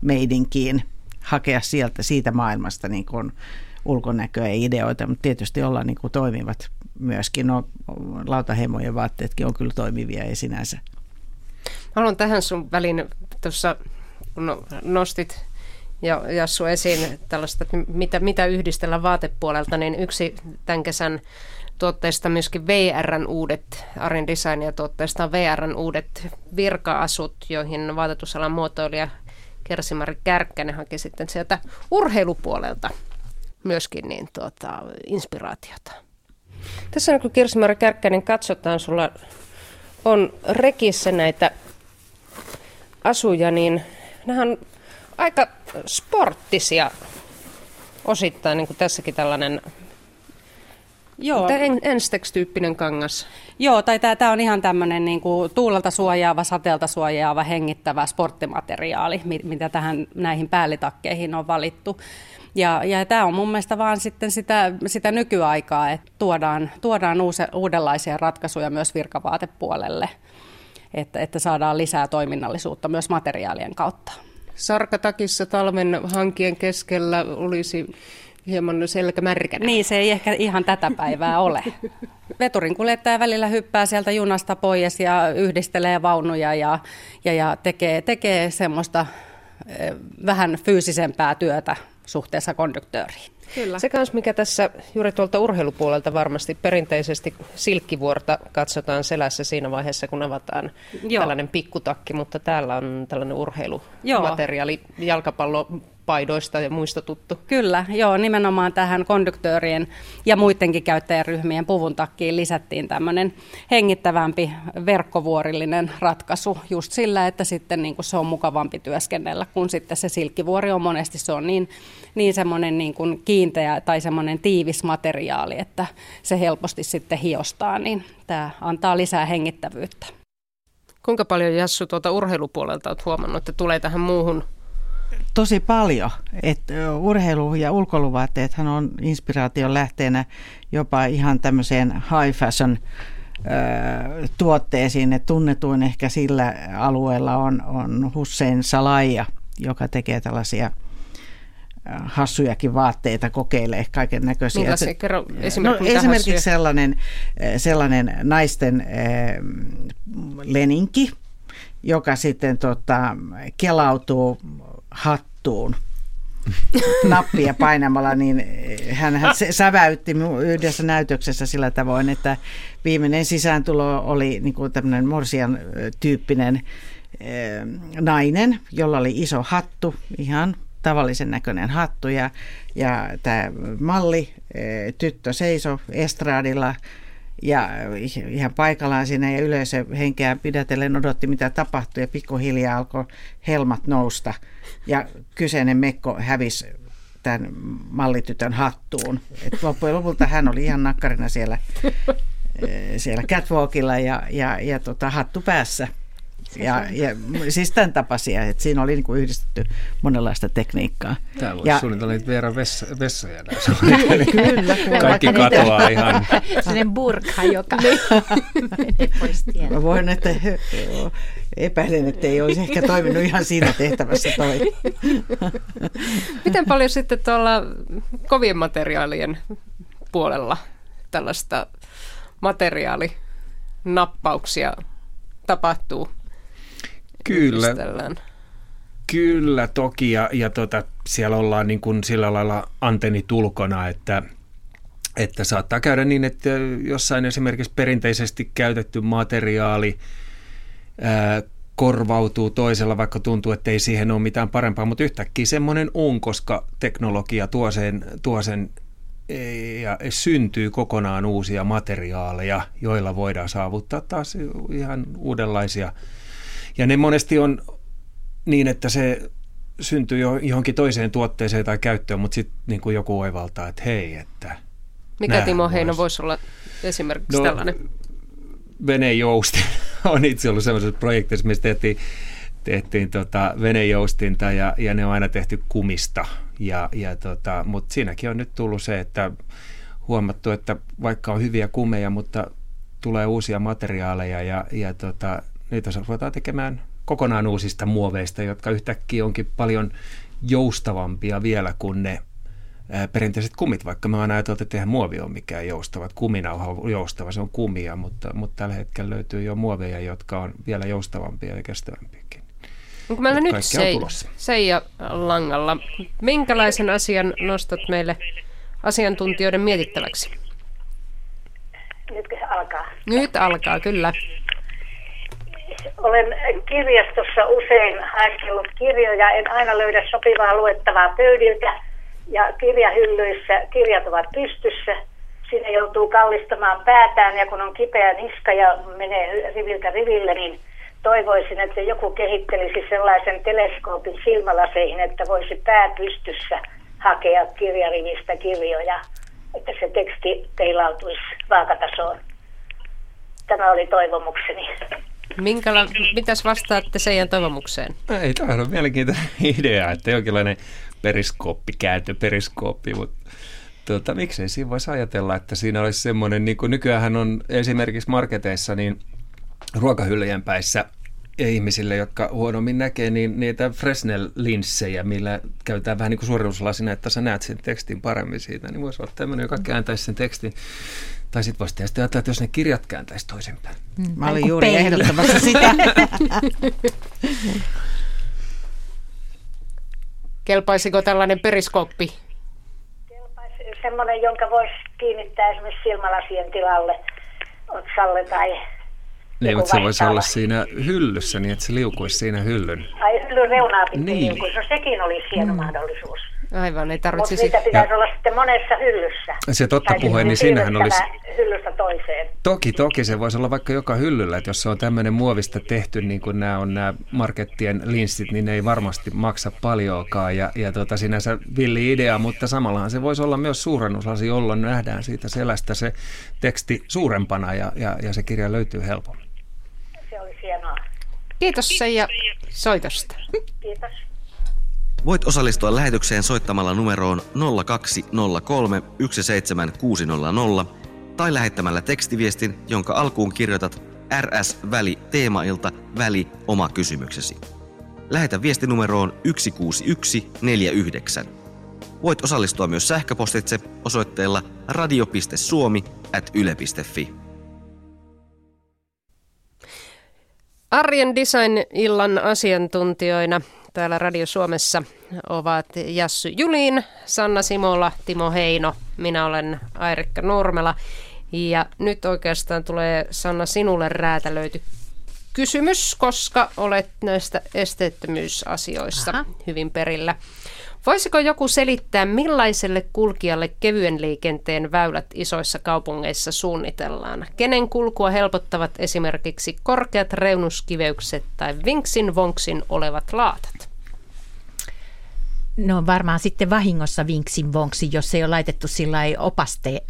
meidinkiin, hakea sieltä siitä maailmasta niin kuin ulkonäköä ja ideoita, mutta tietysti olla niin kuin toimivat myöskin. No, lautahemojen vaatteetkin on kyllä toimivia ei sinänsä. Haluan tähän sun väliin tuossa, kun nostit ja Jassu esiin tällaista, että mitä, mitä yhdistellä vaatepuolelta, niin yksi tämän kesän tuotteista myöskin VRn uudet, Arin Designia tuotteista on VRn uudet virka-asut, joihin vaatetusalan muotoilija Kersimari Kärkkänen haki sitten sieltä urheilupuolelta myöskin niin tuota, inspiraatiota. Tässä kun Kirsimari Kärkkänen katsotaan, sulla on rekissä näitä asuja, niin nämä on aika sporttisia osittain, niin kuin tässäkin tällainen Joo. En, Enstex-tyyppinen kangas. Joo, tai tämä on ihan tämmöinen niin kuin tuulelta suojaava, sateelta suojaava, hengittävä sporttimateriaali, mitä tähän näihin päällitakkeihin on valittu. Ja, ja tämä on mun mielestä vaan sitten sitä, sitä nykyaikaa, että tuodaan, tuodaan uuse, uudenlaisia ratkaisuja myös virkavaatepuolelle, että, että saadaan lisää toiminnallisuutta myös materiaalien kautta. Sarkatakissa talven hankien keskellä olisi hieman selkämärkänä. Niin, se ei ehkä ihan tätä päivää ole. Veturin kuljettaja välillä hyppää sieltä junasta pois ja yhdistelee vaunuja ja, ja, ja tekee, tekee semmoista eh, vähän fyysisempää työtä suhteessa konduktööriin. Kyllä. Se kans, mikä tässä juuri tuolta urheilupuolelta varmasti perinteisesti silkkivuorta katsotaan selässä siinä vaiheessa, kun avataan Joo. tällainen pikkutakki, mutta täällä on tällainen urheilumateriaali, Joo. jalkapallo paidoista ja muista tuttu. Kyllä, joo, nimenomaan tähän konduktöörien ja muidenkin käyttäjäryhmien puvun takkiin lisättiin tämmöinen hengittävämpi verkkovuorillinen ratkaisu just sillä, että sitten niin kuin se on mukavampi työskennellä, kun sitten se silkkivuori on monesti se on niin, niin semmoinen niin kuin kiinteä tai semmoinen tiivis materiaali, että se helposti sitten hiostaa, niin tämä antaa lisää hengittävyyttä. Kuinka paljon Jassu tuota urheilupuolelta olet huomannut, että tulee tähän muuhun tosi paljon. Et urheilu- ja ulkoiluvaatteethan on inspiraation lähteenä jopa ihan tämmöiseen high fashion tuotteisiin. Et tunnetuin ehkä sillä alueella on, on Hussein Salaija, joka tekee tällaisia hassujakin vaatteita, kokeilee kaiken näköisiä. Kerro no, esimerkiksi sellainen, sellainen naisten leninki, joka sitten tota, kelautuu hattuun (laughs) nappia painamalla, niin hän, säväytti yhdessä näytöksessä sillä tavoin, että viimeinen sisääntulo oli niin kuin tämmöinen morsian tyyppinen nainen, jolla oli iso hattu, ihan tavallisen näköinen hattu ja, ja tämä malli, tyttö seiso estraadilla ja ihan paikallaan siinä ja yleisö henkeä pidätellen odotti mitä tapahtui ja pikkuhiljaa alkoi helmat nousta ja kyseinen mekko hävisi tämän mallitytön hattuun. Et loppujen lopulta hän oli ihan nakkarina siellä, siellä catwalkilla ja, ja, ja tota, hattu päässä. Ja, ja siis tämän tapaisia, että siinä oli niin kuin yhdistetty monenlaista tekniikkaa. Täällä olisi ja, suunnitelma niitä Veeran vessa, vessoja näissä. (laughs) Kyllä. Kaikki katoaa ihan. Sellainen burkha, joka menee pois Mä voin, että epäilen, että ei olisi ehkä toiminut ihan siinä tehtävässä toi. Miten paljon sitten tuolla kovien materiaalien puolella tällaista materiaalinappauksia tapahtuu? Kyllä. Kyllä toki. Ja, ja tota, siellä ollaan niin kuin sillä lailla antennitulkona, että, että saattaa käydä niin, että jossain esimerkiksi perinteisesti käytetty materiaali ää, korvautuu toisella, vaikka tuntuu, että ei siihen ole mitään parempaa, mutta yhtäkkiä semmoinen on, koska teknologia tuo sen, tuo sen ja syntyy kokonaan uusia materiaaleja, joilla voidaan saavuttaa taas ihan uudenlaisia ja ne monesti on niin, että se syntyy jo johonkin toiseen tuotteeseen tai käyttöön, mutta sitten niin kuin joku oivaltaa, että hei, että... Mikä Timo Heino vois... voisi olla esimerkiksi no, tällainen? Venejousti (laughs) on itse ollut sellaisessa projektissa, missä tehtiin, tehtiin tota venejoustinta ja, ja ne on aina tehty kumista. Ja, ja tota, mutta siinäkin on nyt tullut se, että huomattu, että vaikka on hyviä kumeja, mutta tulee uusia materiaaleja ja, ja tota, niitä ruvetaan tekemään kokonaan uusista muoveista, jotka yhtäkkiä onkin paljon joustavampia vielä kuin ne perinteiset kumit, vaikka me aina ajatellaan, että eihän muovi ole mikään joustava. Kuminauha on joustava, se on kumia, mutta, mutta tällä hetkellä löytyy jo muoveja, jotka on vielä joustavampia ja kestävämpiäkin. Onko meillä nyt Sei, Seija Langalla? Minkälaisen asian nostat meille asiantuntijoiden mietittäväksi? Nytkö alkaa? Nyt alkaa, kyllä olen kirjastossa usein haiskellut kirjoja, en aina löydä sopivaa luettavaa pöydiltä ja kirjahyllyissä kirjat ovat pystyssä. Siinä joutuu kallistamaan päätään ja kun on kipeä niska ja menee riviltä riville, niin toivoisin, että joku kehittelisi sellaisen teleskoopin silmälaseihin, että voisi pää pystyssä hakea kirjarivistä kirjoja, että se teksti peilautuisi vaakatasoon. Tämä oli toivomukseni. Minkäla, mitäs vastaatte Seijan toivomukseen? Ei, tämä on mielenkiintoinen (laughs) idea, että jonkinlainen periskooppi, kääntö-periskooppi, mutta tuota, miksei siinä voisi ajatella, että siinä olisi semmoinen, niin kuin nykyään on esimerkiksi marketeissa, niin ruokahyllyjen päissä ihmisille, jotka huonommin näkee, niin niitä Fresnel-linssejä, millä käytetään vähän niin kuin että sä näet sen tekstin paremmin siitä, niin voisi olla tämmöinen, joka kääntäisi sen tekstin tai sitten voisi tietysti ajatella, että jos ne kirjat kääntäisi toisinpäin. Mm, Mä olin juuri peili. ehdottamassa (laughs) sitä. Kelpaisiko tällainen periskooppi? Kelpaisi semmoinen, jonka voisi kiinnittää esimerkiksi silmälasien tilalle otsalle tai niin, mutta se voisi olla siinä hyllyssä niin, että se liukuisi siinä hyllyn. Ai hyllyn reunaa pitkin niin. liukuisi. No sekin olisi hieno mm. mahdollisuus. Aivan, ei tarvitsisi... Mutta niitä pitäisi ja... olla sitten monessa hyllyssä. Se totta puheen, niin siinähän olisi... hyllystä toiseen. Toki, toki se voisi olla vaikka joka hyllyllä, että jos se on tämmöinen muovista tehty, niin kuin nämä on nämä markettien linssit, niin ne ei varmasti maksa paljoakaan ja, ja tota, sinänsä villi idea, mutta samallahan se voisi olla myös suurennuslasi, jolloin nähdään siitä selästä se teksti suurempana ja, ja, ja se kirja löytyy helpommin. Se olisi hienoa. Kiitos Seija soitosta. Kiitos. Voit osallistua lähetykseen soittamalla numeroon 0203 17600 tai lähettämällä tekstiviestin, jonka alkuun kirjoitat RS-väli teemailta väli oma kysymyksesi. Lähetä viesti numeroon 16149. Voit osallistua myös sähköpostitse osoitteella radio.suomi at yle.fi. Arjen Design-illan asiantuntijoina Täällä Radio Suomessa ovat Jassu Julin, Sanna Simola, Timo Heino. Minä olen Airikka Nurmela. Ja nyt oikeastaan tulee Sanna sinulle räätälöity kysymys, koska olet näistä esteettömyysasioista Aha. hyvin perillä. Voisiko joku selittää, millaiselle kulkijalle kevyen liikenteen väylät isoissa kaupungeissa suunnitellaan? Kenen kulkua helpottavat esimerkiksi korkeat reunuskiveykset tai vinksin vonksin olevat laatat? No varmaan sitten vahingossa vinksin vonksi, jos ei ole laitettu sillä opaste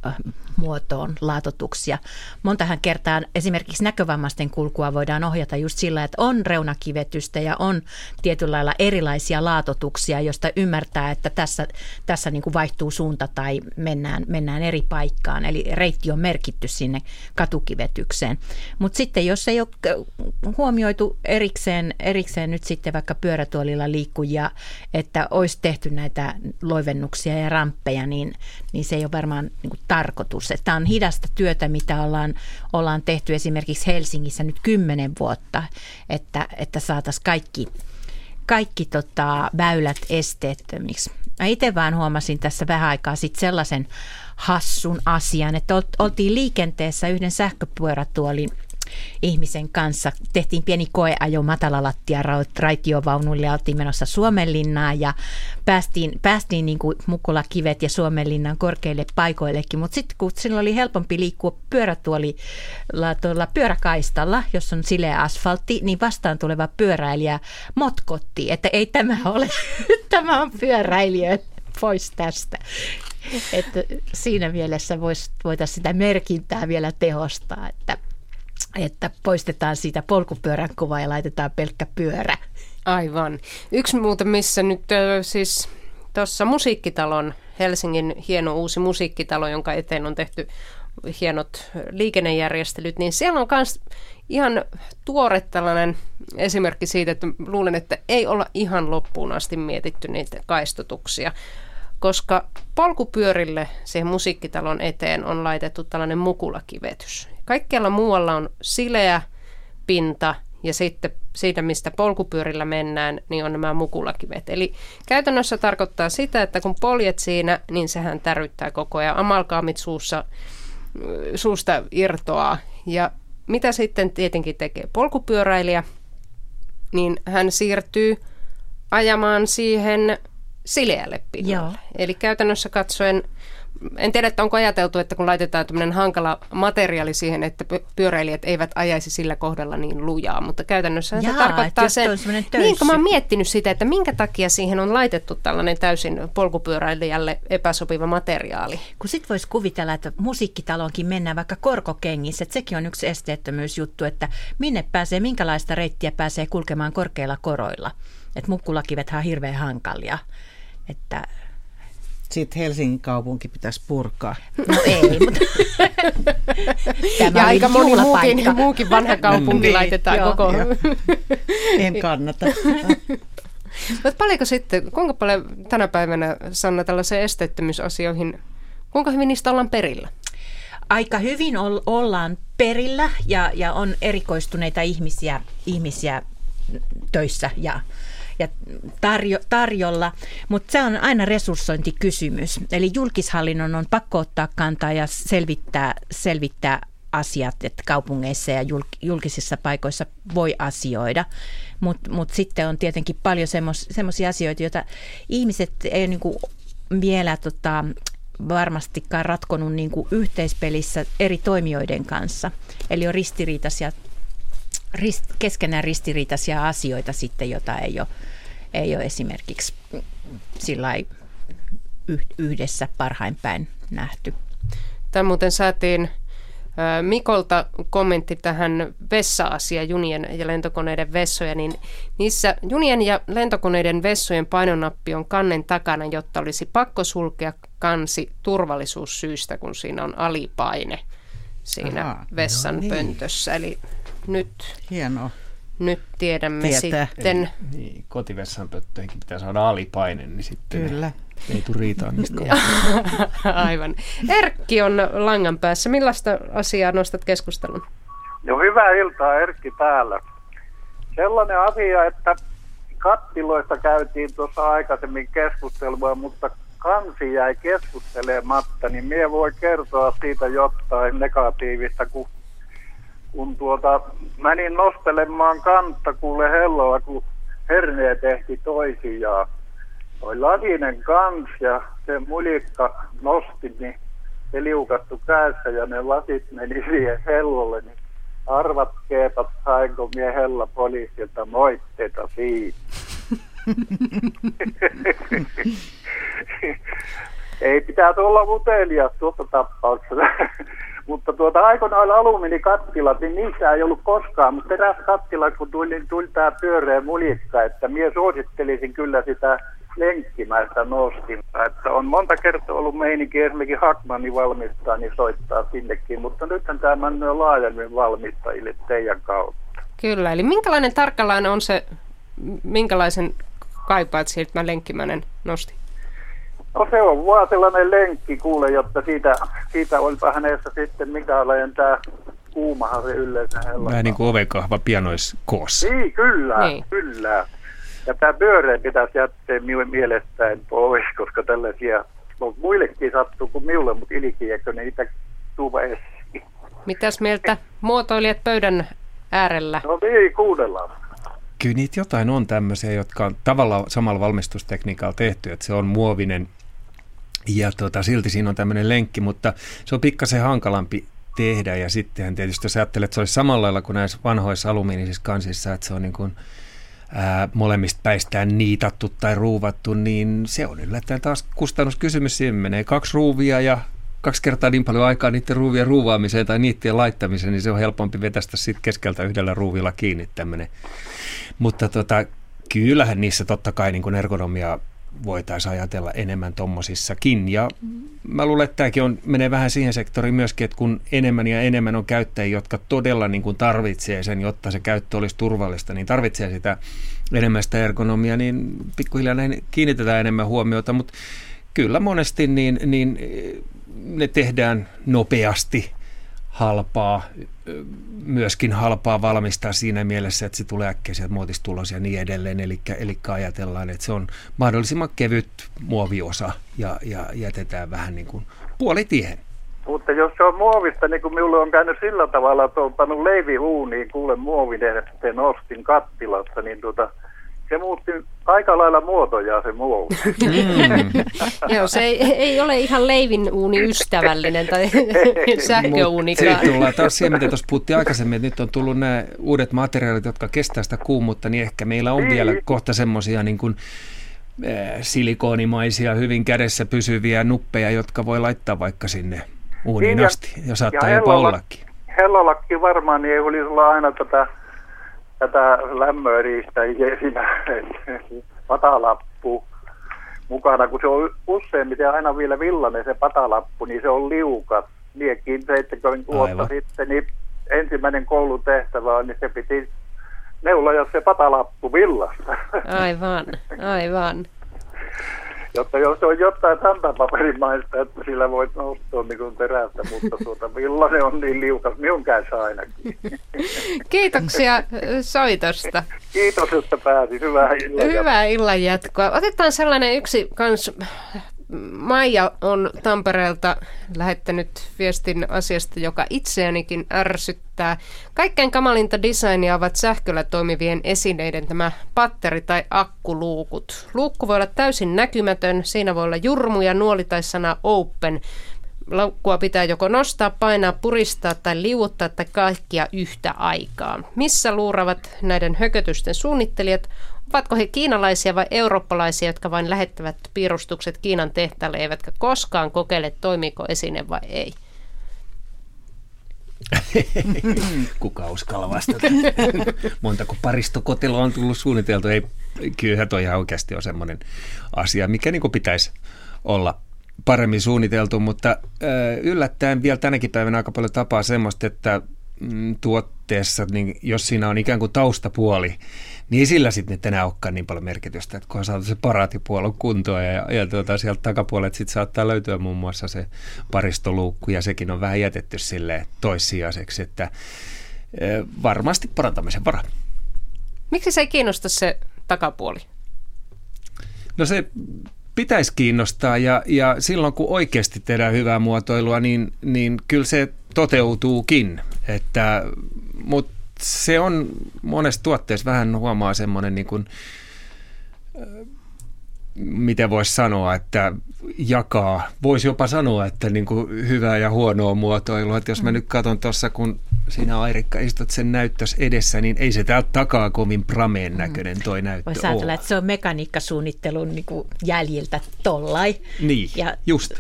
muotoon laatotuksia. Montahan kertaa esimerkiksi näkövammaisten kulkua voidaan ohjata just sillä, että on reunakivetystä ja on tietyllä lailla erilaisia laatotuksia, josta ymmärtää, että tässä, tässä niin kuin vaihtuu suunta tai mennään, mennään eri paikkaan. Eli reitti on merkitty sinne katukivetykseen. Mutta sitten jos ei ole huomioitu erikseen, erikseen nyt sitten vaikka pyörätuolilla liikkujia, että olisi tehty näitä loivennuksia ja ramppeja, niin, niin se ei ole varmaan niin kuin tarkoitus ajatus. Tämä on hidasta työtä, mitä ollaan, ollaan tehty esimerkiksi Helsingissä nyt kymmenen vuotta, että, että saataisiin kaikki, kaikki tota, väylät esteettömiksi. Mä itse vaan huomasin tässä vähän aikaa sitten sellaisen hassun asian, että oltiin liikenteessä yhden sähköpyörätuolin ihmisen kanssa. Tehtiin pieni koeajo matalalattia raitiovaunuille ja oltiin menossa Suomenlinnaan ja päästiin, päästiin niin kuin Mukulakivet ja Suomenlinnan korkeille paikoillekin, mutta sitten kun sillä oli helpompi liikkua pyörätuolilla tuolla pyöräkaistalla, jos on sileä asfaltti, niin vastaan tuleva pyöräilijä motkotti, että ei tämä ole, (laughs) tämä on pyöräilijä pois tästä. Että siinä mielessä voitaisiin sitä merkintää vielä tehostaa, että että poistetaan siitä polkupyörän kuva ja laitetaan pelkkä pyörä. Aivan. Yksi muuten, missä nyt siis tuossa musiikkitalon, Helsingin hieno uusi musiikkitalo, jonka eteen on tehty hienot liikennejärjestelyt, niin siellä on myös ihan tuore tällainen esimerkki siitä, että luulen, että ei olla ihan loppuun asti mietitty niitä kaistotuksia, koska polkupyörille siihen musiikkitalon eteen on laitettu tällainen mukulakivetys. Kaikkialla muualla on sileä pinta ja sitten siitä, mistä polkupyörillä mennään, niin on nämä mukulakivet. Eli käytännössä tarkoittaa sitä, että kun poljet siinä, niin sehän täryttää koko ajan. Amalkaamit suussa, suusta irtoaa. Ja mitä sitten tietenkin tekee polkupyöräilijä, niin hän siirtyy ajamaan siihen sileälle pinnalle. Joo. Eli käytännössä katsoen en tiedä, että onko ajateltu, että kun laitetaan tämmöinen hankala materiaali siihen, että pyöräilijät eivät ajaisi sillä kohdalla niin lujaa, mutta käytännössä se tarkoittaa sen, niin kuin mä oon miettinyt sitä, että minkä takia siihen on laitettu tällainen täysin polkupyöräilijälle epäsopiva materiaali. Kun sit voisi kuvitella, että musiikkitalonkin mennään vaikka korkokengissä, että sekin on yksi esteettömyysjuttu, että minne pääsee, minkälaista reittiä pääsee kulkemaan korkeilla koroilla. Että mukkulakivethän on hirveän hankalia. Että sitten Helsingin kaupunki pitäisi purkaa. No ei, (laughs) mutta Tämä ja aika moni muukin, muukin vanha kaupunki niin, laitetaan joo, koko. Joo. En kannata. (laughs) Mutta paljonko sitten, kuinka paljon tänä päivänä Sanna tällaisiin esteettömyysasioihin, kuinka hyvin niistä ollaan perillä? Aika hyvin ollaan perillä ja, ja on erikoistuneita ihmisiä, ihmisiä töissä ja ja tarjo, tarjolla, mutta se on aina resurssointikysymys. Eli julkishallinnon on pakko ottaa kantaa ja selvittää, selvittää asiat, että kaupungeissa ja julkisissa paikoissa voi asioida. Mutta mut sitten on tietenkin paljon semmoisia asioita, joita ihmiset ei niinku vielä tota, varmastikaan ratkonut niinku yhteispelissä eri toimijoiden kanssa. Eli on ristiriitaisia rist, keskenään ristiriitaisia asioita sitten, jota ei ole, ei ole esimerkiksi sillä yhdessä parhain päin nähty. Tämä muuten saatiin Mikolta kommentti tähän vessa-asia, junien ja lentokoneiden vessoja, niin niissä junien ja lentokoneiden vessojen painonappi on kannen takana, jotta olisi pakko sulkea kansi turvallisuussyistä, kun siinä on alipaine siinä Aha, vessan no niin. pöntössä. Eli nyt, Hienoa. nyt tiedämme Tietää. sitten. Eli, niin, kotivessanpöttöihinkin pitää saada alipaine, niin sitten Kyllä. ei tule riitaa (laughs) niistä (laughs) Aivan. Erkki on langan päässä. Millaista asiaa nostat keskustelun? No hyvää iltaa, Erkki täällä. Sellainen asia, että kattiloista käytiin tuossa aikaisemmin keskustelua, mutta kansi jäi keskustelematta, niin minä voi kertoa siitä jotain negatiivista, kun, kun tuota, menin nostelemaan kantta kuule helloa, kun herneet tehti toisiaan. Oli lasinen kans ja se mulikka nosti, niin se liukattu kädessä ja ne lasit meni (laughs) siihen hellolle, niin arvatkeepat sainko mie hella poliisilta moitteita siitä. (laughs) (laughs) Ei pitää olla utelias tuossa tapauksessa. Mutta tuota aikoinaan alumiinikattilat, niin niissä ei ollut koskaan, mutta eräs kattila, kun tuli, niin tuli tämä pyöreä mulikka, että minä suosittelisin kyllä sitä lenkkimäistä nostinta. Että on monta kertaa ollut meininki esimerkiksi Hackmanni valmistaa, niin soittaa sinnekin, mutta nythän tämä menee laajemmin valmistajille teidän kautta. Kyllä, eli minkälainen tarkalleen on se, minkälaisen kaipaat siirtymään lenkkimäinen nosti? No se on vaan sellainen lenkki kuule, jotta siitä, siitä olipa hänessä sitten minkälainen tämä kuumahan se yleensä hella. Vähän niin kuin ovekahva pianoiskoossa. Niin, kyllä, niin. kyllä. Ja tämä pyöreä pitäisi jättää mielestään pois, koska tällaisia, no, muillekin sattuu kuin minulle, mutta ilkiäkö niitä tuva esiin. Mitäs mieltä muotoilijat pöydän äärellä? No niin, kuunnellaan. Kyllä niitä jotain on tämmöisiä, jotka on tavallaan samalla valmistustekniikalla tehty, että se on muovinen ja tota, silti siinä on tämmöinen lenkki, mutta se on pikkasen hankalampi tehdä ja sittenhän tietysti jos ajattelet, että se olisi samalla lailla kuin näissä vanhoissa alumiinisissa kansissa, että se on niin kuin, ää, molemmista päistään niitattu tai ruuvattu, niin se on yllättäen taas kustannuskysymys. Siihen menee kaksi ruuvia ja kaksi kertaa niin paljon aikaa niiden ruuvien ruuvaamiseen tai niiden laittamiseen, niin se on helpompi vetästä sitten keskeltä yhdellä ruuvilla kiinni tämmöinen. Mutta tota, kyllähän niissä totta kai niin kuin ergonomia voitaisiin ajatella enemmän tommosissakin. Ja mä luulen, että tämäkin on, menee vähän siihen sektoriin myöskin, että kun enemmän ja enemmän on käyttäjiä, jotka todella niin kuin tarvitsee sen, jotta se käyttö olisi turvallista, niin tarvitsee sitä enemmän sitä ergonomia, niin pikkuhiljaa näin kiinnitetään enemmän huomiota, mutta kyllä monesti niin, niin ne tehdään nopeasti halpaa, myöskin halpaa valmistaa siinä mielessä, että se tulee äkkiä sieltä muotistulos ja niin edelleen. Eli, eli ajatellaan, että se on mahdollisimman kevyt muoviosa ja, ja jätetään vähän niin kuin puolitiehen. Mutta jos se on muovista, niin kuin minulle on käynyt sillä tavalla, että on pannut leivihuuniin, kuule muovinen, että nostin kattilassa, niin tuota, se muutti aika lailla muotoja se muovi. Mm. (laughs) Joo, se ei, ei ole ihan leivin uuni ystävällinen tai sähköuunikaan. Sitten tullaan taas siihen, mitä tuossa puhuttiin aikaisemmin, että nyt on tullut nämä uudet materiaalit, jotka kestää sitä kuumuutta, niin ehkä meillä on vielä niin. kohta semmoisia niin kuin, silikoonimaisia, hyvin kädessä pysyviä nuppeja, jotka voi laittaa vaikka sinne uuniin niin, asti ja saattaa ja jopa ollakin. Hellolakki varmaan niin ei olisi olla aina tätä tätä lämmöriistä siinä patalappu mukana, kun se on useimmiten aina vielä villainen se patalappu, niin se on liukas. Miekin 70 vuotta sitten, niin ensimmäinen koulutehtävä on, niin se piti neuloja se patalappu villasta. Aivan, aivan jotta jos on jotain tampapaperimaista, että sillä voit nostaa niin terästä, mutta tuota, millainen on niin liukas minun käessä ainakin. Kiitoksia soitosta. Kiitos, että pääsi. Hyvää illan Hyvää illan jatkoa. Otetaan sellainen yksi kans Maija on Tampereelta lähettänyt viestin asiasta, joka itseänikin ärsyttää. Kaikkein kamalinta designia ovat sähköllä toimivien esineiden tämä patteri- tai akkuluukut. Luukku voi olla täysin näkymätön, siinä voi olla jurmuja, nuoli tai sana open. Laukkua pitää joko nostaa, painaa, puristaa tai liuuttaa tai kaikkia yhtä aikaa. Missä luuravat näiden hökötysten suunnittelijat? Ovatko he kiinalaisia vai eurooppalaisia, jotka vain lähettävät piirustukset Kiinan tehtaalle, eivätkä koskaan kokeile, toimiiko esine vai ei? (laughs) Kuka uskalla vastata? (laughs) Montako paristokoteloa on tullut suunniteltu? Ei, kyllä toi ihan oikeasti on semmoinen asia, mikä niin pitäisi olla paremmin suunniteltu, mutta yllättäen vielä tänäkin päivänä aika paljon tapaa semmoista, että mm, tuotteessa, niin jos siinä on ikään kuin taustapuoli, niin ei sillä sitten enää olekaan niin paljon merkitystä, että kunhan saatu se paraatipuolon kuntoon ja, ja tuota, sieltä takapuolelta sitten saattaa löytyä muun muassa se paristoluukku ja sekin on vähän jätetty sille toissijaiseksi, että e, varmasti parantamisen vara. Miksi se ei kiinnosta se takapuoli? No se pitäisi kiinnostaa ja, ja silloin kun oikeasti tehdään hyvää muotoilua, niin, niin kyllä se toteutuukin. Että, mutta se on monessa tuotteessa vähän huomaa semmoinen niin kuin, miten voisi sanoa, että jakaa, voisi jopa sanoa, että niin kuin hyvää ja huonoa muotoilua. Että jos mä mm. nyt katson tuossa, kun sinä Airikka istut sen näyttös edessä, niin ei se täältä takaa kovin prameen mm. näköinen toi näyttö Voisi ajatella, että se on mekaniikkasuunnittelun niin kuin jäljiltä tollai. Niin, ja just.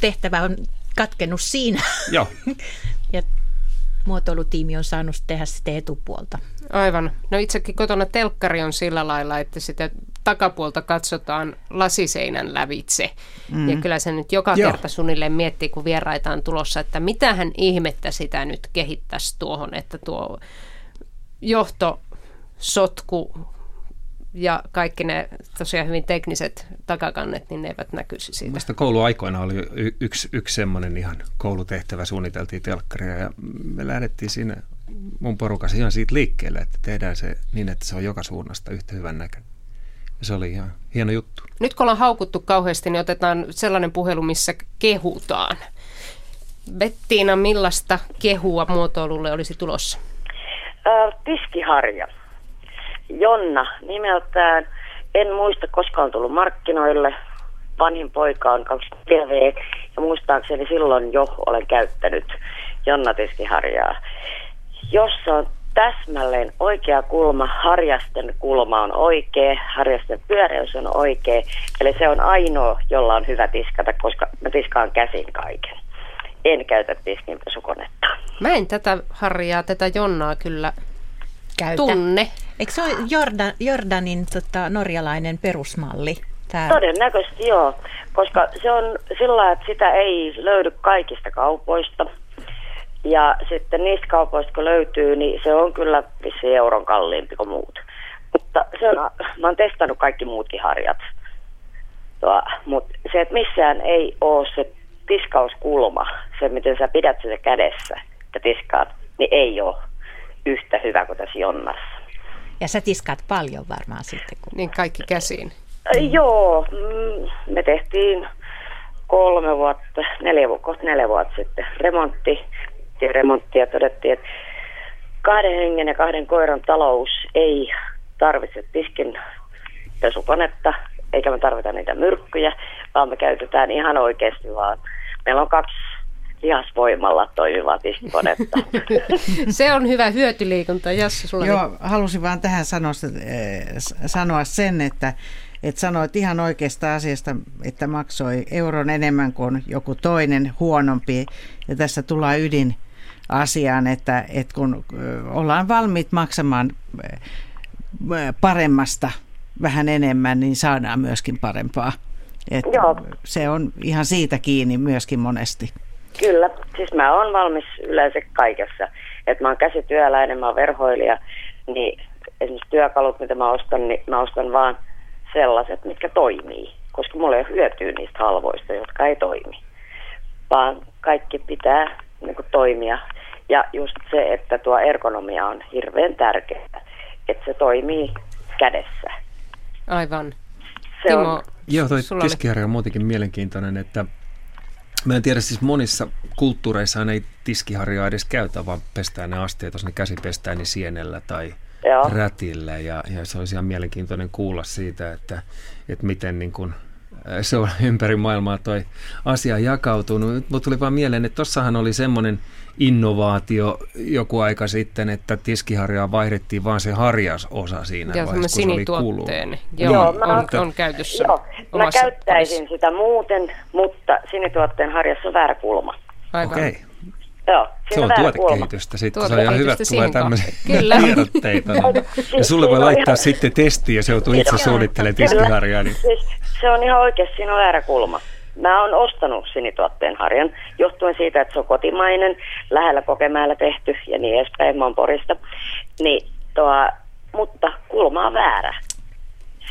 Tehtävä on katkennut siinä. Joo. (laughs) ja muotoilutiimi on saanut tehdä sitä etupuolta. Aivan. No itsekin kotona telkkari on sillä lailla, että sitä takapuolta katsotaan lasiseinän lävitse. Mm. Ja kyllä se nyt joka Joo. kerta suunnilleen miettii, kun vieraita on tulossa, että mitähän ihmettä sitä nyt kehittäisi tuohon, että tuo johto sotku ja kaikki ne tosiaan hyvin tekniset takakannet, niin ne eivät näkyisi siitä. Mielestäni kouluaikoina oli y- yksi, yksi semmoinen ihan koulutehtävä, suunniteltiin telkkaria ja me lähdettiin siinä mun porukas ihan siitä liikkeelle, että tehdään se niin, että se on joka suunnasta yhtä hyvän näköinen. Se oli ihan hieno juttu. Nyt kun ollaan haukuttu kauheasti, niin otetaan sellainen puhelu, missä kehutaan. Bettiina, millaista kehua muotoilulle olisi tulossa? Äh, tiskiharja. Jonna nimeltään. En muista, koska on tullut markkinoille. Vanhin poika on 24V ja muistaakseni silloin jo olen käyttänyt Jonna Tiskiharjaa, jossa on täsmälleen oikea kulma, harjasten kulma on oikea, harjasten pyöreys on oikea. Eli se on ainoa, jolla on hyvä tiskata, koska mä tiskaan käsin kaiken. En käytä tiskinpesukonetta. Mä en tätä harjaa, tätä Jonnaa kyllä Käytä. tunne. Eikö se ole Jordan, Jordanin tota, norjalainen perusmalli? Tää. Todennäköisesti joo, koska se on sillä että sitä ei löydy kaikista kaupoista. Ja sitten niistä kaupoista kun löytyy, niin se on kyllä vissi euron kalliimpi kuin muut. Mutta se on, mä oon testannut kaikki muutkin harjat. Mutta se, että missään ei ole se tiskauskulma, se miten sä pidät sitä kädessä ja tiskaat, niin ei ole yhtä hyvä kuin tässä jonnassa. Ja sä tiskaat paljon varmaan sitten. Kun... Niin kaikki käsiin. Joo, mm, me tehtiin kolme vuotta, neljä, kohta neljä vuotta sitten remontti, remonttia todettiin, että kahden hengen ja kahden koiran talous ei tarvitse tiskin pesukonetta, eikä me tarvita niitä myrkkyjä, vaan me käytetään ihan oikeasti vaan. Meillä on kaksi lihasvoimalla toimivaa tiskikonetta. (laughs) Se on hyvä hyötyliikunta. Jassi, sulla Joo, halusin vaan tähän sanoa, eh, sanoa sen, että että sanoit ihan oikeasta asiasta, että maksoi euron enemmän kuin joku toinen huonompi. Ja tässä tullaan ydin asiaan, että, että kun ollaan valmiit maksamaan paremmasta vähän enemmän, niin saadaan myöskin parempaa. Että Joo. Se on ihan siitä kiinni myöskin monesti. Kyllä, siis mä oon valmis yleensä kaikessa. Että mä oon käsityöläinen, mä oon verhoilija, niin esimerkiksi työkalut, mitä mä ostan, niin mä ostan vaan sellaiset, mitkä toimii. Koska mulla ei ole hyötyä niistä halvoista, jotka ei toimi. Vaan kaikki pitää niin kuin, toimia. Ja just se, että tuo ergonomia on hirveän tärkeää, että se toimii kädessä. Aivan. Se Timo, on, Joo, toi tiskiharja on muutenkin mielenkiintoinen, että Mä en tiedä, siis monissa kulttuureissa ei tiskiharjaa edes käytä, vaan pestään ne asteet, jos ne käsi pestään niin sienellä tai Joo. rätillä. Ja, ja se olisi ihan mielenkiintoinen kuulla siitä, että, että miten niin kuin, se on (laughs) ympäri maailmaa toi asia jakautunut. Mutta tuli vaan mieleen, että tossahan oli semmoinen innovaatio joku aika sitten, että tiskiharjaa vaihdettiin vaan se harjasosa siinä Joo, vaiheessa, kun se oli Joo, Joo mä, on, on käytössä. Joo, mä käyttäisin parissa. sitä muuten, mutta sinituotteen harjassa on väärä kulma. Aivan. Okei. Okay. Joo, se on tuotekehitystä sitten. Se on ihan hyvä, että tulee tämmöisiä (laughs) tiedotteita. ja sulle voi laittaa sitten testi, jos joutuu itse suunnittelemaan tiskiharjaa. Niin. Siis se on ihan oikeasti, siinä on väärä kulma. Mä oon ostanut sinituotteen harjan johtuen siitä, että se on kotimainen, lähellä Kokemäellä tehty ja niin edespäin, mä oon Porista. Niin, tuo, mutta kulma on väärä.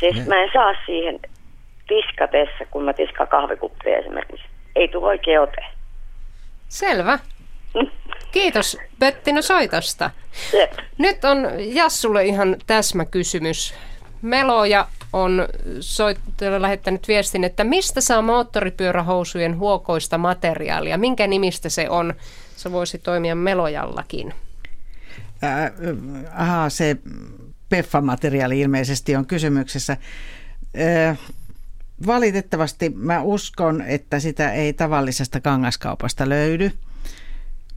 Siis ne. mä en saa siihen tiskatessa, kun mä tiskaan kahvikuppia esimerkiksi. Ei tule oikein ote. Selvä. (laughs) Kiitos Bettina soitosta. Nyt on Jassulle ihan täsmäkysymys. Meloja on soittajalle lähettänyt viestin, että mistä saa moottoripyörähousujen huokoista materiaalia? Minkä nimistä se on? Se voisi toimia Melojallakin. Äh, aha, se PEFFA-materiaali ilmeisesti on kysymyksessä. Äh, valitettavasti mä uskon, että sitä ei tavallisesta kangaskaupasta löydy.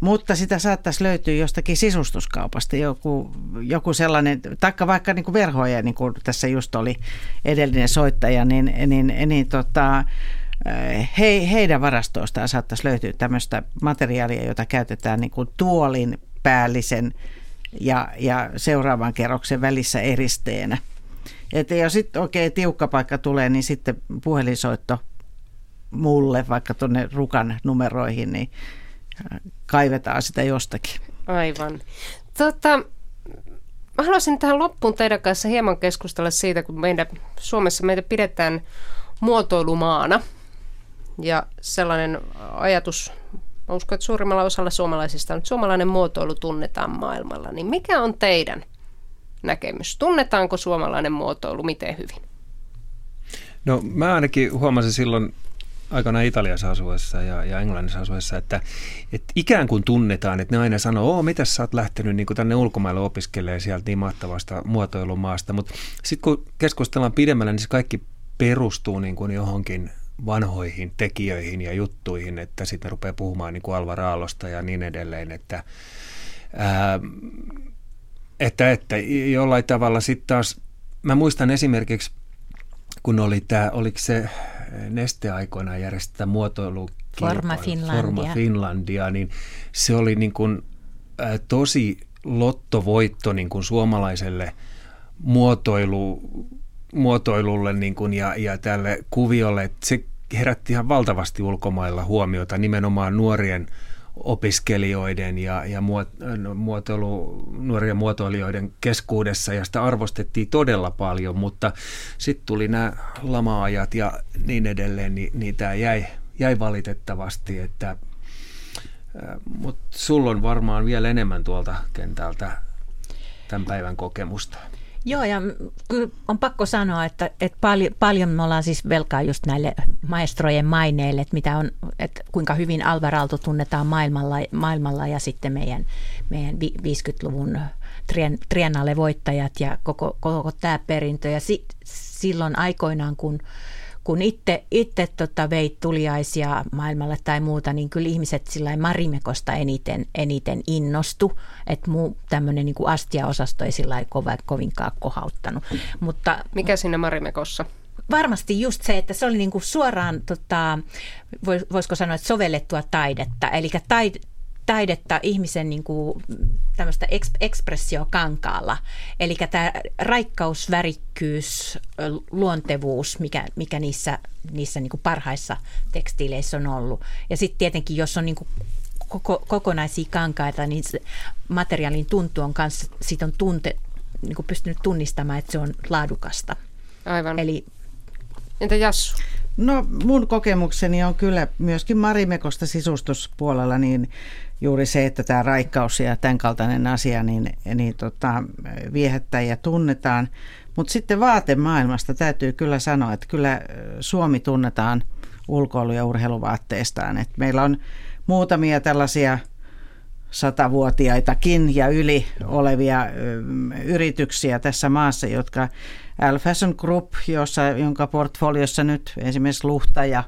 Mutta sitä saattaisi löytyä jostakin sisustuskaupasta, joku, joku sellainen, taikka vaikka niin kuin verhoja, niin kuin tässä just oli edellinen soittaja, niin, niin, niin tota, he, heidän varastoistaan saattaisi löytyä tämmöistä materiaalia, jota käytetään niin kuin tuolin päällisen ja, ja seuraavan kerroksen välissä eristeenä. Että jos sitten oikein tiukka paikka tulee, niin sitten puhelinsoitto mulle vaikka tuonne rukan numeroihin, niin kaivetaan sitä jostakin. Aivan. Tota, mä haluaisin tähän loppuun teidän kanssa hieman keskustella siitä, kun meidän, Suomessa meitä pidetään muotoilumaana. Ja sellainen ajatus, mä uskon, että suurimmalla osalla suomalaisista on, että suomalainen muotoilu tunnetaan maailmalla. Niin mikä on teidän näkemys? Tunnetaanko suomalainen muotoilu miten hyvin? No mä ainakin huomasin silloin aikana Italiassa asuessa ja, ja Englannissa asuessa, että, että ikään kuin tunnetaan, että ne aina sanoo, oo, mitä sä oot lähtenyt niin tänne ulkomaille opiskelemaan sieltä niin mahtavasta muotoilumaasta, mutta sitten kun keskustellaan pidemmällä, niin se kaikki perustuu niin kuin johonkin vanhoihin tekijöihin ja juttuihin, että sitten ne rupeaa puhumaan niin kuin Alvar Aallosta ja niin edelleen, että, ää, että, että jollain tavalla sitten taas, mä muistan esimerkiksi, kun oli tämä, oliko se nesteaikoina järjestetään muotoilu Forma Finlandia. Forma Finlandia, niin se oli niin kuin, ä, tosi lottovoitto niin kuin suomalaiselle muotoilu, muotoilulle niin kuin, ja, ja tälle kuviolle. Että se herätti ihan valtavasti ulkomailla huomiota nimenomaan nuorien opiskelijoiden ja, ja muotoilu, nuoria muotoilijoiden keskuudessa ja sitä arvostettiin todella paljon, mutta sitten tuli nämä lama-ajat ja niin edelleen, niin, niin tämä jäi, jäi valitettavasti, että mutta sulla on varmaan vielä enemmän tuolta kentältä tämän päivän kokemusta. Joo, ja on pakko sanoa, että, että paljon, paljon me ollaan siis velkaa just näille maestrojen maineille, että, mitä on, että kuinka hyvin Alvar tunnetaan maailmalla, maailmalla ja sitten meidän, meidän 50-luvun Triennale voittajat ja koko, koko tämä perintö. Ja si, silloin aikoinaan, kun kun itse, itse tota veit tuliaisia maailmalle tai muuta, niin kyllä ihmiset sillä Marimekosta eniten, eniten innostu, että muu tämmöinen niin astiaosasto ei sillä kova, kovinkaan kohauttanut. Mutta, Mikä siinä Marimekossa? varmasti just se, että se oli niin kuin suoraan, tota, voisiko sanoa, että sovellettua taidetta. Eli taidetta ihmisen niin kuin, tämmöistä ekspressiokankaalla. Eli tämä raikkaus, värikkyys, luontevuus, mikä, mikä niissä, niissä niin kuin parhaissa tekstiileissä on ollut. Ja sitten tietenkin, jos on niin kuin koko, kokonaisia kankaita, niin materiaalin tuntu on kanssa, siitä on tunte, niin kuin pystynyt tunnistamaan, että se on laadukasta. Aivan. Eli, Entä Jassu? No mun kokemukseni on kyllä myöskin Marimekosta sisustuspuolella niin juuri se, että tämä raikkaus ja tämän kaltainen asia niin, niin tota, viehättää ja tunnetaan. Mutta sitten vaatemaailmasta täytyy kyllä sanoa, että kyllä Suomi tunnetaan ulkoilu- ja urheiluvaatteistaan. Et meillä on muutamia tällaisia satavuotiaitakin ja yli olevia yrityksiä tässä maassa, jotka L Fashion Group, jossa, jonka portfoliossa nyt esimerkiksi Luhta ja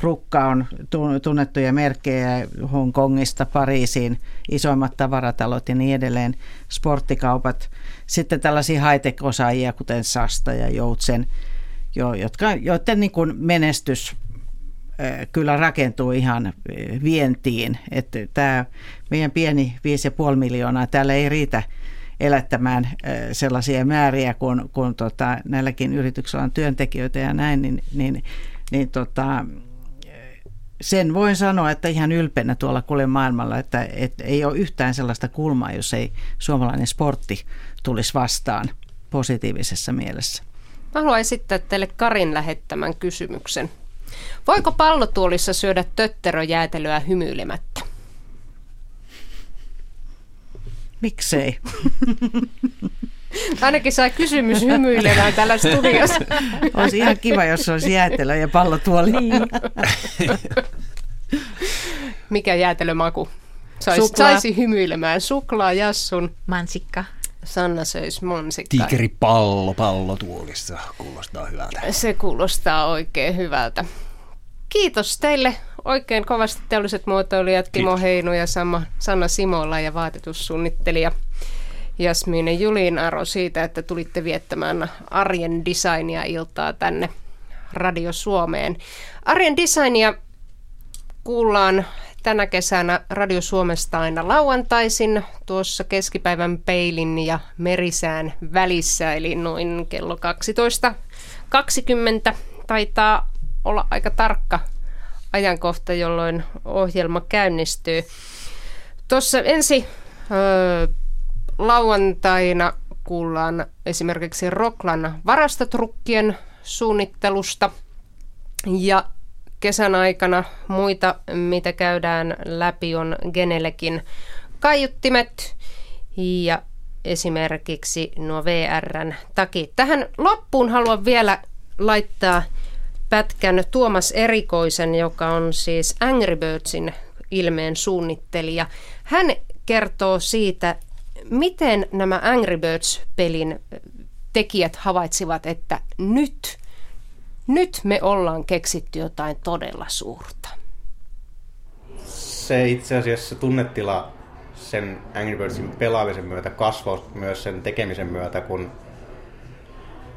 Rukka on tunnettuja merkkejä Hongkongista Pariisiin, isoimmat tavaratalot ja niin edelleen, sporttikaupat. Sitten tällaisia high-tech-osaajia, kuten Sasta ja Joutsen, jo, jotka, joiden niin menestys kyllä rakentuu ihan vientiin. Että tämä meidän pieni 5,5 miljoonaa, täällä ei riitä elättämään sellaisia määriä, kun, kun tota, näilläkin yrityksillä on työntekijöitä ja näin, niin, niin, niin tota, sen voin sanoa, että ihan ylpeänä tuolla kuule maailmalla, että, että ei ole yhtään sellaista kulmaa, jos ei suomalainen sportti tulisi vastaan positiivisessa mielessä. Mä haluan esittää teille Karin lähettämän kysymyksen. Voiko pallotuolissa syödä tötteröjäätelöä hymyilemättä? Miksei? (laughs) Ainakin sai kysymys hymyilemään tällä studiossa. (laughs) Olisi ihan kiva, jos olisi jäätelö ja pallotuoli. Niin. (laughs) Mikä jäätelömaku? Saisi, saisi hymyilemään. Suklaa, jassun. Mansikka. Sanna söisi mansikkaa. Tiikeripallo pallotuolissa kuulostaa hyvältä. Se kuulostaa oikein hyvältä. Kiitos teille oikein kovasti teolliset muotoilijat Kimo Heinu ja Sama, Sanna Simola ja vaatetussuunnittelija Jasmine Julin Aro siitä, että tulitte viettämään arjen designia iltaa tänne Radio Suomeen. Arjen designia kuullaan tänä kesänä Radio Suomesta aina lauantaisin tuossa keskipäivän peilin ja merisään välissä, eli noin kello 12.20 taitaa olla aika tarkka ajankohta, jolloin ohjelma käynnistyy. Tuossa ensi öö, lauantaina kuullaan esimerkiksi Roklan varastotrukkien suunnittelusta ja kesän aikana muita, mitä käydään läpi, on Genelekin kaiuttimet ja esimerkiksi nuo VRn takit. Tähän loppuun haluan vielä laittaa pätkän Tuomas Erikoisen, joka on siis Angry Birdsin ilmeen suunnittelija. Hän kertoo siitä, miten nämä Angry Birds-pelin tekijät havaitsivat, että nyt, nyt me ollaan keksitty jotain todella suurta. Se itse asiassa se tunnetila sen Angry Birdsin pelaamisen myötä kasvoi myös sen tekemisen myötä, kun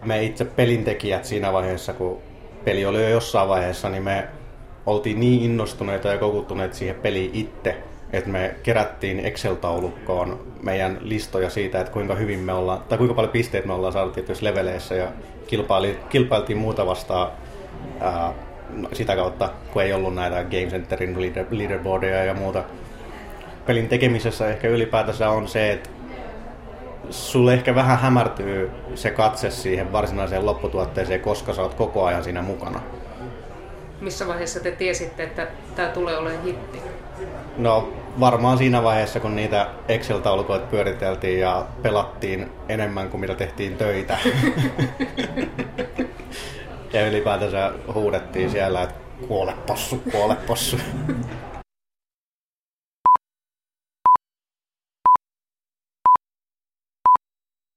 me itse pelintekijät siinä vaiheessa, kun peli oli jo jossain vaiheessa, niin me oltiin niin innostuneita ja kokuttuneet siihen peliin itse, että me kerättiin Excel-taulukkoon meidän listoja siitä, että kuinka hyvin me ollaan, tai kuinka paljon pisteitä me ollaan saatu tietyissä leveleissä ja kilpaili, kilpailtiin muuta vastaan ää, sitä kautta, kun ei ollut näitä Game Centerin leader, leaderboardeja ja muuta. Pelin tekemisessä ehkä ylipäätänsä on se, että sulle ehkä vähän hämärtyy se katse siihen varsinaiseen lopputuotteeseen, koska sä oot koko ajan siinä mukana. Missä vaiheessa te tiesitte, että tämä tulee olemaan hitti? No varmaan siinä vaiheessa, kun niitä Excel-taulukoita pyöriteltiin ja pelattiin enemmän kuin mitä tehtiin töitä. (laughs) ja ylipäätänsä huudettiin siellä, että kuole possu, kuole possu. (laughs)